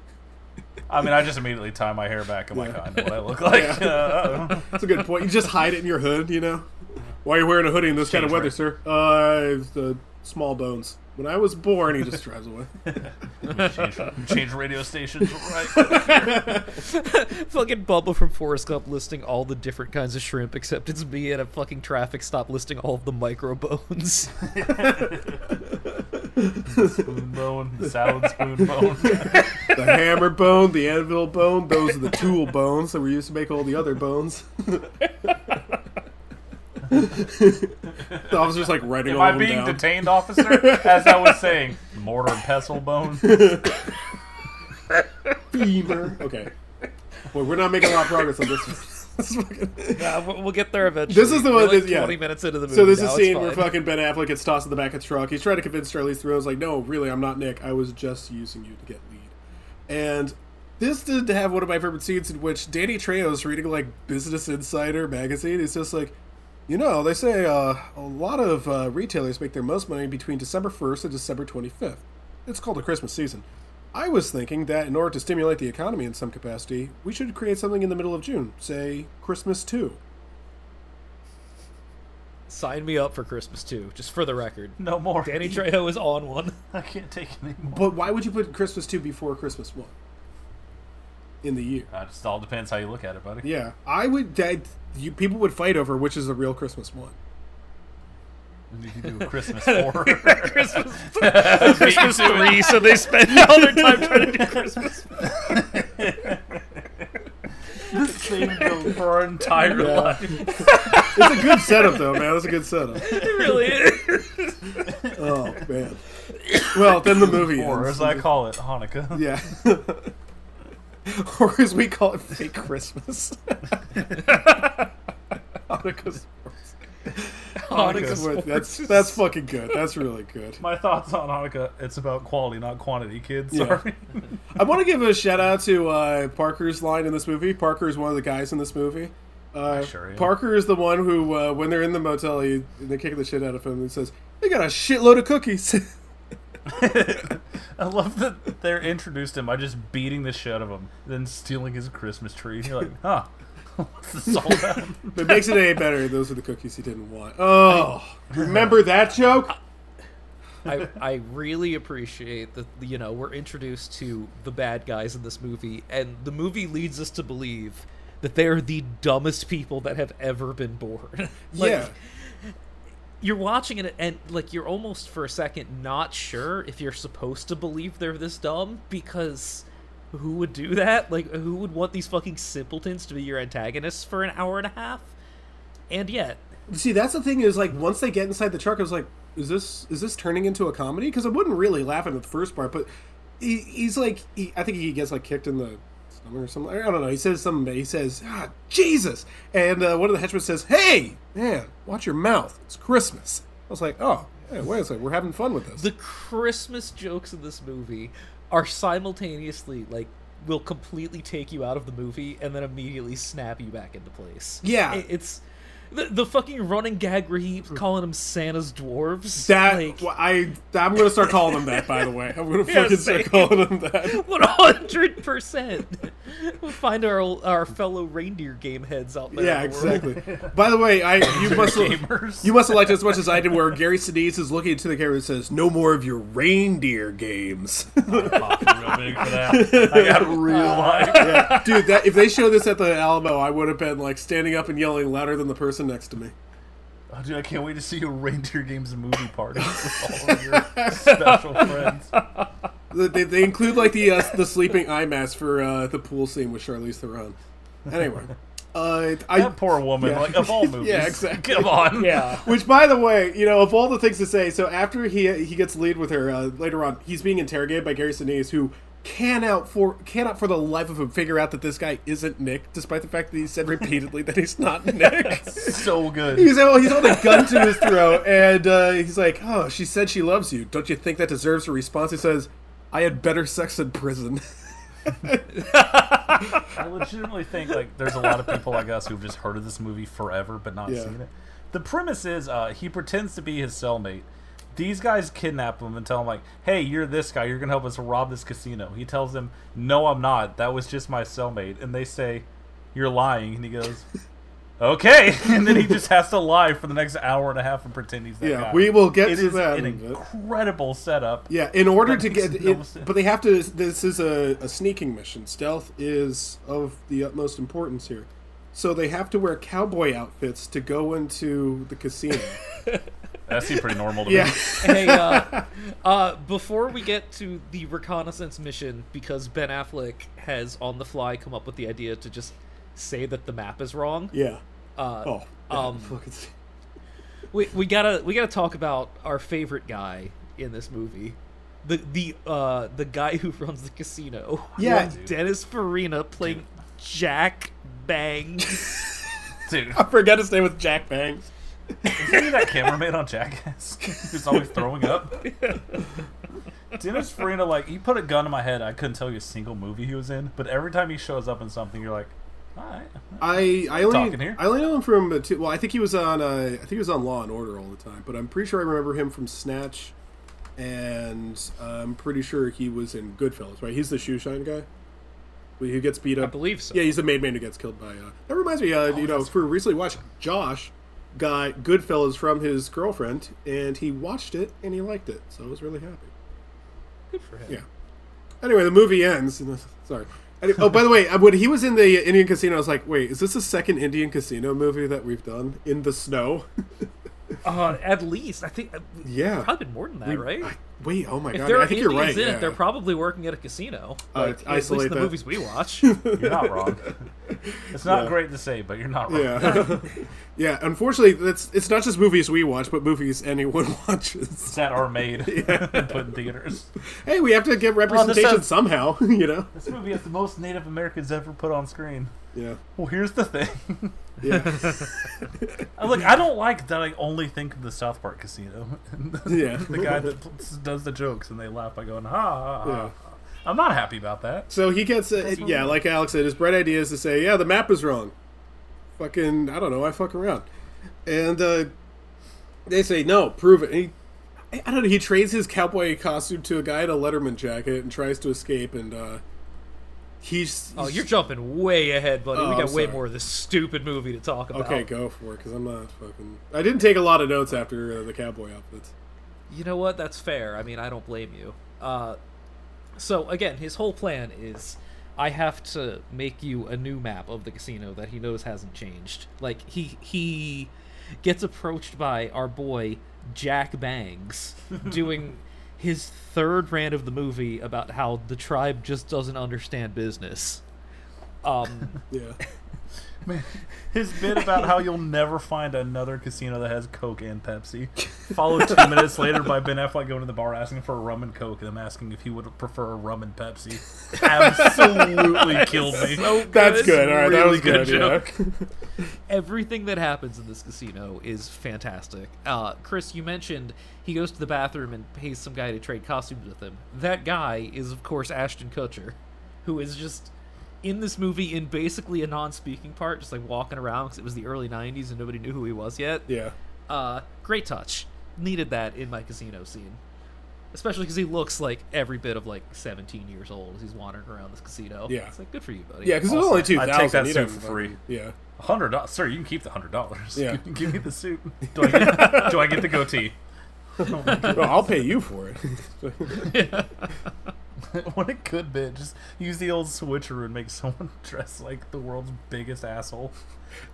Speaker 2: I mean, I just immediately tie my hair back. I'm like, oh, I know what I look like. Uh,
Speaker 1: That's a good point. You just hide it in your hood, you know. Why are you wearing a hoodie in this kind of weather, sir? Uh, the small bones. When I was born, he just drives away.
Speaker 2: change, change radio stations, right?
Speaker 3: fucking Bubba from Forrest Gump listing all the different kinds of shrimp, except it's me at a fucking traffic stop listing all of the micro bones.
Speaker 2: Spoon bone, the salad spoon bone.
Speaker 1: the hammer bone, the anvil bone, those are the tool bones that we used to make all the other bones. the officer's like writing
Speaker 2: Am
Speaker 1: all
Speaker 2: I being
Speaker 1: down.
Speaker 2: detained, officer? As I was saying, mortar and pestle bone.
Speaker 1: Femur. Okay. Well, we're not making a lot of progress on this This is
Speaker 3: yeah, we'll, get there eventually.
Speaker 1: This is the one
Speaker 3: like
Speaker 1: that- yeah.
Speaker 3: 20 minutes into the movie.
Speaker 1: So a
Speaker 3: now, it's
Speaker 1: scene where fucking Ben Affleck gets tossed in the back of the truck. He's trying to convince Charlize Theron's like, no, really, I'm not Nick. I was just using you to get lead. And this did have one of my favorite scenes in which Danny Trejo's reading like Business Insider magazine. He's just like, you know, they say uh, a lot of uh, retailers make their most money between December 1st and December 25th. It's called the Christmas season. I was thinking that in order to stimulate the economy in some capacity, we should create something in the middle of June, say Christmas 2.
Speaker 3: Sign me up for Christmas 2, just for the record.
Speaker 2: No more.
Speaker 3: Danny Trejo is on one.
Speaker 2: I can't take it anymore.
Speaker 1: But why would you put Christmas 2 before Christmas 1? In the year.
Speaker 2: Uh, just all depends how you look at it, buddy.
Speaker 1: Yeah, I would. That you people would fight over which is the real Christmas one.
Speaker 2: You can do a Christmas four.
Speaker 3: Christmas, Christmas three, so they spend all their time trying to do Christmas.
Speaker 2: Same goal for our entire
Speaker 1: Yeah.
Speaker 2: life.
Speaker 1: It's a good setup, though, man. It's a good setup.
Speaker 3: It really is.
Speaker 1: Oh man. Well, then the movie
Speaker 2: Or
Speaker 1: ends.
Speaker 2: as I call it, Hanukkah.
Speaker 1: Yeah. or as we call it, fake Christmas. Hanukkah's
Speaker 3: Hanukkah's
Speaker 1: Hanukkah's That's that's fucking good. That's really good.
Speaker 2: My thoughts on Hanukkah, it's about quality, not quantity, kids.
Speaker 1: Yeah.
Speaker 2: Sorry.
Speaker 1: I want to give a shout out to uh, Parker's line in this movie. Parker is one of the guys in this movie. Uh,
Speaker 2: sure am.
Speaker 1: Parker is the one who, uh, when they're in the motel, he, they kick the shit out of him. and says, "They got a shitload of cookies."
Speaker 2: I love that they're introduced him by just beating the shit out of him, then stealing his Christmas tree. You're like, huh, what's all about?
Speaker 1: it makes it any better. Those are the cookies he didn't want. Oh, remember that joke?
Speaker 3: I, I really appreciate that you know we're introduced to the bad guys in this movie and the movie leads us to believe that they are the dumbest people that have ever been born Like,
Speaker 1: yeah.
Speaker 3: you're watching it and like you're almost for a second not sure if you're supposed to believe they're this dumb because who would do that like who would want these fucking simpletons to be your antagonists for an hour and a half and yet
Speaker 1: See, that's the thing is like once they get inside the truck, I was like, is this is this turning into a comedy? Because I wouldn't really laugh at the first part, but he, he's like, he, I think he gets like kicked in the stomach or something. I don't know. He says something. He says, ah, Jesus, and uh, one of the henchmen says, Hey, man, watch your mouth. It's Christmas. I was like, oh, hey, wait a second, we're having fun with this.
Speaker 3: the Christmas jokes in this movie are simultaneously like will completely take you out of the movie and then immediately snap you back into place.
Speaker 1: Yeah.
Speaker 3: It- it's the, the fucking running gag where he keeps hmm. calling them Santa's dwarves.
Speaker 1: that
Speaker 3: like,
Speaker 1: well, I I'm gonna start calling them that. By the way, I'm gonna
Speaker 3: Yeah,
Speaker 1: fucking start calling them that.
Speaker 3: one hundred percent. We'll find our our fellow reindeer game heads out there.
Speaker 1: Yeah,
Speaker 3: the
Speaker 1: exactly. By the way, I you must
Speaker 2: gamers.
Speaker 1: you must have liked it as much as I did. Where Gary Sinise is looking into the camera and says, "No more of your reindeer games."
Speaker 2: Popped real big for that. I got real like.
Speaker 1: yeah, dude, that if they showed this at the Alamo, I would have been like standing up and yelling louder than the person next to me.
Speaker 2: Oh, dude, I can't wait to see your reindeer games movie party with all of your special friends.
Speaker 1: They, they include like the uh, the sleeping eye mask for uh, the pool scene with Charlize Theron. Anyway, uh, I
Speaker 2: That poor woman,
Speaker 1: Yeah.
Speaker 2: like of all movies.
Speaker 1: Yeah, exactly.
Speaker 2: Come on.
Speaker 3: Yeah.
Speaker 1: Which, by the way, you know, of all the things to say, so after he he gets lead with her uh, later on, he's being interrogated by Gary Sinise, who cannot for cannot for the life of him figure out that this guy isn't Nick, despite the fact that he said repeatedly that he's not Nick.
Speaker 2: So good.
Speaker 1: He's well, he's holding a gun to his throat, and uh, he's like, "Oh, she said she loves you. Don't you think that deserves a response?" He says, "I had better sex in prison."
Speaker 2: I legitimately think like there's a lot of people like us who've just heard of this movie forever but not
Speaker 1: Yeah.
Speaker 2: seen it. The premise is uh, he pretends to be his cellmate. These guys kidnap him and tell him like, "Hey, you're this guy. You're gonna help us rob this casino." He tells them, "No, I'm not. That was just my cellmate." And they say, "You're lying." And he goes, "Okay." And then he just has to lie for the next hour and a half and pretend he's that
Speaker 1: Yeah,
Speaker 2: guy.
Speaker 1: we will get
Speaker 2: It
Speaker 1: to
Speaker 2: is
Speaker 1: that
Speaker 2: an incredible setup.
Speaker 1: Yeah, in order to get
Speaker 2: no
Speaker 1: it, but they have to. This is a, a sneaking mission. Stealth is of the utmost importance here, so they have to wear cowboy outfits to go into the casino.
Speaker 2: That seemed pretty normal to
Speaker 1: yeah,
Speaker 2: me.
Speaker 3: hey, uh, uh, before we get to the reconnaissance mission, because Ben Affleck has on the fly come up with the idea to just say that the map is wrong.
Speaker 1: yeah.
Speaker 3: Uh,
Speaker 1: Oh, yeah,
Speaker 3: um,
Speaker 1: fucking-
Speaker 3: we, we gotta we gotta talk about our favorite guy in this movie, the the uh the guy who runs the casino.
Speaker 1: Yeah.
Speaker 3: Dennis Farina playing Jack Bangs.
Speaker 2: Dude,
Speaker 1: I forgot his name was Jack Bangs.
Speaker 2: Isn't he that cameraman on Jackass? Who's always throwing up? Dennis Farina, like, he put a gun in my head. I couldn't tell you a single movie he was in, but every time he shows up in something, you're like, all right.
Speaker 1: I I only
Speaker 2: here.
Speaker 1: I only know him from uh, two, well I think he was on uh, I think he was on Law and Order all the time, but I'm pretty sure I remember him from Snatch, and I'm pretty sure he was in Goodfellas. Right, he's the shoe shine guy. Who gets beat up?
Speaker 3: I believe so.
Speaker 1: Yeah, he's the maid man who gets killed by. Uh, that reminds me, uh, you know, for recently watched Josh got Goodfellas from his girlfriend, and he watched it and he liked it, so I was really happy.
Speaker 3: Good for him.
Speaker 1: Yeah. Anyway, the movie ends. and- Sorry. Oh, by the way, when he was in the Indian casino, I was like, "Wait, is this the second Indian casino movie that we've done in the snow?"
Speaker 3: Uh, at least I think uh,
Speaker 1: yeah.
Speaker 3: probably been more than that,
Speaker 1: We-
Speaker 3: right?
Speaker 1: I- wait, oh my
Speaker 3: if
Speaker 1: god,
Speaker 3: there are
Speaker 1: I think you're
Speaker 3: Indians
Speaker 1: right.
Speaker 3: in
Speaker 1: yeah.
Speaker 3: it, they're probably working at a casino.
Speaker 1: Uh,
Speaker 3: Like, at least the
Speaker 1: that.
Speaker 3: movies we watch.
Speaker 2: You're not wrong. It's not
Speaker 1: Yeah.
Speaker 2: great to say, but you're not wrong.
Speaker 1: yeah, yeah. Unfortunately, that's it's not just movies we watch, but movies anyone watches.
Speaker 2: that are made and put in theaters.
Speaker 1: Hey, we have to get representation
Speaker 2: has-
Speaker 1: somehow, you know.
Speaker 2: This movie has the most Native Americans ever put on screen.
Speaker 1: Yeah,
Speaker 2: Well, here's the thing.
Speaker 1: yeah,
Speaker 2: Uh, Look, I don't like that I only think of the South Park casino.
Speaker 1: yeah.
Speaker 2: the guy that does the jokes and they laugh by going, ha, ha, ha.
Speaker 1: Yeah.
Speaker 2: I'm not happy about that.
Speaker 1: So he gets, uh, yeah, like Alex said, his bright idea is to say, yeah, the map is wrong. Fucking, I don't know, I fuck around. And uh, they say, no, prove it. And he, I don't know, he trades his cowboy costume to a guy in a Letterman jacket and tries to escape, and uh, he's.
Speaker 3: Oh, you're jumping way ahead, buddy.
Speaker 1: Oh,
Speaker 3: we got way more of this stupid movie to talk about.
Speaker 1: Okay, go for it, because I'm not fucking. I didn't take a lot of notes after uh, the cowboy outfits.
Speaker 3: You know what? That's fair. I mean, I don't blame you. Uh, so again, his whole plan is, I have to make you a new map of the casino that he knows hasn't changed. Like he he gets approached by our boy Jack Bangs doing his third rant of the movie about how the tribe just doesn't understand business. Um,
Speaker 1: Yeah.
Speaker 2: His bit about how you'll never find another casino that has Coke and Pepsi, followed two minutes later by Ben Affleck going to the bar asking for a rum and Coke and them asking if he would prefer a rum and Pepsi. Absolutely killed me.
Speaker 1: That's good. All right, that was good.
Speaker 2: good
Speaker 1: yeah.
Speaker 3: everything that happens in this casino is fantastic. Uh, Chris, you mentioned he goes to the bathroom and pays some guy to trade costumes with him. That guy is, of course, Ashton Kutcher, who is just in this movie in basically a non-speaking part, just like walking around because it was the early '90s and nobody knew who he was yet.
Speaker 1: Yeah.
Speaker 3: Uh, great touch. Needed that in my casino scene. especially because he looks like every bit of like 17 years old as he's wandering around this casino.
Speaker 1: Yeah.
Speaker 3: it's like good for you, buddy.
Speaker 1: Yeah, because it's only two
Speaker 2: I'd take that
Speaker 1: you
Speaker 2: suit for free.
Speaker 1: Yeah.
Speaker 2: Hundred dollars, sir. You can keep the hundred dollars.
Speaker 1: Yeah.
Speaker 2: give me the suit. Do I get, do I get the goatee?
Speaker 1: Well, I'll pay you for it.
Speaker 2: what a good bit. Just use the old switcheroo and make someone dress like the world's biggest asshole.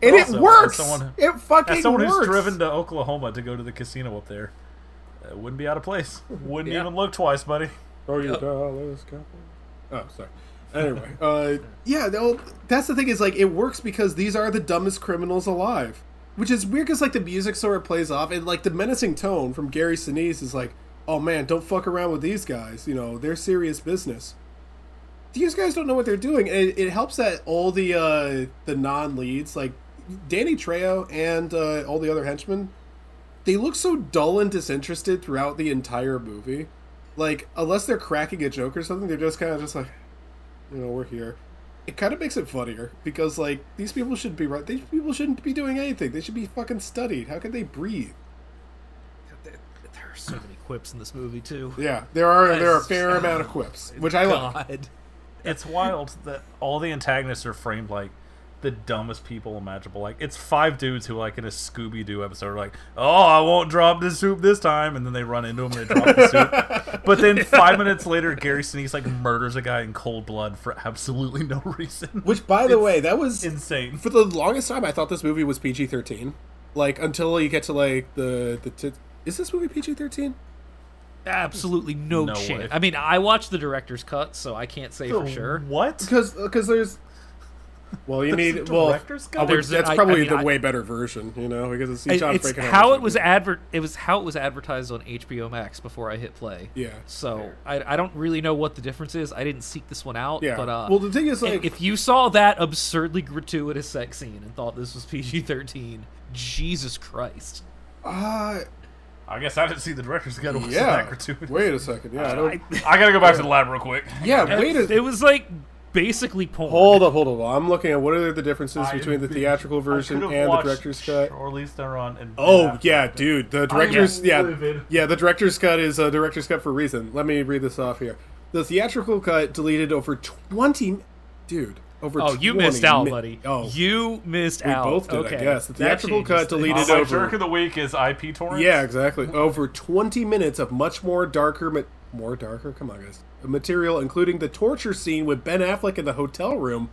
Speaker 1: and
Speaker 2: Also,
Speaker 1: it works.
Speaker 2: someone-
Speaker 1: it fucking
Speaker 2: As someone
Speaker 1: works.
Speaker 2: who's driven to Oklahoma to go to the casino up there, it wouldn't be out of place. Wouldn't
Speaker 3: Yeah.
Speaker 2: even look twice, buddy.
Speaker 1: Throw your dollars, couple. Oh, sorry. Anyway, uh, yeah, no, that's the thing is like it works because these are the dumbest criminals alive, which is weird because like the music sort of plays off and like the menacing tone from Gary Sinise is like, oh man, don't fuck around with these guys. You know, they're serious business. These guys don't know what they're doing, and it, it helps that all the uh, the non leads like Danny Trejo and uh, all the other henchmen, they look so dull and disinterested throughout the entire movie like unless they're cracking a joke or something, they're just kind of just like, you know, we're here. It kind of makes it funnier because like these people should be right. These people shouldn't be doing anything. They should be fucking studied. How can they breathe?
Speaker 3: there are so many quips in this movie too.
Speaker 1: Yeah, there are there are a
Speaker 3: That's-
Speaker 1: fair amount of quips, oh, which I like.
Speaker 3: God.
Speaker 2: It's wild that all the antagonists are framed like the dumbest people imaginable. Like it's five dudes who, like in a Scooby Doo episode, are like, "Oh, I won't drop this soup this time," and then they run into him and they drop the soup. But then five minutes later, Gary Sinise like murders a guy in cold blood for absolutely no reason.
Speaker 1: Which, by the way, that was
Speaker 2: insane.
Speaker 1: for the longest time. I thought this movie was PG thirteen. Like until you get to like the the t- is this movie PG thirteen?
Speaker 3: Absolutely no,
Speaker 2: No
Speaker 3: chance.
Speaker 2: way.
Speaker 3: I mean, I watched the director's cut, so I can't say for sure.
Speaker 2: What?
Speaker 1: Because because there's. Well, you need well.
Speaker 2: cut?
Speaker 1: Would-
Speaker 3: There's a-
Speaker 1: that's
Speaker 3: I- I
Speaker 1: probably
Speaker 3: mean,
Speaker 1: the
Speaker 3: I-
Speaker 1: way better version, you know, because it's
Speaker 3: It-
Speaker 1: John
Speaker 3: it's how it was advert. It was how it was advertised on HBO Max before I hit play.
Speaker 1: Yeah.
Speaker 3: So I, I don't really know what the difference is. I didn't seek this one out.
Speaker 1: Yeah.
Speaker 3: But uh,
Speaker 1: Well, the thing is, like-
Speaker 3: if you saw that absurdly gratuitous sex scene and thought this was PG thirteen, Jesus Christ.
Speaker 1: Uh,
Speaker 2: I guess I didn't see the director's cut.
Speaker 1: Yeah.
Speaker 2: that gratuitous.
Speaker 1: Wait a second. Yeah, I don't.
Speaker 2: I gotta go back to the lab real quick.
Speaker 1: Yeah, wait a.
Speaker 3: It was like basically porn.
Speaker 1: Hold up, hold up. I'm looking at what are the differences
Speaker 2: I-
Speaker 1: between the theatrical version and the director's cut.
Speaker 2: Charlize Theron and
Speaker 1: Oh
Speaker 2: Ben Affleck.
Speaker 1: yeah, dude. The director's yeah
Speaker 2: livid.
Speaker 1: yeah the director's cut is a director's cut for a reason. Let me read this off here. The theatrical cut deleted over twenty. Dude, over.
Speaker 3: Oh, you missed out,
Speaker 1: mi-
Speaker 3: buddy.
Speaker 1: Oh,
Speaker 3: you missed
Speaker 1: we
Speaker 3: out.
Speaker 1: both did.
Speaker 3: okay.
Speaker 1: I guess the theatrical
Speaker 3: changes
Speaker 1: cut
Speaker 3: things.
Speaker 1: deleted
Speaker 2: Uh, my
Speaker 1: over.
Speaker 2: jerk of the week is IP torrents.
Speaker 1: Yeah, exactly. Over 20 minutes of much more darker, ma- more darker. Come on, guys. Material, including the torture scene with Ben Affleck in the hotel room.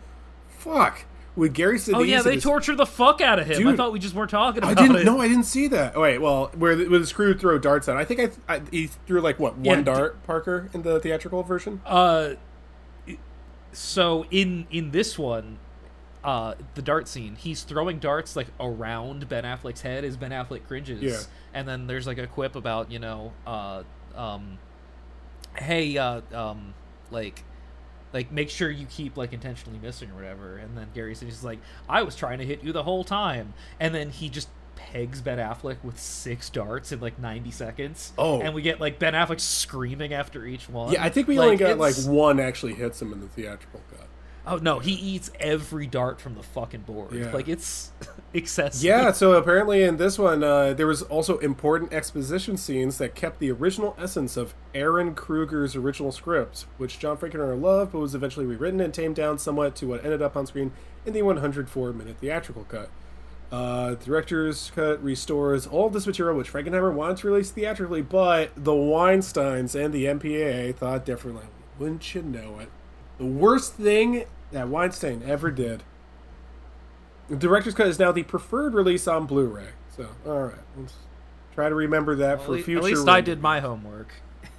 Speaker 1: Fuck. With Gary Sinise.
Speaker 3: Oh yeah, they
Speaker 1: his-
Speaker 3: tortured the fuck out of him. I thought we just weren't talking
Speaker 1: I
Speaker 3: about
Speaker 1: didn't.
Speaker 3: it.
Speaker 1: No, I didn't see that. Oh wait, well, where the, where the screw throw darts at? I think I, I he threw like what
Speaker 3: Yeah,
Speaker 1: one
Speaker 3: d-
Speaker 1: dart, Parker, in the theatrical version.
Speaker 3: Uh, so in in this one, uh, the dart scene, he's throwing darts like around Ben Affleck's head as Ben Affleck cringes.
Speaker 1: Yeah.
Speaker 3: And then there's like a quip about you know, uh, um, hey, uh, um, like. Like make sure you keep like intentionally missing or whatever, and then Gary Sinise is like, "I was trying to hit you the whole time," and then he just pegs Ben Affleck with six darts in like ninety seconds.
Speaker 1: Oh.
Speaker 3: and we get like Ben Affleck screaming after each one.
Speaker 1: Yeah, I think we only got like one actually hits him in the theatrical cut.
Speaker 3: Oh no, he eats every dart from the fucking board.
Speaker 1: Yeah.
Speaker 3: Like it's excessive.
Speaker 1: Yeah, so apparently in this one, uh, there was also important exposition scenes that kept the original essence of Ehren Kruger's original script, which John Frankenheimer loved, but was eventually rewritten and tamed down somewhat to what ended up on screen in the 104-minute theatrical cut. Uh, director's cut restores all of this material, which Frankenheimer wanted to release theatrically, but the Weinsteins and the MPAA thought differently. Wouldn't you know it? The worst thing that Weinstein ever did. The director's cut is now the preferred release on Blu-ray. So, all right, let's try to remember that
Speaker 3: At
Speaker 1: for
Speaker 3: le-
Speaker 1: future.
Speaker 3: At least I did my homework.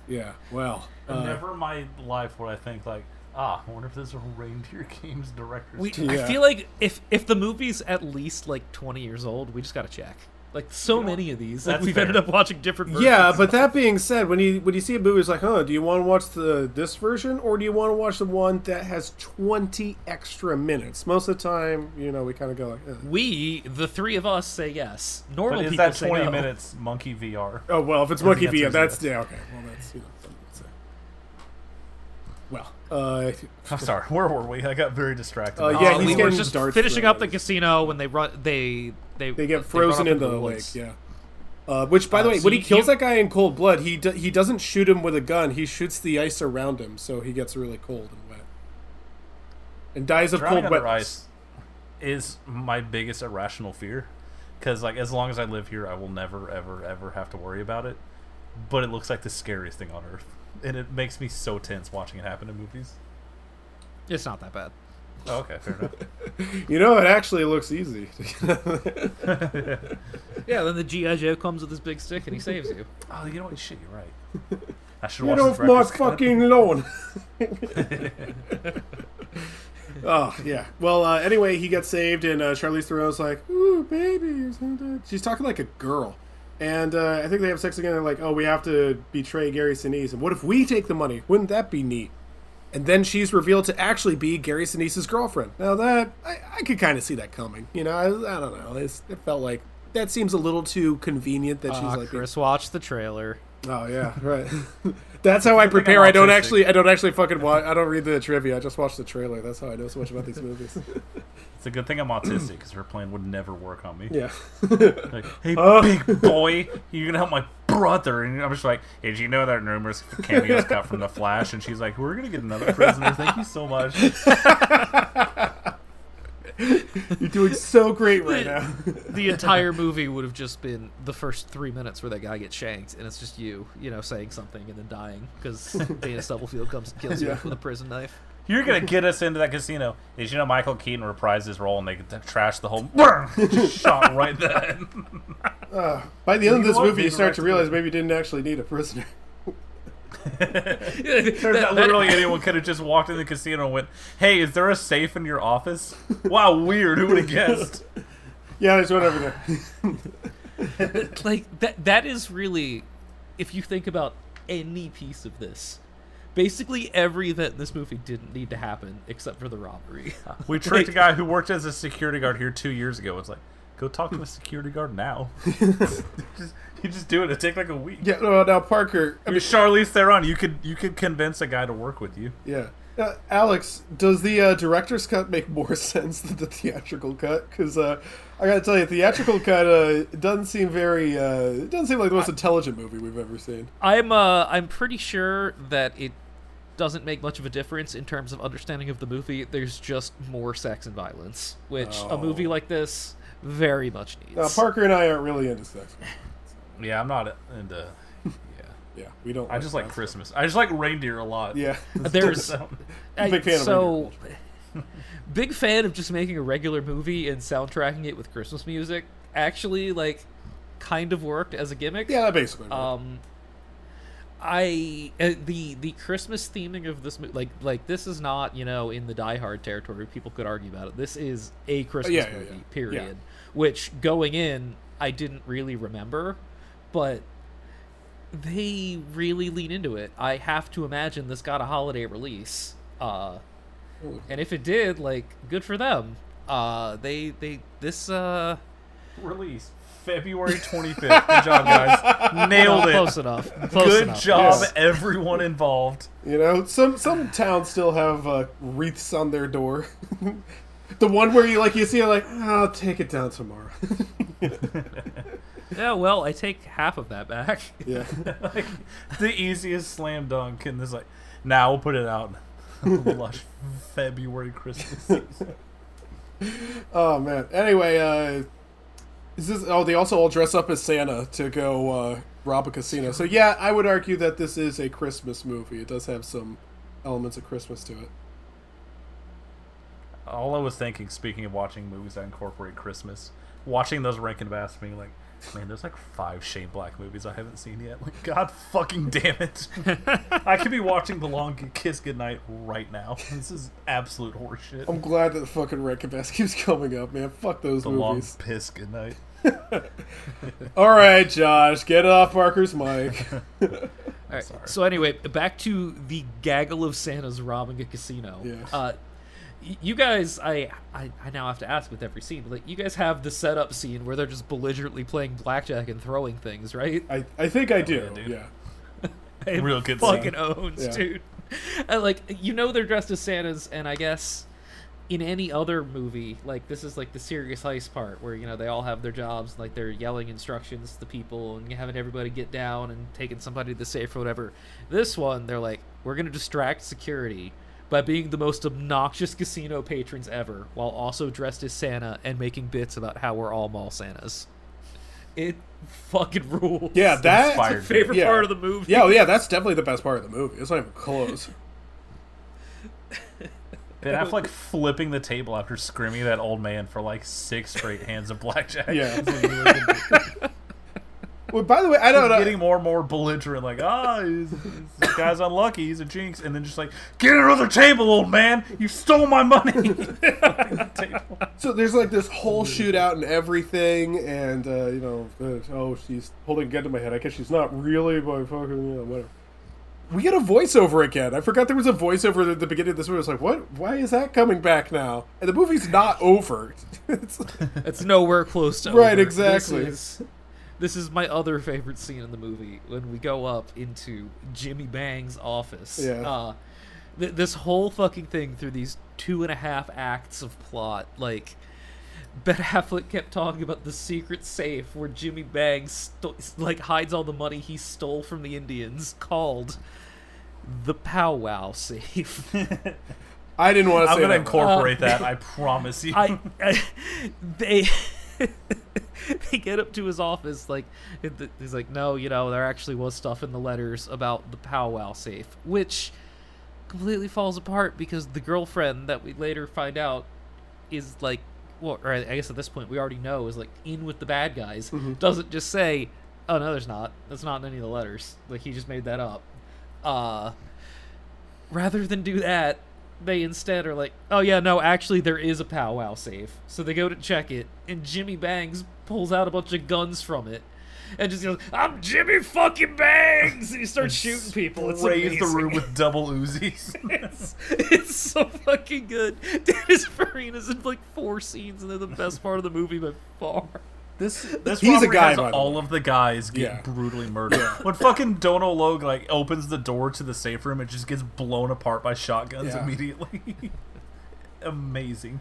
Speaker 1: Yeah. Well, uh,
Speaker 2: Never in my life would I think like, ah, I wonder if this is a Reindeer Games director's
Speaker 3: We.
Speaker 1: Yeah.
Speaker 3: I feel like if if the movie's at least like twenty years old, we just gotta check. Like so many of these, like we've
Speaker 2: fair.
Speaker 3: ended up watching different. Versions.
Speaker 1: yeah, but that being said, when you when you see a movie, it's like, huh? Do you want to watch the this version or do you want to watch the one that has twenty extra minutes? Most of the time, you know, we kind of go like, eh.
Speaker 3: we, the three of us, say yes. Normal
Speaker 2: But is
Speaker 3: people
Speaker 2: that
Speaker 3: say
Speaker 2: 20
Speaker 3: no.
Speaker 2: minutes monkey VR?
Speaker 1: oh well, if it's
Speaker 2: I
Speaker 1: Monkey
Speaker 2: think
Speaker 1: V,
Speaker 2: that's
Speaker 1: that's yeah, okay. Well, that's you know, something to say. Well, uh,
Speaker 2: I'm sorry, where were we? I got very distracted.
Speaker 1: Uh, yeah,
Speaker 3: Uh,
Speaker 1: he's
Speaker 3: we were
Speaker 1: getting
Speaker 3: just finishing
Speaker 1: thrown
Speaker 3: up the casino when they run. They they
Speaker 1: they get frozen
Speaker 3: up
Speaker 1: in the
Speaker 3: into
Speaker 1: lake. Yeah. Uh, which, by the
Speaker 3: Uh,
Speaker 1: way,
Speaker 3: so
Speaker 1: when he
Speaker 3: you-
Speaker 1: kills
Speaker 3: you-
Speaker 1: that guy in cold blood, he do, he doesn't shoot him with a gun. He shoots the ice around him, so he gets really cold and wet, and dies of cold wet.
Speaker 2: ice is my biggest irrational fear. Because like as long as I live here, I will never, ever, ever have to worry about it. But it looks like the scariest thing on earth, and it makes me so tense watching it happen in movies.
Speaker 3: It's not that bad.
Speaker 2: Oh, okay, fair enough.
Speaker 1: You know, it actually looks easy.
Speaker 3: Yeah, then the GI Joe comes with his big stick and he saves you.
Speaker 2: oh, you know what? Shit, you're right. I should
Speaker 1: Get
Speaker 2: watch
Speaker 1: off
Speaker 2: the
Speaker 1: my
Speaker 2: director's cut.
Speaker 1: fucking lawn. oh yeah. Well, uh, anyway, he gets saved, and uh, Charlize Theron's like, "Ooh, baby," She's talking like a girl, and uh, I think they have sex again. They're like, "Oh, we have to betray Gary Sinise, and what if we take the money? Wouldn't that be neat?" And then she's revealed to actually be Gary Sinise's girlfriend. Now that I, I could kind of see that coming. You know, I, I don't know. It's, it felt like that seems a little too convenient that she's
Speaker 3: Uh,
Speaker 1: like.
Speaker 3: Chris watched the trailer.
Speaker 1: Oh yeah, right. That's how I prepare. I don't actually. I don't actually fucking watch. I don't read the trivia. I just watch the trailer. That's how I know so much about these movies.
Speaker 2: It's a good thing I'm autistic because her plan would never work on me.
Speaker 1: yeah.
Speaker 2: Like, hey, oh. big boy, you're gonna help my brother, and I'm just like, hey, did you know that numerous cameos cut from the Flash? And she's like, we're gonna get another prisoner. Thank you so much.
Speaker 1: You're doing so great right now.
Speaker 3: The entire movie would have just been the first three minutes where that guy gets shanked, and it's just you, you know, saying something and then dying because Dana Stubblefield comes and kills you
Speaker 1: Yeah.
Speaker 3: with a prison knife.
Speaker 2: You're gonna get us into that casino. Did you know Michael Keaton reprised his role and they could trash the whole just shot right then?
Speaker 1: Uh, by the end of this movie, you start to realize maybe you didn't actually need a prisoner.
Speaker 2: Turns out literally anyone could have just walked in the casino and went, "Hey, is there a safe in your office?" Wow, weird. Who would have guessed?
Speaker 1: Yeah, there's one over there.
Speaker 3: like that that is really if you think about any piece of this basically every event in this movie didn't need to happen except for the robbery
Speaker 2: We tricked a guy who worked as a security guard here two years ago. It's like, go talk to a security guard now. just, you just do it. It take like a week.
Speaker 1: Yeah. No, now Parker. I
Speaker 2: I mean,
Speaker 1: mean,
Speaker 2: Charlize Theron, you could you could convince a guy to work with you.
Speaker 1: yeah. Uh, Alex, does the uh, director's cut make more sense than the theatrical cut? Because uh, I gotta tell you, theatrical cut uh, doesn't seem very. Uh, it doesn't seem like the most intelligent movie we've ever seen.
Speaker 3: i'm uh i'm pretty sure that it doesn't make much of a difference in terms of understanding of the movie there's just more sex and violence which a movie like this very much needs
Speaker 1: Now, Parker and I aren't really into sex.
Speaker 2: Yeah, I'm not into. Yeah,
Speaker 1: Yeah, we don't.
Speaker 2: I just like
Speaker 1: that.
Speaker 2: Christmas. I just like reindeer a lot.
Speaker 1: Yeah.
Speaker 3: there's
Speaker 2: So-
Speaker 3: I-
Speaker 1: Big fan of
Speaker 3: so big fan of just making a regular movie and soundtracking it with Christmas music. Actually, like, kind of worked as a gimmick.
Speaker 1: Yeah, that basically. right.
Speaker 3: Um, I uh, the the Christmas theming of this movie, like like this is not you know in the Die Hard territory. People could argue about it. This is a Christmas
Speaker 1: yeah, yeah,
Speaker 3: movie,
Speaker 1: yeah.
Speaker 3: period.
Speaker 1: Yeah.
Speaker 3: Which going in, I didn't really remember, but they really lean into it. I have to imagine this got a holiday release. Uh, and if it did, like, good for them. Uh, they they this uh
Speaker 2: Release February 25th. Good job, guys. Nailed it.
Speaker 3: close enough. Close
Speaker 2: Good
Speaker 3: enough.
Speaker 2: job,
Speaker 1: Yes.
Speaker 2: everyone involved.
Speaker 1: You know, some some towns still have uh, wreaths on their door. the one where you like you see it like I'll take it down tomorrow.
Speaker 3: Yeah, well, I take half of that back.
Speaker 1: yeah.
Speaker 2: like the easiest slam dunk, and this like, now we'll put it out. Lush February Christmas.
Speaker 1: Oh man. Anyway, uh, is this? Oh, they also all dress up as Santa to go uh, rob a casino. So yeah, I would argue that this is a Christmas movie. It does have some elements of Christmas to it.
Speaker 2: All I was thinking, speaking of watching movies that incorporate Christmas, watching those Rankin Bass, being like, man, there's like five Shane Black movies I haven't seen yet. Like, God fucking damn it! I could be watching The Long Kiss Goodnight right now. This is absolute horseshit.
Speaker 1: I'm glad that the fucking Red Bass keeps coming up, man. Fuck those
Speaker 2: the Long
Speaker 1: movies.
Speaker 2: Piss Goodnight.
Speaker 1: All right, Josh, get it off Parker's mic.
Speaker 3: All right. So anyway, back to the gaggle of Santas robbing a casino.
Speaker 1: Yeah.
Speaker 3: Uh, you guys, I, I I now have to ask with every scene, but like, you guys have the setup scene where they're just belligerently playing blackjack and throwing things, right?
Speaker 1: I, I think I do.
Speaker 2: yeah, dude.
Speaker 1: yeah.
Speaker 2: Real good
Speaker 3: fucking
Speaker 2: scene.
Speaker 3: owns,
Speaker 1: Yeah.
Speaker 3: dude. And like, you know, they're dressed as Santas, and I guess in any other movie, like this is like the serious heist part where you know they all have their jobs, like they're yelling instructions to the people and having everybody get down and taking somebody to the safe or whatever. This one, they're like, we're gonna distract security by being the most obnoxious casino patrons ever, while also dressed as Santa and making bits about how we're all mall Santas. It fucking rules.
Speaker 1: Yeah, that's
Speaker 2: Inspired me.
Speaker 3: favorite
Speaker 1: yeah.
Speaker 3: part of the movie.
Speaker 1: Yeah, oh, yeah, that's definitely the best part of the movie. It's not even close.
Speaker 2: Ben Affleck flipping the table after screaming at that old man for like six straight hands of blackjack.
Speaker 1: Yeah. well, by the way, I don't know.
Speaker 2: Getting more and more belligerent, like, ah, he's, he's, this guy's unlucky, he's a jinx, and then just like, get another table, old man, you stole my money.
Speaker 1: So there's like this whole shootout and everything, and uh, you know, uh, oh, she's holding a gun to my head. I guess she's not really, but fucking, you know, whatever. We get a voiceover again. I forgot there was a voiceover at the beginning of this movie. I was like, what? Why is that coming back now? And the movie's not over. it's,
Speaker 3: It's nowhere close to
Speaker 1: Right,
Speaker 3: over.
Speaker 1: exactly.
Speaker 3: This is, this is my other favorite scene in the movie when we go up into Jimmy Bang's office.
Speaker 1: Yeah.
Speaker 3: Uh, th- this whole fucking thing through these two and a half acts of plot, like Ben Affleck kept talking about the secret safe where Jimmy Bang like hides all the money he stole from the Indians, called the powwow safe.
Speaker 1: I didn't want to
Speaker 2: I'm gonna
Speaker 1: that.
Speaker 2: incorporate that. I promise you.
Speaker 3: I, I they they get up to his office like he's like no you know there actually was stuff in the letters about the powwow safe which completely falls apart because the girlfriend that we later find out is like well or i guess at this point we already know is like in with the bad guys mm-hmm. doesn't just say oh no there's not that's not in any of the letters like he just made that up uh rather than do that, they instead are like, oh yeah, no, actually there is a powwow safe. So they go to check it, and Jimmy Bangs pulls out a bunch of guns from it. And just goes, I'm Jimmy fucking Bangs! And he starts shooting people. It's
Speaker 2: Raise the room with double Uzis.
Speaker 3: it's, it's so fucking good. Dennis Farina's in like four scenes, and they're the best part of the movie by far.
Speaker 2: This this
Speaker 1: He's a
Speaker 2: robbery
Speaker 1: guy,
Speaker 2: has
Speaker 1: by the
Speaker 2: all
Speaker 1: way.
Speaker 2: of the guys get
Speaker 1: Yeah.
Speaker 2: brutally murdered. When fucking Donal Logue like opens the door to the safe room, it just gets blown apart by shotguns
Speaker 1: Yeah.
Speaker 2: immediately. Amazing.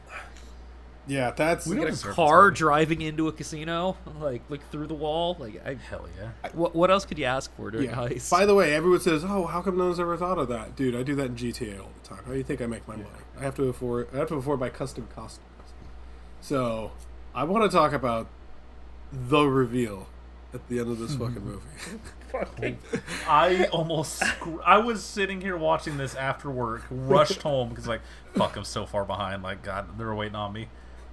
Speaker 1: Yeah, that's.
Speaker 2: We don't
Speaker 3: Get a car
Speaker 2: this
Speaker 3: driving into a casino, like like through the wall. Like, I,
Speaker 2: Hell yeah.
Speaker 3: what what else could you ask for during
Speaker 1: Yeah.
Speaker 3: a heist?
Speaker 1: By the way, everyone says, "Oh, how come no one's ever thought of that, dude?" I do that in GTA all the time. How do you think I make my money? I have to afford. I have to afford my custom costumes. So, I want to talk about the reveal at the end of this fucking movie.
Speaker 2: I almost scr- I was sitting here watching this after work, rushed home because like fuck, I'm so far behind. Like God, they're waiting on me.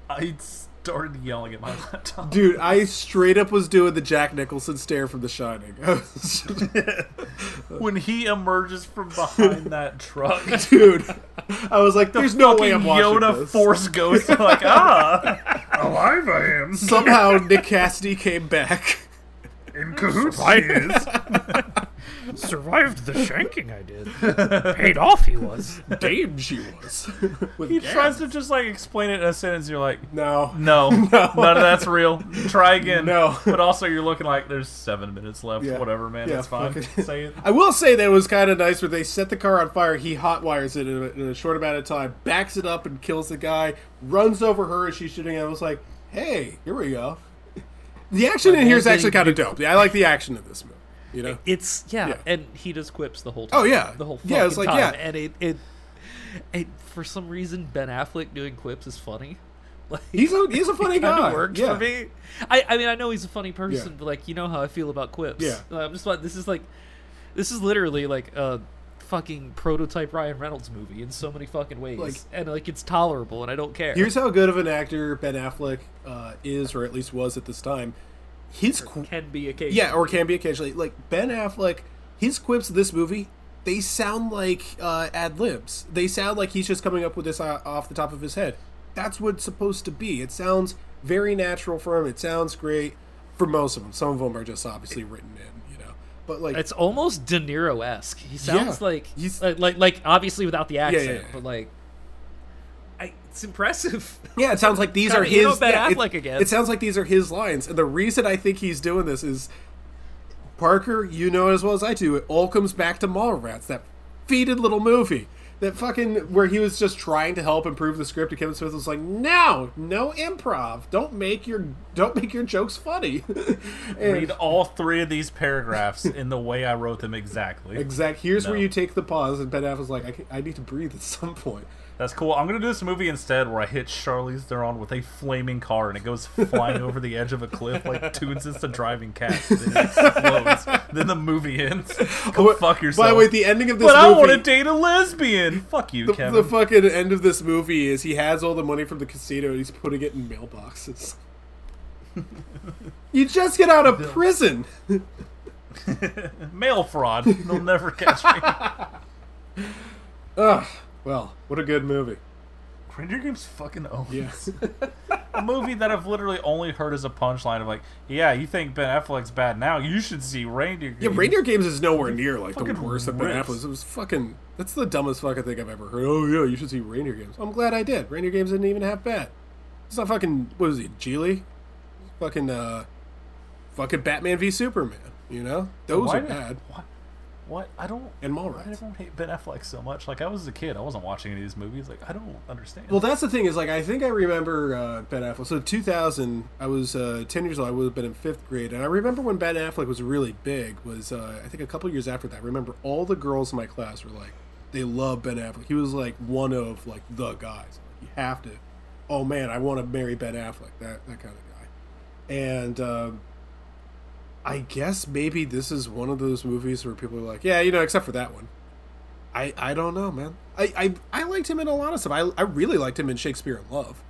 Speaker 2: I started yelling at my laptop.
Speaker 1: Dude, I straight up was doing the Jack Nicholson stare from The Shining.
Speaker 2: When he emerges from behind that truck.
Speaker 1: dude, I was like, "There's no way I'm watching
Speaker 2: Yoda
Speaker 1: this."
Speaker 2: Force Ghost. like ah, alive I am.
Speaker 1: Somehow Nick Cassidy came back.
Speaker 2: In cahoots he is.
Speaker 3: survived the shanking I did. Paid off he was.
Speaker 1: Damn, she was. With
Speaker 2: He
Speaker 1: gas.
Speaker 2: tries to just like explain it in a sentence. You're like,
Speaker 1: No,
Speaker 2: no, none of that's real. Try again.
Speaker 1: No.
Speaker 2: But also, you're looking like there's seven minutes left.
Speaker 1: Yeah.
Speaker 2: Whatever, man.
Speaker 1: Yeah,
Speaker 2: That's fine.
Speaker 1: fucking-
Speaker 2: Say it.
Speaker 1: I will say that it was kind of nice where they set the car on fire. He hot wires it in a, in a short amount of time, backs it up and kills the guy, runs over her as she's shooting. I was like, "Hey, here we go." The action in here is actually kind of dope. Yeah, I like the action of this movie. You know,
Speaker 3: It's yeah,
Speaker 1: Yeah.
Speaker 3: and he does quips the whole time.
Speaker 1: Oh, yeah.
Speaker 3: the whole
Speaker 1: Yeah, it's like, yeah.
Speaker 3: time. and it, it it for some reason Ben Affleck doing quips is funny. Like
Speaker 1: he's a he's a funny guy.
Speaker 3: works
Speaker 1: yeah.
Speaker 3: for me. I I mean I know he's a funny person,
Speaker 1: Yeah.
Speaker 3: but like you know how I feel about quips.
Speaker 1: Yeah.
Speaker 3: I'm just like this is like this is literally like a fucking prototype Ryan Reynolds movie in so many fucking ways,
Speaker 1: Like-
Speaker 3: and like it's tolerable, and I don't care.
Speaker 1: Here's how good of an actor Ben Affleck uh, is, or at least was at this time. His qu-
Speaker 3: can be occasionally.
Speaker 1: Yeah, or can be occasionally. Like Ben Affleck, his quips in this movie, they sound like uh, ad libs. They sound like he's just coming up with this uh, off the top of his head. That's what it's supposed to be. It sounds very natural for him. It sounds great for most of them. Some of them are just obviously written in, you know. But like,
Speaker 3: It's almost De Niro esque. He sounds
Speaker 1: Yeah.
Speaker 3: like
Speaker 1: He's-
Speaker 3: like, like like obviously without the accent,
Speaker 1: yeah, yeah.
Speaker 3: but like I, it's impressive.
Speaker 1: Yeah, it sounds like these
Speaker 3: Kinda,
Speaker 1: are
Speaker 3: you know,
Speaker 1: his.
Speaker 3: Ben
Speaker 1: yeah, it-
Speaker 3: again.
Speaker 1: It sounds like these are his lines, and the reason I think he's doing this is, Parker, you know as well as I do. It all comes back to Mallrats, that faded little movie. that fucking where he was just trying to help improve the script, and Kevin Smith was like, "No, no improv. Don't make your don't make your jokes funny." and
Speaker 2: Read all three of these paragraphs in the way I wrote them exactly.
Speaker 1: exact. Here's where you take the pause, and Ben Affleck's like, I, can, "I need to breathe at some point."
Speaker 2: That's cool. I'm gonna do this movie instead where I hit Charlize Theron with a flaming car and it goes flying over the edge of a cliff like Toons is the driving cat. Then it explodes. then the movie ends. Go
Speaker 1: Wait,
Speaker 2: fuck yourself.
Speaker 1: By the way, the ending of this
Speaker 2: but I want to date a lesbian. Fuck you,
Speaker 1: the,
Speaker 2: Kevin.
Speaker 1: the fucking end of this movie is he has all the money from the casino and he's putting it in mailboxes. you just get out of prison.
Speaker 2: Mail fraud. They'll never catch me.
Speaker 1: Ugh. Well, what a good movie.
Speaker 2: Reindeer Games fucking owns.
Speaker 1: Yes.
Speaker 2: a movie that I've literally only heard as a punchline of like, yeah, you think Ben Affleck's bad now? You should see Reindeer Games.
Speaker 1: Yeah, Reindeer Games is nowhere near like the worst that Ben
Speaker 2: rips.
Speaker 1: Affleck. It was fucking. That's the dumbest fucking thing I've ever heard. Oh yeah, you should see Reindeer Games. I'm glad I did. Reindeer Games didn't even have bad. It's not fucking. What is he? Gigli? Fucking uh, fucking Batman v Superman. You know those
Speaker 2: Why
Speaker 1: are
Speaker 2: did-
Speaker 1: bad.
Speaker 2: What? What? I don't.
Speaker 1: And Mallrats.
Speaker 2: everyone hate Ben Affleck so much? Like I was a kid, I wasn't watching any of these movies. Like I don't understand.
Speaker 1: Well, that's the thing is like I think I remember uh, Ben Affleck. So 2000, I was uh, 10 years old. I would have been in fifth grade, and I remember when Ben Affleck was really big. Was uh, I think a couple years after that. I remember all the girls in my class were like, they love Ben Affleck. He was like one of like the guys. You have to. Oh man, I want to marry Ben Affleck. That that kind of guy. And um, I guess maybe this is one of those movies where people are like, yeah, you know, except for that one. I, I don't know, man. I, I, I liked him in a lot of stuff. I, I really liked him in Shakespeare in Love,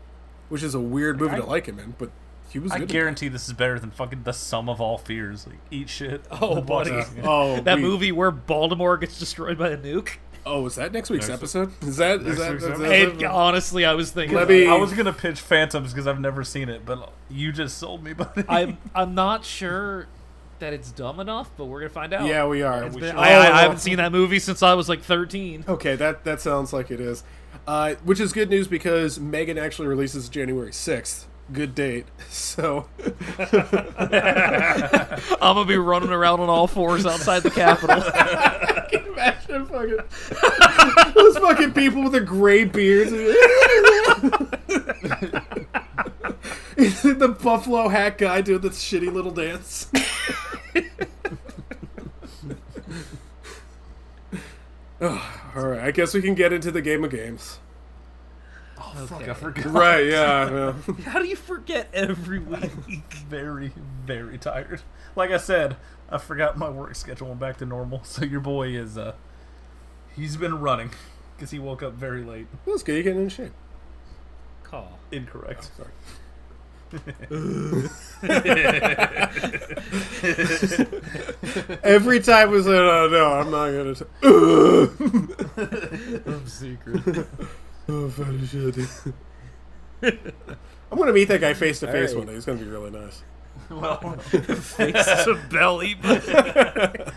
Speaker 1: which is a weird movie
Speaker 2: I-
Speaker 1: to like him in, but he was
Speaker 2: I
Speaker 1: good. in
Speaker 2: guarantee this is better than fucking the sum of all fears. Like eat shit.
Speaker 3: Oh, buddy.
Speaker 2: this
Speaker 1: that. Oh,
Speaker 3: that
Speaker 1: we-
Speaker 3: movie where Baltimore gets destroyed by a nuke.
Speaker 1: Oh, is that next week's
Speaker 2: Next-
Speaker 1: episode? Is that is
Speaker 2: next
Speaker 1: that?
Speaker 2: week's
Speaker 1: that-
Speaker 3: Hey, honestly, I was thinking.
Speaker 1: Let me-
Speaker 2: I was gonna pitch Phantoms because I've never seen it, but you just sold me, buddy.
Speaker 3: I'm I'm not sure that it's dumb enough, but we're gonna find out.
Speaker 1: Yeah, we are.
Speaker 3: It's
Speaker 1: We
Speaker 3: been- I, I, I haven't seen that movie since I was like 13.
Speaker 1: Okay, that that sounds like it is. Uh, which is good news because Megan actually releases January sixth. Good date. So
Speaker 3: I'm gonna be running around on all fours outside the Capitol.
Speaker 1: imagine fucking those fucking people with the gray beards. Is it the buffalo hat guy doing the shitty little dance. Oh, all right, I guess we can get into the game of games.
Speaker 2: oh, fuck, I forgot.
Speaker 1: Right? Yeah. yeah.
Speaker 3: How do you forget every week?
Speaker 2: very, very tired. Like I said, I forgot my work schedule went back to normal. So your boy is uh, he's been running because he woke up very late.
Speaker 1: That's good. You're getting in shape.
Speaker 3: Call.
Speaker 2: Incorrect.
Speaker 1: Sorry. Every time we said, "Oh no, I'm not gonna." T-
Speaker 3: secret.
Speaker 1: oh, funny shit. I'm gonna meet that guy face to face one day. He's gonna be really nice.
Speaker 2: Well,
Speaker 3: Face to belly. But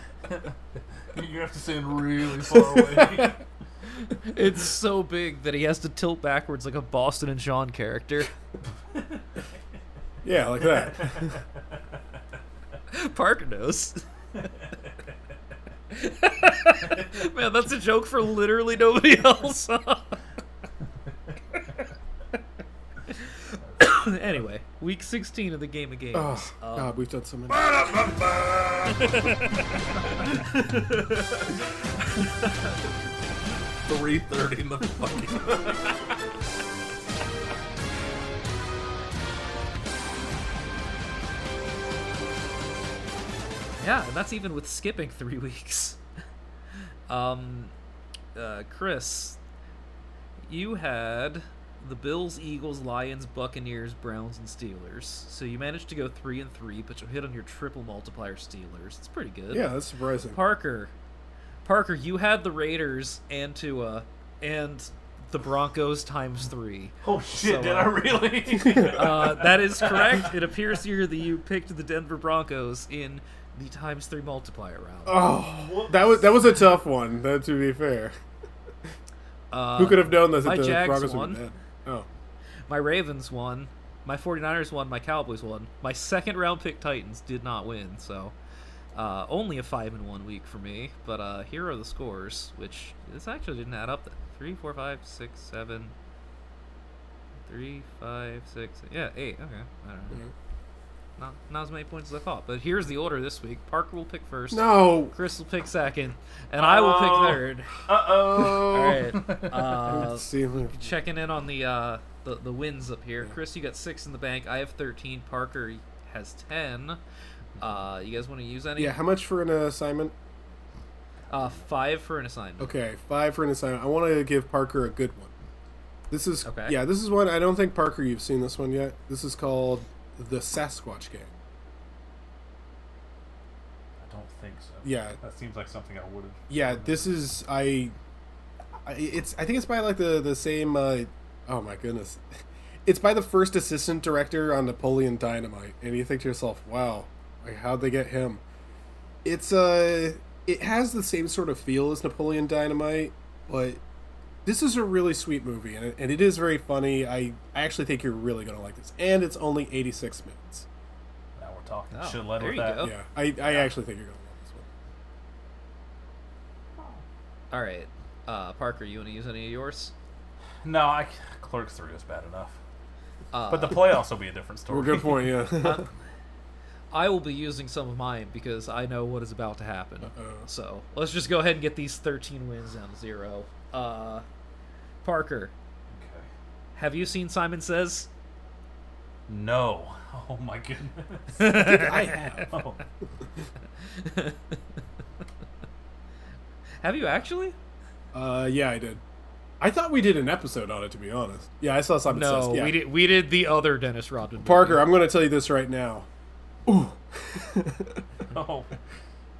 Speaker 2: you have to stand really far away.
Speaker 3: it's so big that he has to tilt backwards like a Boston and Sean character.
Speaker 1: Yeah, like that.
Speaker 3: Parker knows. Man, that's a joke for literally nobody else. anyway, week 16 of the game of games.
Speaker 1: Oh
Speaker 3: Um,
Speaker 1: God, we've done so many.
Speaker 2: Three thirty in the fucking.
Speaker 3: Yeah, and that's even with skipping three weeks. um, uh, Chris, you had the Bills, Eagles, Lions, Buccaneers, Browns, and Steelers. So you managed to go three and three, but you hit on your triple multiplier Steelers. It's pretty good.
Speaker 1: Yeah, that's surprising.
Speaker 3: Parker, Parker, you had the Raiders and Tua and the Broncos times three.
Speaker 2: Oh shit!
Speaker 3: So,
Speaker 2: did
Speaker 3: uh,
Speaker 2: I really?
Speaker 3: Uh, that is correct. It appears here that you picked the Denver Broncos in the times three multiplier round.
Speaker 1: Oh, that was that was a tough one. That to be fair,
Speaker 3: Uh,
Speaker 1: who could have known that
Speaker 3: my
Speaker 1: the
Speaker 3: Jags
Speaker 1: Broncos
Speaker 3: won.
Speaker 1: would be bad? Oh,
Speaker 3: My Ravens won. My 49ers won. My Cowboys won. My second round pick Titans did not win. So uh, only a five and one week for me. But uh, here are the scores, which this actually didn't add up that three, four, five, six, seven. Three, five, six. Yeah, eight. Okay. I don't know. Not not as many points as I thought. But here's the order this week. Parker will pick first.
Speaker 1: No.
Speaker 3: Chris will pick second, and I will pick third.
Speaker 2: Uh oh.
Speaker 3: All right. Uh,
Speaker 1: Let's see. if-
Speaker 3: checking in on the uh the, the wins up here. Chris, you got six in the bank. I have thirteen. Parker has ten. Uh, you guys want to use any?
Speaker 1: Yeah, how much for an assignment?
Speaker 3: Uh, five for an assignment.
Speaker 1: Okay, five for an assignment. I want to give Parker a good one. This is
Speaker 3: Okay.
Speaker 1: yeah. This is one. I don't think Parker you've seen this one yet. This is called the Sasquatch Gang?
Speaker 2: I don't think so.
Speaker 1: Yeah.
Speaker 2: That seems like something I would have.
Speaker 1: Yeah, this is I. I it's I think it's by like the the same. Uh, oh my goodness, it's by the first assistant director on Napoleon Dynamite, and you think to yourself, wow, like how'd they get him? It's uh, it has the same sort of feel as Napoleon Dynamite, but this is a really sweet movie, and it, and it is very funny. I I actually think you're really gonna like this, and it's only 86 minutes.
Speaker 2: Now we're talking.
Speaker 3: Oh,
Speaker 2: Should let led
Speaker 3: there
Speaker 2: with
Speaker 3: you
Speaker 2: that.
Speaker 3: go.
Speaker 1: Yeah, I I actually think you're gonna love this one.
Speaker 3: All right. Uh, Parker, you want to use any of yours?
Speaker 2: No, I Clerks three was bad enough.
Speaker 3: Uh,
Speaker 2: But the playoffs will be a different story.
Speaker 1: Well, good point. Yeah.
Speaker 3: I will be using some of mine because I know what is about to happen.
Speaker 1: Uh-oh.
Speaker 3: So let's just go ahead and get these 13 wins down to zero. Uh, Parker,
Speaker 2: Okay.
Speaker 3: have you seen Simon Sez?
Speaker 2: No. Oh my goodness.
Speaker 1: I have.
Speaker 2: Oh.
Speaker 3: Have you actually?
Speaker 1: Uh, yeah, I did. I thought we did an episode on it, to be honest. Yeah, I saw Simon
Speaker 3: no,
Speaker 1: Says. Yeah.
Speaker 3: we did. We did the other Dennis Rodman. movie.
Speaker 1: Parker, I'm going to tell you this right now. Ooh,
Speaker 2: Oh.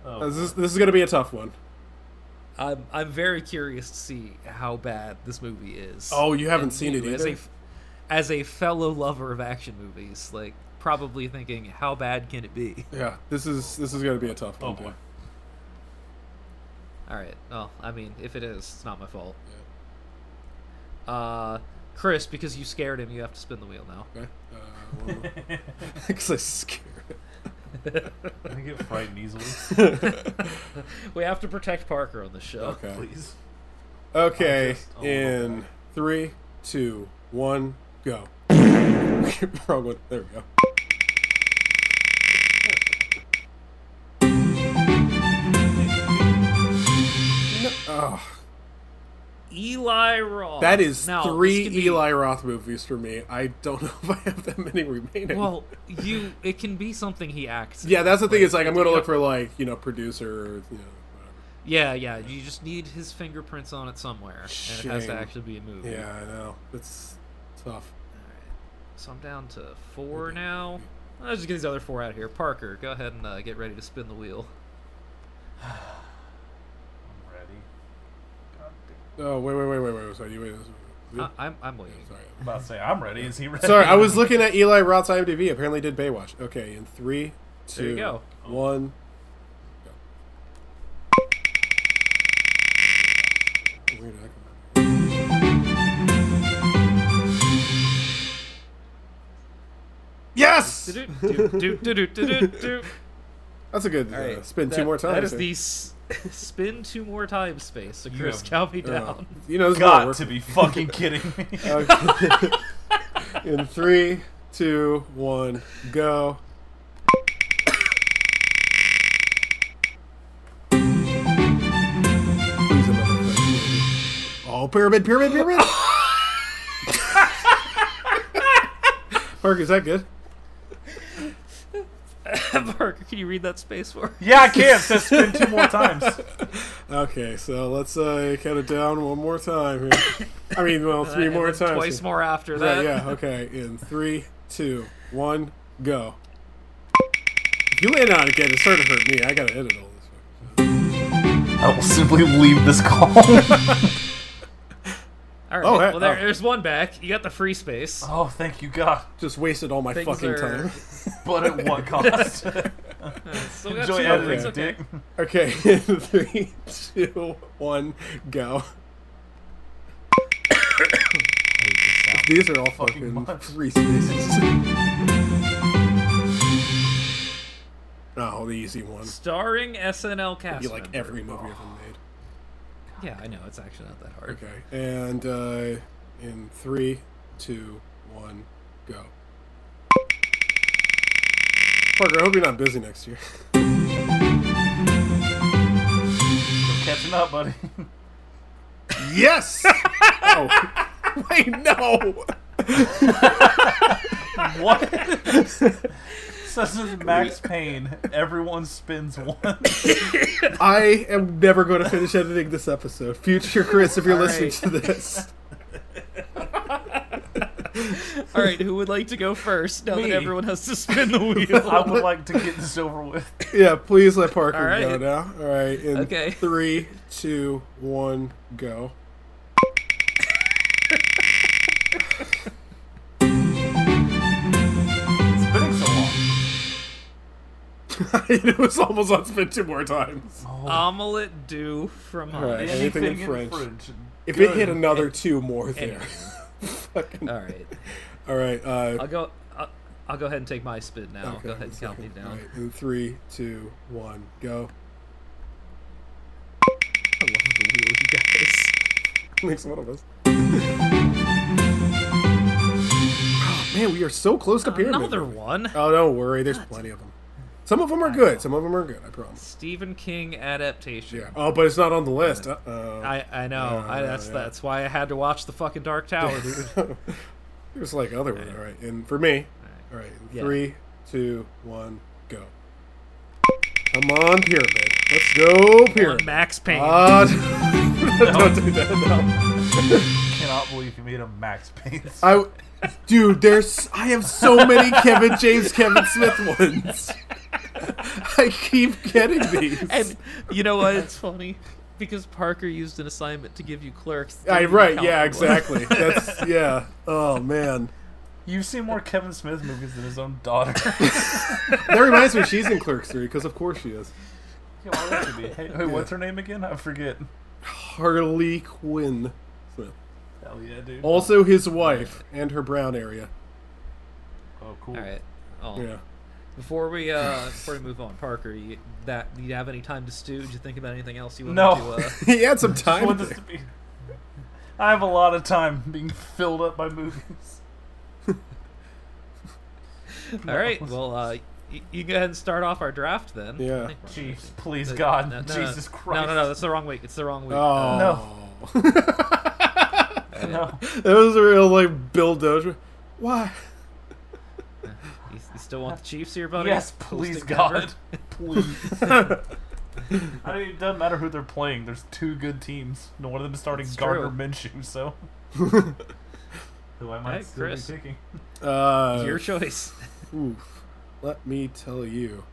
Speaker 2: Oh.
Speaker 1: this is this is going to be a tough one.
Speaker 3: I'm I'm very curious to see how bad this movie is.
Speaker 1: Oh, you haven't
Speaker 3: And
Speaker 1: seen it
Speaker 3: you, as a, as a fellow lover of action movies, like probably thinking, how bad can it be?
Speaker 1: Yeah, this is this is going to be a tough one.
Speaker 2: Oh, boy.
Speaker 3: All right. Well, I mean, if it is, it's not my fault. Uh, Chris, because you scared him, you have to spin the wheel now.
Speaker 1: Okay. Uh, Because I scared.
Speaker 2: I get frightened easily.
Speaker 3: We have to protect Parker on the show.
Speaker 1: Okay.
Speaker 2: Please.
Speaker 1: Okay.
Speaker 2: just oh, a
Speaker 1: In three, two, one, go. Wrong one. There we go. No, oh,
Speaker 3: Eli Roth.
Speaker 1: that is
Speaker 3: Now,
Speaker 1: three
Speaker 3: be-
Speaker 1: Eli Roth movies for me. I don't know if I have that many remaining.
Speaker 3: Well, you. It can be something he acts.
Speaker 1: yeah, that's the thing. It's like I'm going to look for like you know producer or you know.
Speaker 3: Yeah, yeah. You just need his fingerprints on it somewhere, and it has to actually be a movie.
Speaker 1: Yeah, I know. It's tough.
Speaker 3: So I'm down to four now. Let's just get these other four out of here. Parker, go ahead and uh, get ready to spin the wheel.
Speaker 2: I'm ready. God damn.
Speaker 1: Oh wait, wait, wait, wait, wait. Sorry, you wait.
Speaker 3: I'm, I'm waiting.
Speaker 1: Sorry.
Speaker 2: I'm about to say I'm ready. Is he ready?
Speaker 1: Sorry, I was looking at Eli Roth's IMDb. Apparently, did Baywatch. Okay, in three, two,
Speaker 3: There you go.
Speaker 1: one. Go. Where did that come from? Yes, that's a good
Speaker 3: All
Speaker 1: uh,
Speaker 3: right,
Speaker 1: spin two more times.
Speaker 3: That is
Speaker 1: there.
Speaker 3: the s- spin two more times space. So
Speaker 2: You
Speaker 3: Chris,
Speaker 2: have-
Speaker 3: count me down.
Speaker 1: you know, this is
Speaker 2: Got to be fucking kidding me.
Speaker 1: Okay. in three, two, one, go. Please another French movie. Oh, pyramid, pyramid, pyramid. Park, is that good?
Speaker 3: Parker, can you read that space for? me?
Speaker 2: yeah, I can. It says spin two more times.
Speaker 1: Okay, so let's uh, count it down one more time here. I mean, well, three more times.
Speaker 3: Twice more after
Speaker 1: Right,
Speaker 3: that.
Speaker 1: yeah, okay. In three, two, one, go. If you land on it again, it's starting to hurt me. I gotta edit all this.
Speaker 2: I will simply leave this call.
Speaker 3: All oh, right.
Speaker 1: Oh, hey,
Speaker 3: well, there,
Speaker 1: oh.
Speaker 3: there's one back. You got the free space.
Speaker 2: oh, thank you, God.
Speaker 1: Just wasted all my
Speaker 3: Things
Speaker 1: fucking
Speaker 3: are-
Speaker 1: time.
Speaker 2: But at what cost?
Speaker 3: So we got
Speaker 2: Enjoy
Speaker 3: two
Speaker 2: editing,
Speaker 3: openings, okay.
Speaker 2: dick.
Speaker 1: Okay, three, two, one, go. These are all
Speaker 2: Fucking
Speaker 1: fucking free spaces. oh, the easy one.
Speaker 3: Starring SNL cast
Speaker 1: You like every
Speaker 3: member.
Speaker 1: movie ever made.
Speaker 3: Yeah, I know it's actually not that hard.
Speaker 1: Okay, and uh, in three, two, one, go. Parker, I hope you're not busy next year.
Speaker 2: I'm catching up, buddy.
Speaker 1: Yes. oh, wait, no.
Speaker 2: what? Such as Max Payne. Everyone spins one.
Speaker 1: I am never going to finish editing this episode. Future Chris, if you're
Speaker 3: All
Speaker 1: listening
Speaker 3: right.
Speaker 1: to this,
Speaker 3: All right, who would like to go first? Now
Speaker 2: Me.
Speaker 3: that everyone has to spin the wheel.
Speaker 2: I would like to get this over with.
Speaker 1: yeah, please let Parker
Speaker 3: All right.
Speaker 1: go now. All right, in
Speaker 3: Okay.
Speaker 1: three, two, one, go. it was almost on spin two more times.
Speaker 3: Omelette do from
Speaker 1: All right,
Speaker 3: Honey.
Speaker 1: anything in
Speaker 2: in
Speaker 1: French.
Speaker 2: French.
Speaker 1: If it hit another two more there. Fucking-
Speaker 3: All right,
Speaker 1: All right. Uh,
Speaker 3: I'll go. I'll, I'll go ahead and take my spin now.
Speaker 1: okay,
Speaker 3: go ahead and count me down.
Speaker 1: All right, in three, two, one, go.
Speaker 3: I love the wheel, you guys.
Speaker 1: Makes one of us. Oh, man, we are so close to pyramid.
Speaker 3: Another one.
Speaker 1: Oh, don't worry. There's plenty of them. Some of them are good. Some of them are good. I promise.
Speaker 3: Stephen King adaptation.
Speaker 1: Yeah. Oh, but it's not on the list. Uh-oh.
Speaker 3: I I know. I, that's
Speaker 1: yeah.
Speaker 3: that's why I had to watch the fucking Dark Tower, dude.
Speaker 1: There's like other one. All right. And for me, all right. in
Speaker 3: Yeah.
Speaker 1: Three, two, one, go. Come on, pyramid. Let's go, pyramid.
Speaker 3: Max Payne.
Speaker 1: Ah, don't do that. No.
Speaker 2: Cannot believe you made a Max Payne.
Speaker 1: I, dude, there's. I have so many Kevin James, Kevin Smith ones. I keep getting these.
Speaker 3: and you know what? It's funny because Parker used an assignment to give you clerks.
Speaker 1: I
Speaker 3: Didn't
Speaker 1: right, yeah,
Speaker 3: for one.
Speaker 1: exactly. That's yeah. Oh man,
Speaker 2: You've seen more Kevin Smith movies than his own daughter.
Speaker 1: that reminds me. She's in Clerks three because of course she is.
Speaker 2: Yeah, why would she be? Hey, hey, what's her name again? I forget.
Speaker 1: Harley Quinn. Smith.
Speaker 2: Hell yeah, dude.
Speaker 1: Also his wife and her brown area.
Speaker 2: Oh, cool.
Speaker 3: All right. Oh,
Speaker 1: Yeah.
Speaker 3: Before we uh before we move on, Parker, you, that do you have any time to stew? Did you think about anything else you wanted
Speaker 2: No.
Speaker 3: to? Uh,
Speaker 1: he had some
Speaker 2: I
Speaker 1: time.
Speaker 2: this to be. I have a lot of time being filled up by movies.
Speaker 3: all right. Well, uh, you, you go ahead and start off our draft then.
Speaker 1: Yeah.
Speaker 3: I think we're on
Speaker 2: Chiefs,
Speaker 3: the-
Speaker 2: please
Speaker 3: the-
Speaker 2: God,
Speaker 3: no, no,
Speaker 2: Jesus
Speaker 3: no.
Speaker 2: Christ.
Speaker 3: No, no, no. That's the wrong week. It's the wrong week.
Speaker 1: Oh
Speaker 2: No.
Speaker 1: that was a real like Bill Dozier. Why?
Speaker 3: You, you still want the Chiefs here, buddy?
Speaker 2: Yes, please,
Speaker 3: Denver?
Speaker 2: God, please. I mean, it doesn't matter who they're playing. There's two good teams. No one of them is starting
Speaker 3: It's
Speaker 2: Gardner
Speaker 3: true.
Speaker 2: Minshew, so who am I might
Speaker 3: Hey,
Speaker 2: still
Speaker 3: Chris.
Speaker 2: be picking.
Speaker 1: Uh,
Speaker 3: Your choice.
Speaker 1: oof. Let me tell you.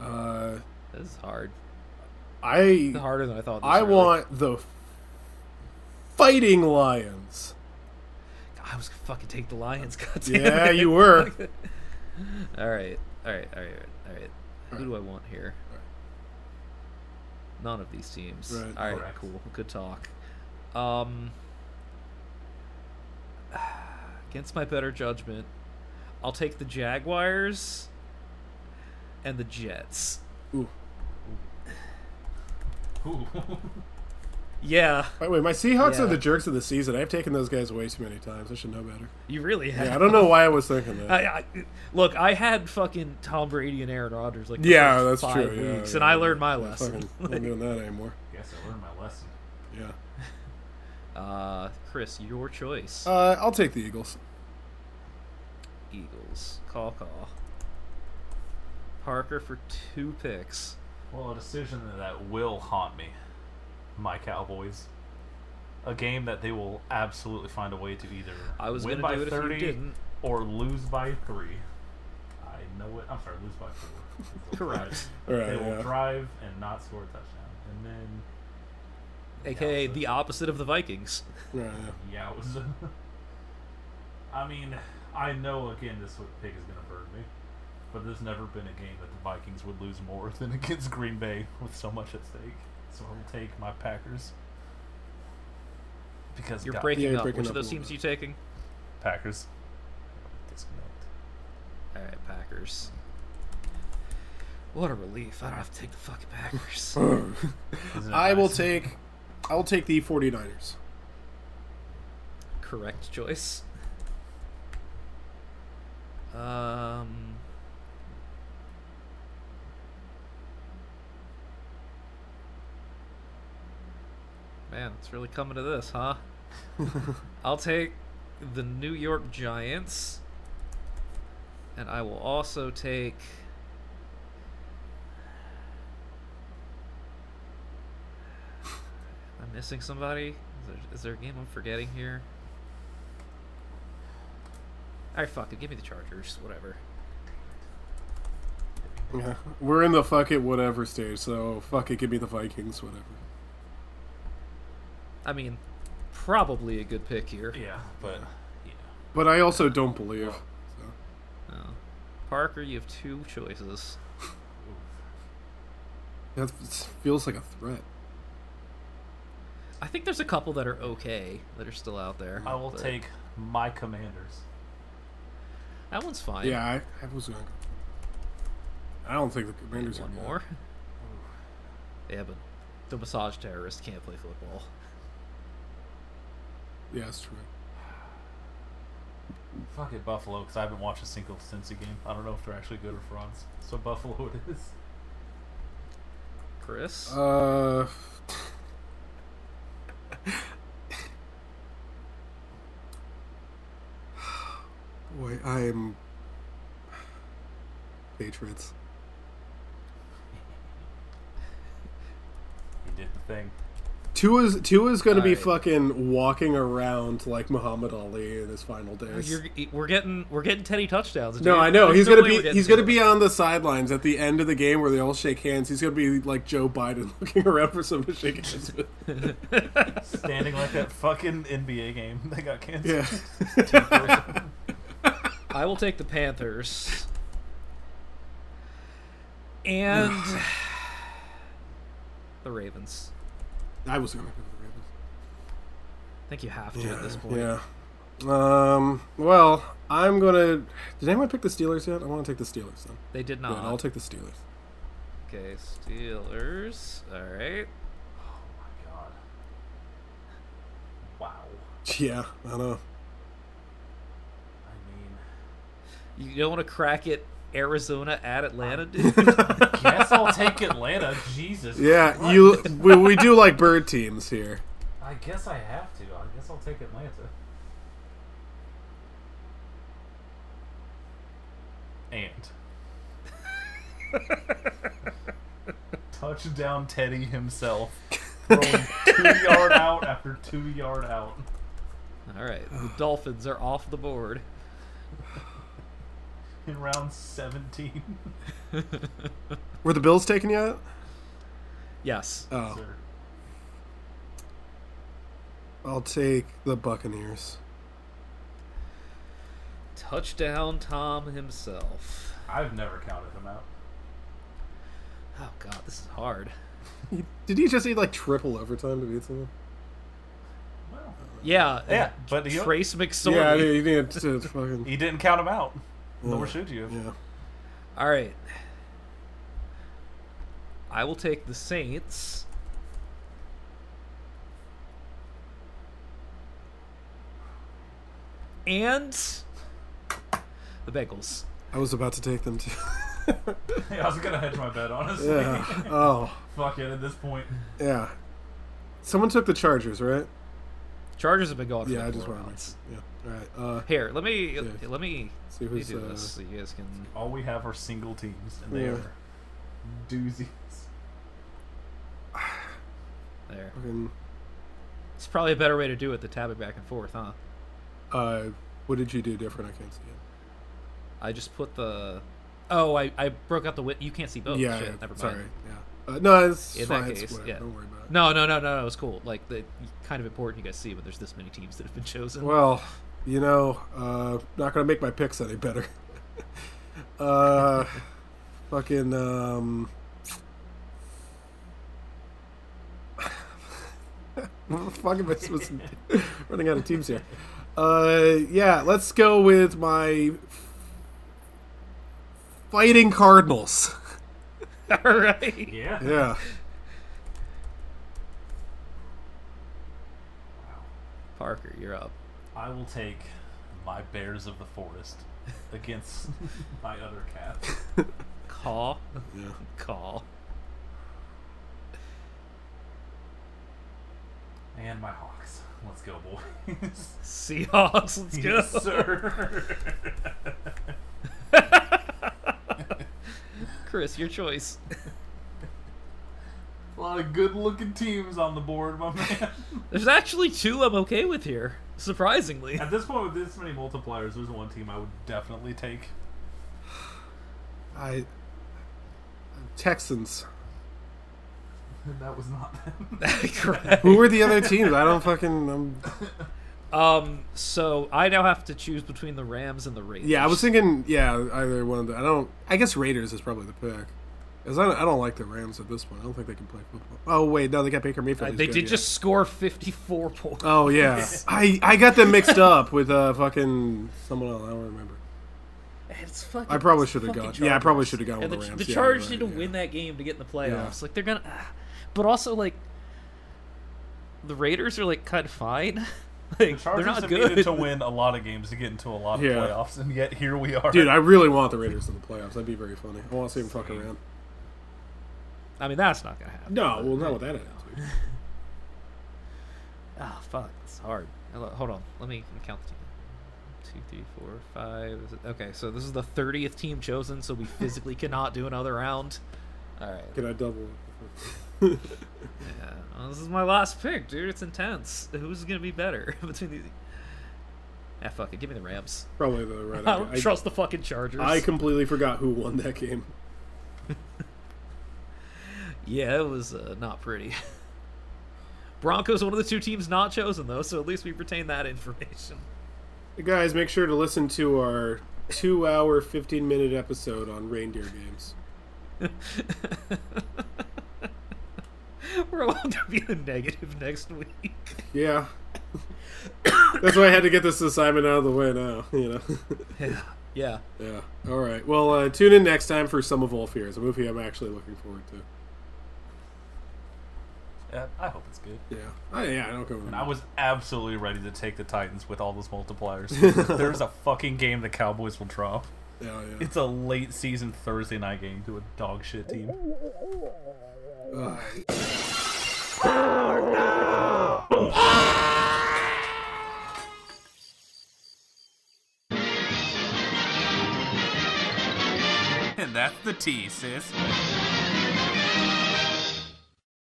Speaker 1: Uh,
Speaker 3: This is hard.
Speaker 1: I
Speaker 3: Harder than I thought. This
Speaker 1: I
Speaker 3: early.
Speaker 1: want the Fighting Lions.
Speaker 3: I was gonna fucking take the Lions. God damn
Speaker 1: Yeah,
Speaker 3: it.
Speaker 1: you were.
Speaker 3: all right, all right, all right, all right. Who do I want here? None of these teams.
Speaker 1: Right.
Speaker 3: All right,
Speaker 2: Correct.
Speaker 3: cool. Good talk. Um, against my better judgment, I'll take the Jaguars and the Jets.
Speaker 1: Ooh.
Speaker 2: Ooh.
Speaker 3: Yeah,
Speaker 1: By the way, my Seahawks
Speaker 3: Yeah.
Speaker 1: are the jerks of the season. I've taken those guys way too many times. I should know better.
Speaker 3: you really have.
Speaker 1: Yeah, I don't know why I was thinking that.
Speaker 3: I, I, look, I had fucking Tom Brady and Aaron Rodgers like
Speaker 1: yeah,
Speaker 3: first
Speaker 1: that's
Speaker 3: five
Speaker 1: true.
Speaker 3: Weeks,
Speaker 1: yeah,
Speaker 3: and I learned my
Speaker 1: Yeah,
Speaker 3: lesson.
Speaker 1: fucking not doing that anymore.
Speaker 2: Guess I learned my lesson.
Speaker 1: Yeah.
Speaker 3: uh, Chris, your choice.
Speaker 1: Uh, I'll take the Eagles.
Speaker 3: Eagles. Call call. Parker for two picks.
Speaker 2: Well, a decision that will haunt me. My Cowboys. A game that they will absolutely find a way to either
Speaker 3: I was
Speaker 2: win by
Speaker 3: do it
Speaker 2: 30 or lose by three. I know it. I'm sorry, lose by four.
Speaker 3: Correct.
Speaker 1: All right.
Speaker 2: They will
Speaker 1: Yeah.
Speaker 2: drive and not score a touchdown, and then
Speaker 3: AKA
Speaker 2: so-
Speaker 3: the opposite of the Vikings.
Speaker 1: Yeah, yeah.
Speaker 2: Yowza. I mean, I know again this what pig is gonna burn me, but there's never been a game that the Vikings would lose more than against Green Bay with so much at stake. So I will take my Packers. Because
Speaker 3: You're
Speaker 2: God,
Speaker 3: breaking
Speaker 1: Yeah, you're
Speaker 3: up.
Speaker 1: breaking
Speaker 3: Which of
Speaker 1: up a
Speaker 3: those
Speaker 1: little
Speaker 3: teams are you taking?
Speaker 2: Packers. Disconnect.
Speaker 3: All right, Packers. What a relief! I don't have to take the fucking Packers.
Speaker 2: Isn't it
Speaker 1: I will take I'll take the 49ers.
Speaker 3: Correct choice. Um. Man, it's really coming to this, huh? I'll take the New York Giants. And I will also take. I'm I missing somebody? Is there, is there a game I'm forgetting here? Alright, fuck it. Give me the Chargers. Whatever.
Speaker 1: Yeah. We're in the fuck it whatever stage, so fuck it, give me the Vikings, whatever.
Speaker 3: I mean, probably a good pick here.
Speaker 2: Yeah, but yeah.
Speaker 1: But I also don't believe. So.
Speaker 3: Oh. Parker, you have two choices.
Speaker 1: That feels like a threat.
Speaker 3: I think there's a couple that are okay that are still out there.
Speaker 2: I will
Speaker 3: but
Speaker 2: take my Commanders.
Speaker 3: that one's fine.
Speaker 1: Yeah, I, I was going. I don't think the Commanders
Speaker 3: One
Speaker 1: are good.
Speaker 3: more. Yeah, but the massage terrorist can't play football.
Speaker 1: Yeah, that's true.
Speaker 2: Fuck it, Buffalo, because I haven't watched a single Cincy game. I don't know if they're actually good or frauds. So Buffalo it is.
Speaker 3: Chris,
Speaker 1: Uh. Boy, I'm. Patriots.
Speaker 2: He did the thing.
Speaker 1: Tua's Tua's gonna be
Speaker 3: Alright.
Speaker 1: fucking walking around like Muhammad Ali in his final days.
Speaker 3: You're, we're getting we're getting Teddy touchdowns.
Speaker 1: no. I know
Speaker 3: There's
Speaker 1: he's
Speaker 3: no
Speaker 1: gonna be he's gonna be on the sidelines at the end of the game where they all shake hands. He's gonna be like Joe Biden looking around for someone to shake hands with.
Speaker 2: Standing like that fucking NBA game that got canceled.
Speaker 1: Yeah.
Speaker 3: I will take the Panthers. And the Ravens.
Speaker 1: I was gonna go with the Ravens.
Speaker 3: I think you have to at this point.
Speaker 1: Yeah. Um. Well, I'm gonna. Did anyone pick the Steelers yet? I want to take the Steelers then.
Speaker 3: They did
Speaker 1: Good,
Speaker 3: not.
Speaker 1: I'll take the Steelers.
Speaker 3: Okay, Steelers. All right.
Speaker 2: Oh my god. Wow.
Speaker 1: Yeah, I know.
Speaker 2: I mean,
Speaker 3: You don't want to crack it Arizona at Atlanta, dude?
Speaker 2: guess I'll take Atlanta. Jesus.
Speaker 1: Yeah,
Speaker 2: Christ.
Speaker 1: you. We, we do like bird teams here.
Speaker 2: I guess I have to. I guess I'll take Atlanta. And touchdown Teddy himself. Throwing two yard out after two yard out.
Speaker 3: All right. The Dolphins are off the board.
Speaker 2: In round 17.
Speaker 1: Were the Bills taken yet?
Speaker 3: Yes.
Speaker 1: Oh,
Speaker 2: Sir.
Speaker 1: I'll take the Buccaneers.
Speaker 3: Touchdown Tom himself.
Speaker 2: I've never counted him out.
Speaker 3: Oh god, this is hard.
Speaker 1: Did he just need like triple overtime to beat someone?
Speaker 2: Well,
Speaker 3: Yeah.
Speaker 2: Yeah, but he-
Speaker 3: Trace McSorley.
Speaker 1: Yeah, he needed to fucking.
Speaker 2: he didn't count him out. Nor
Speaker 1: Yeah.
Speaker 2: should you.
Speaker 1: Yeah.
Speaker 3: All right. I will take the Saints. And the Bengals.
Speaker 1: I was about to take them too.
Speaker 2: Yeah, I was gonna hedge my bet, honestly.
Speaker 1: yeah. Oh,
Speaker 2: Fuck it, at this point.
Speaker 1: yeah. Someone took the Chargers, right?
Speaker 3: Chargers have been going. For
Speaker 1: Yeah, I just
Speaker 3: four
Speaker 1: want to. Yeah. All right. Uh,
Speaker 3: Here, let me
Speaker 1: Yeah.
Speaker 3: let me,
Speaker 1: See
Speaker 3: let me
Speaker 1: who's,
Speaker 3: do
Speaker 1: uh,
Speaker 3: this so you guys can.
Speaker 2: All we have are single teams, and they
Speaker 1: Yeah.
Speaker 2: are doozies.
Speaker 3: There.
Speaker 1: fucking,
Speaker 3: It's probably a better way to do it than tabbing back and forth, huh?
Speaker 1: uh, what did you do different? I can't see it.
Speaker 3: I just put the. Oh, I, I broke out the wit. You can't see both.
Speaker 1: yeah.
Speaker 3: Shit,
Speaker 1: yeah,
Speaker 3: never mind.
Speaker 1: sorry. Yeah. Uh, no, it's
Speaker 3: In
Speaker 1: fine.
Speaker 3: that case,
Speaker 1: whatever,
Speaker 3: yeah.
Speaker 1: Don't worry about it.
Speaker 3: No, no, no, no, no. It's cool. Like the kind of important you guys see when there's this many teams that have been chosen.
Speaker 1: Well, you know, uh, not gonna make my picks any better. uh, fucking um. what the fuck am I supposed to? Running out of teams here. Uh, yeah, let's go with my fighting Cardinals.
Speaker 3: All right.
Speaker 2: Yeah.
Speaker 1: Yeah.
Speaker 3: Parker, you're up.
Speaker 2: I will take my Bears of the Forest against my other cat.
Speaker 3: Call.
Speaker 1: Yeah.
Speaker 3: Call.
Speaker 2: And my Hawks. Let's go, boys.
Speaker 3: Seahawks, let's go.
Speaker 2: yes, sir.
Speaker 3: Chris, your choice.
Speaker 2: A lot of good-looking teams on the board, my man.
Speaker 3: There's actually two I'm okay with here, surprisingly.
Speaker 2: At this point, with this many multipliers, there's one team I would definitely take.
Speaker 1: I Texans.
Speaker 2: That was not them.
Speaker 3: Correct.
Speaker 1: Who were the other teams? I don't fucking. Um,
Speaker 3: Um, so I now have to choose between the Rams and the Raiders.
Speaker 1: yeah, I was thinking. Yeah, either one of the. I don't. I guess Raiders is probably the pick. Cause I don't, I don't like the Rams at this point. I don't think they can play football. Oh wait, no, they got Baker Mayfield.
Speaker 3: Uh,
Speaker 1: He's
Speaker 3: they
Speaker 1: good,
Speaker 3: did
Speaker 1: yeah.
Speaker 3: just score 54 points.
Speaker 1: Oh yeah, I I got them mixed up with uh fucking someone else. I don't remember.
Speaker 3: It's fucking.
Speaker 1: I probably should have
Speaker 3: fucking
Speaker 1: gone. Yeah, I probably should have gone with the
Speaker 3: the,
Speaker 1: Rams.
Speaker 3: the
Speaker 1: Yeah,
Speaker 3: Chargers
Speaker 1: right,
Speaker 3: need to
Speaker 1: yeah.
Speaker 3: win that game to get in the playoffs.
Speaker 1: Yeah.
Speaker 3: Like they're gonna, ah. but also like the Raiders are like kind of fine. like
Speaker 2: The
Speaker 3: they're
Speaker 2: Chargers
Speaker 3: not
Speaker 2: have
Speaker 3: good.
Speaker 2: needed to win a lot of games to get into a lot of
Speaker 1: Yeah.
Speaker 2: playoffs, and yet here we are.
Speaker 1: Dude, I really want the Raiders in the playoffs. That'd be very funny. I want to see them fuck around.
Speaker 3: I mean, that's not gonna happen.
Speaker 1: No, well, not with that attitude.
Speaker 3: Ah, fuck, it's hard. Hold on- let me count the team. Two, three, four, five. is it- Okay, so this is the thirtieth team chosen, so we physically cannot do another round. All right.
Speaker 1: Can I double?
Speaker 3: Yeah, well, this is my last pick, dude. It's intense. Who's gonna be better between these? Ah, fuck it. Give me the Rams.
Speaker 1: Probably the right.
Speaker 3: I don't
Speaker 1: I,
Speaker 3: trust the fucking Chargers.
Speaker 1: I completely forgot who won that game.
Speaker 3: Yeah, it was uh, not pretty. Broncos, one of the two teams not chosen though, so at least we retain that information.
Speaker 1: Guys, make sure to listen to our two-hour, fifteen-minute episode on reindeer games.
Speaker 3: We're allowed to be the negative next week.
Speaker 1: Yeah. That's why I had to get this assignment out of the way now. You know.
Speaker 3: Yeah. Yeah.
Speaker 1: yeah. All right. Well, uh, tune in next time for Sum of All Fears, a movie I'm actually looking forward to.
Speaker 2: Yeah, I hope it's good.
Speaker 1: Yeah. I, yeah. I don't go.
Speaker 2: And I was absolutely ready to take the Titans with all those multipliers. There's a fucking game the Cowboys will drop.
Speaker 1: Yeah. Yeah.
Speaker 2: It's a late season Thursday night game to a dog shit team.
Speaker 1: Ugh.
Speaker 2: And that's the T, sis.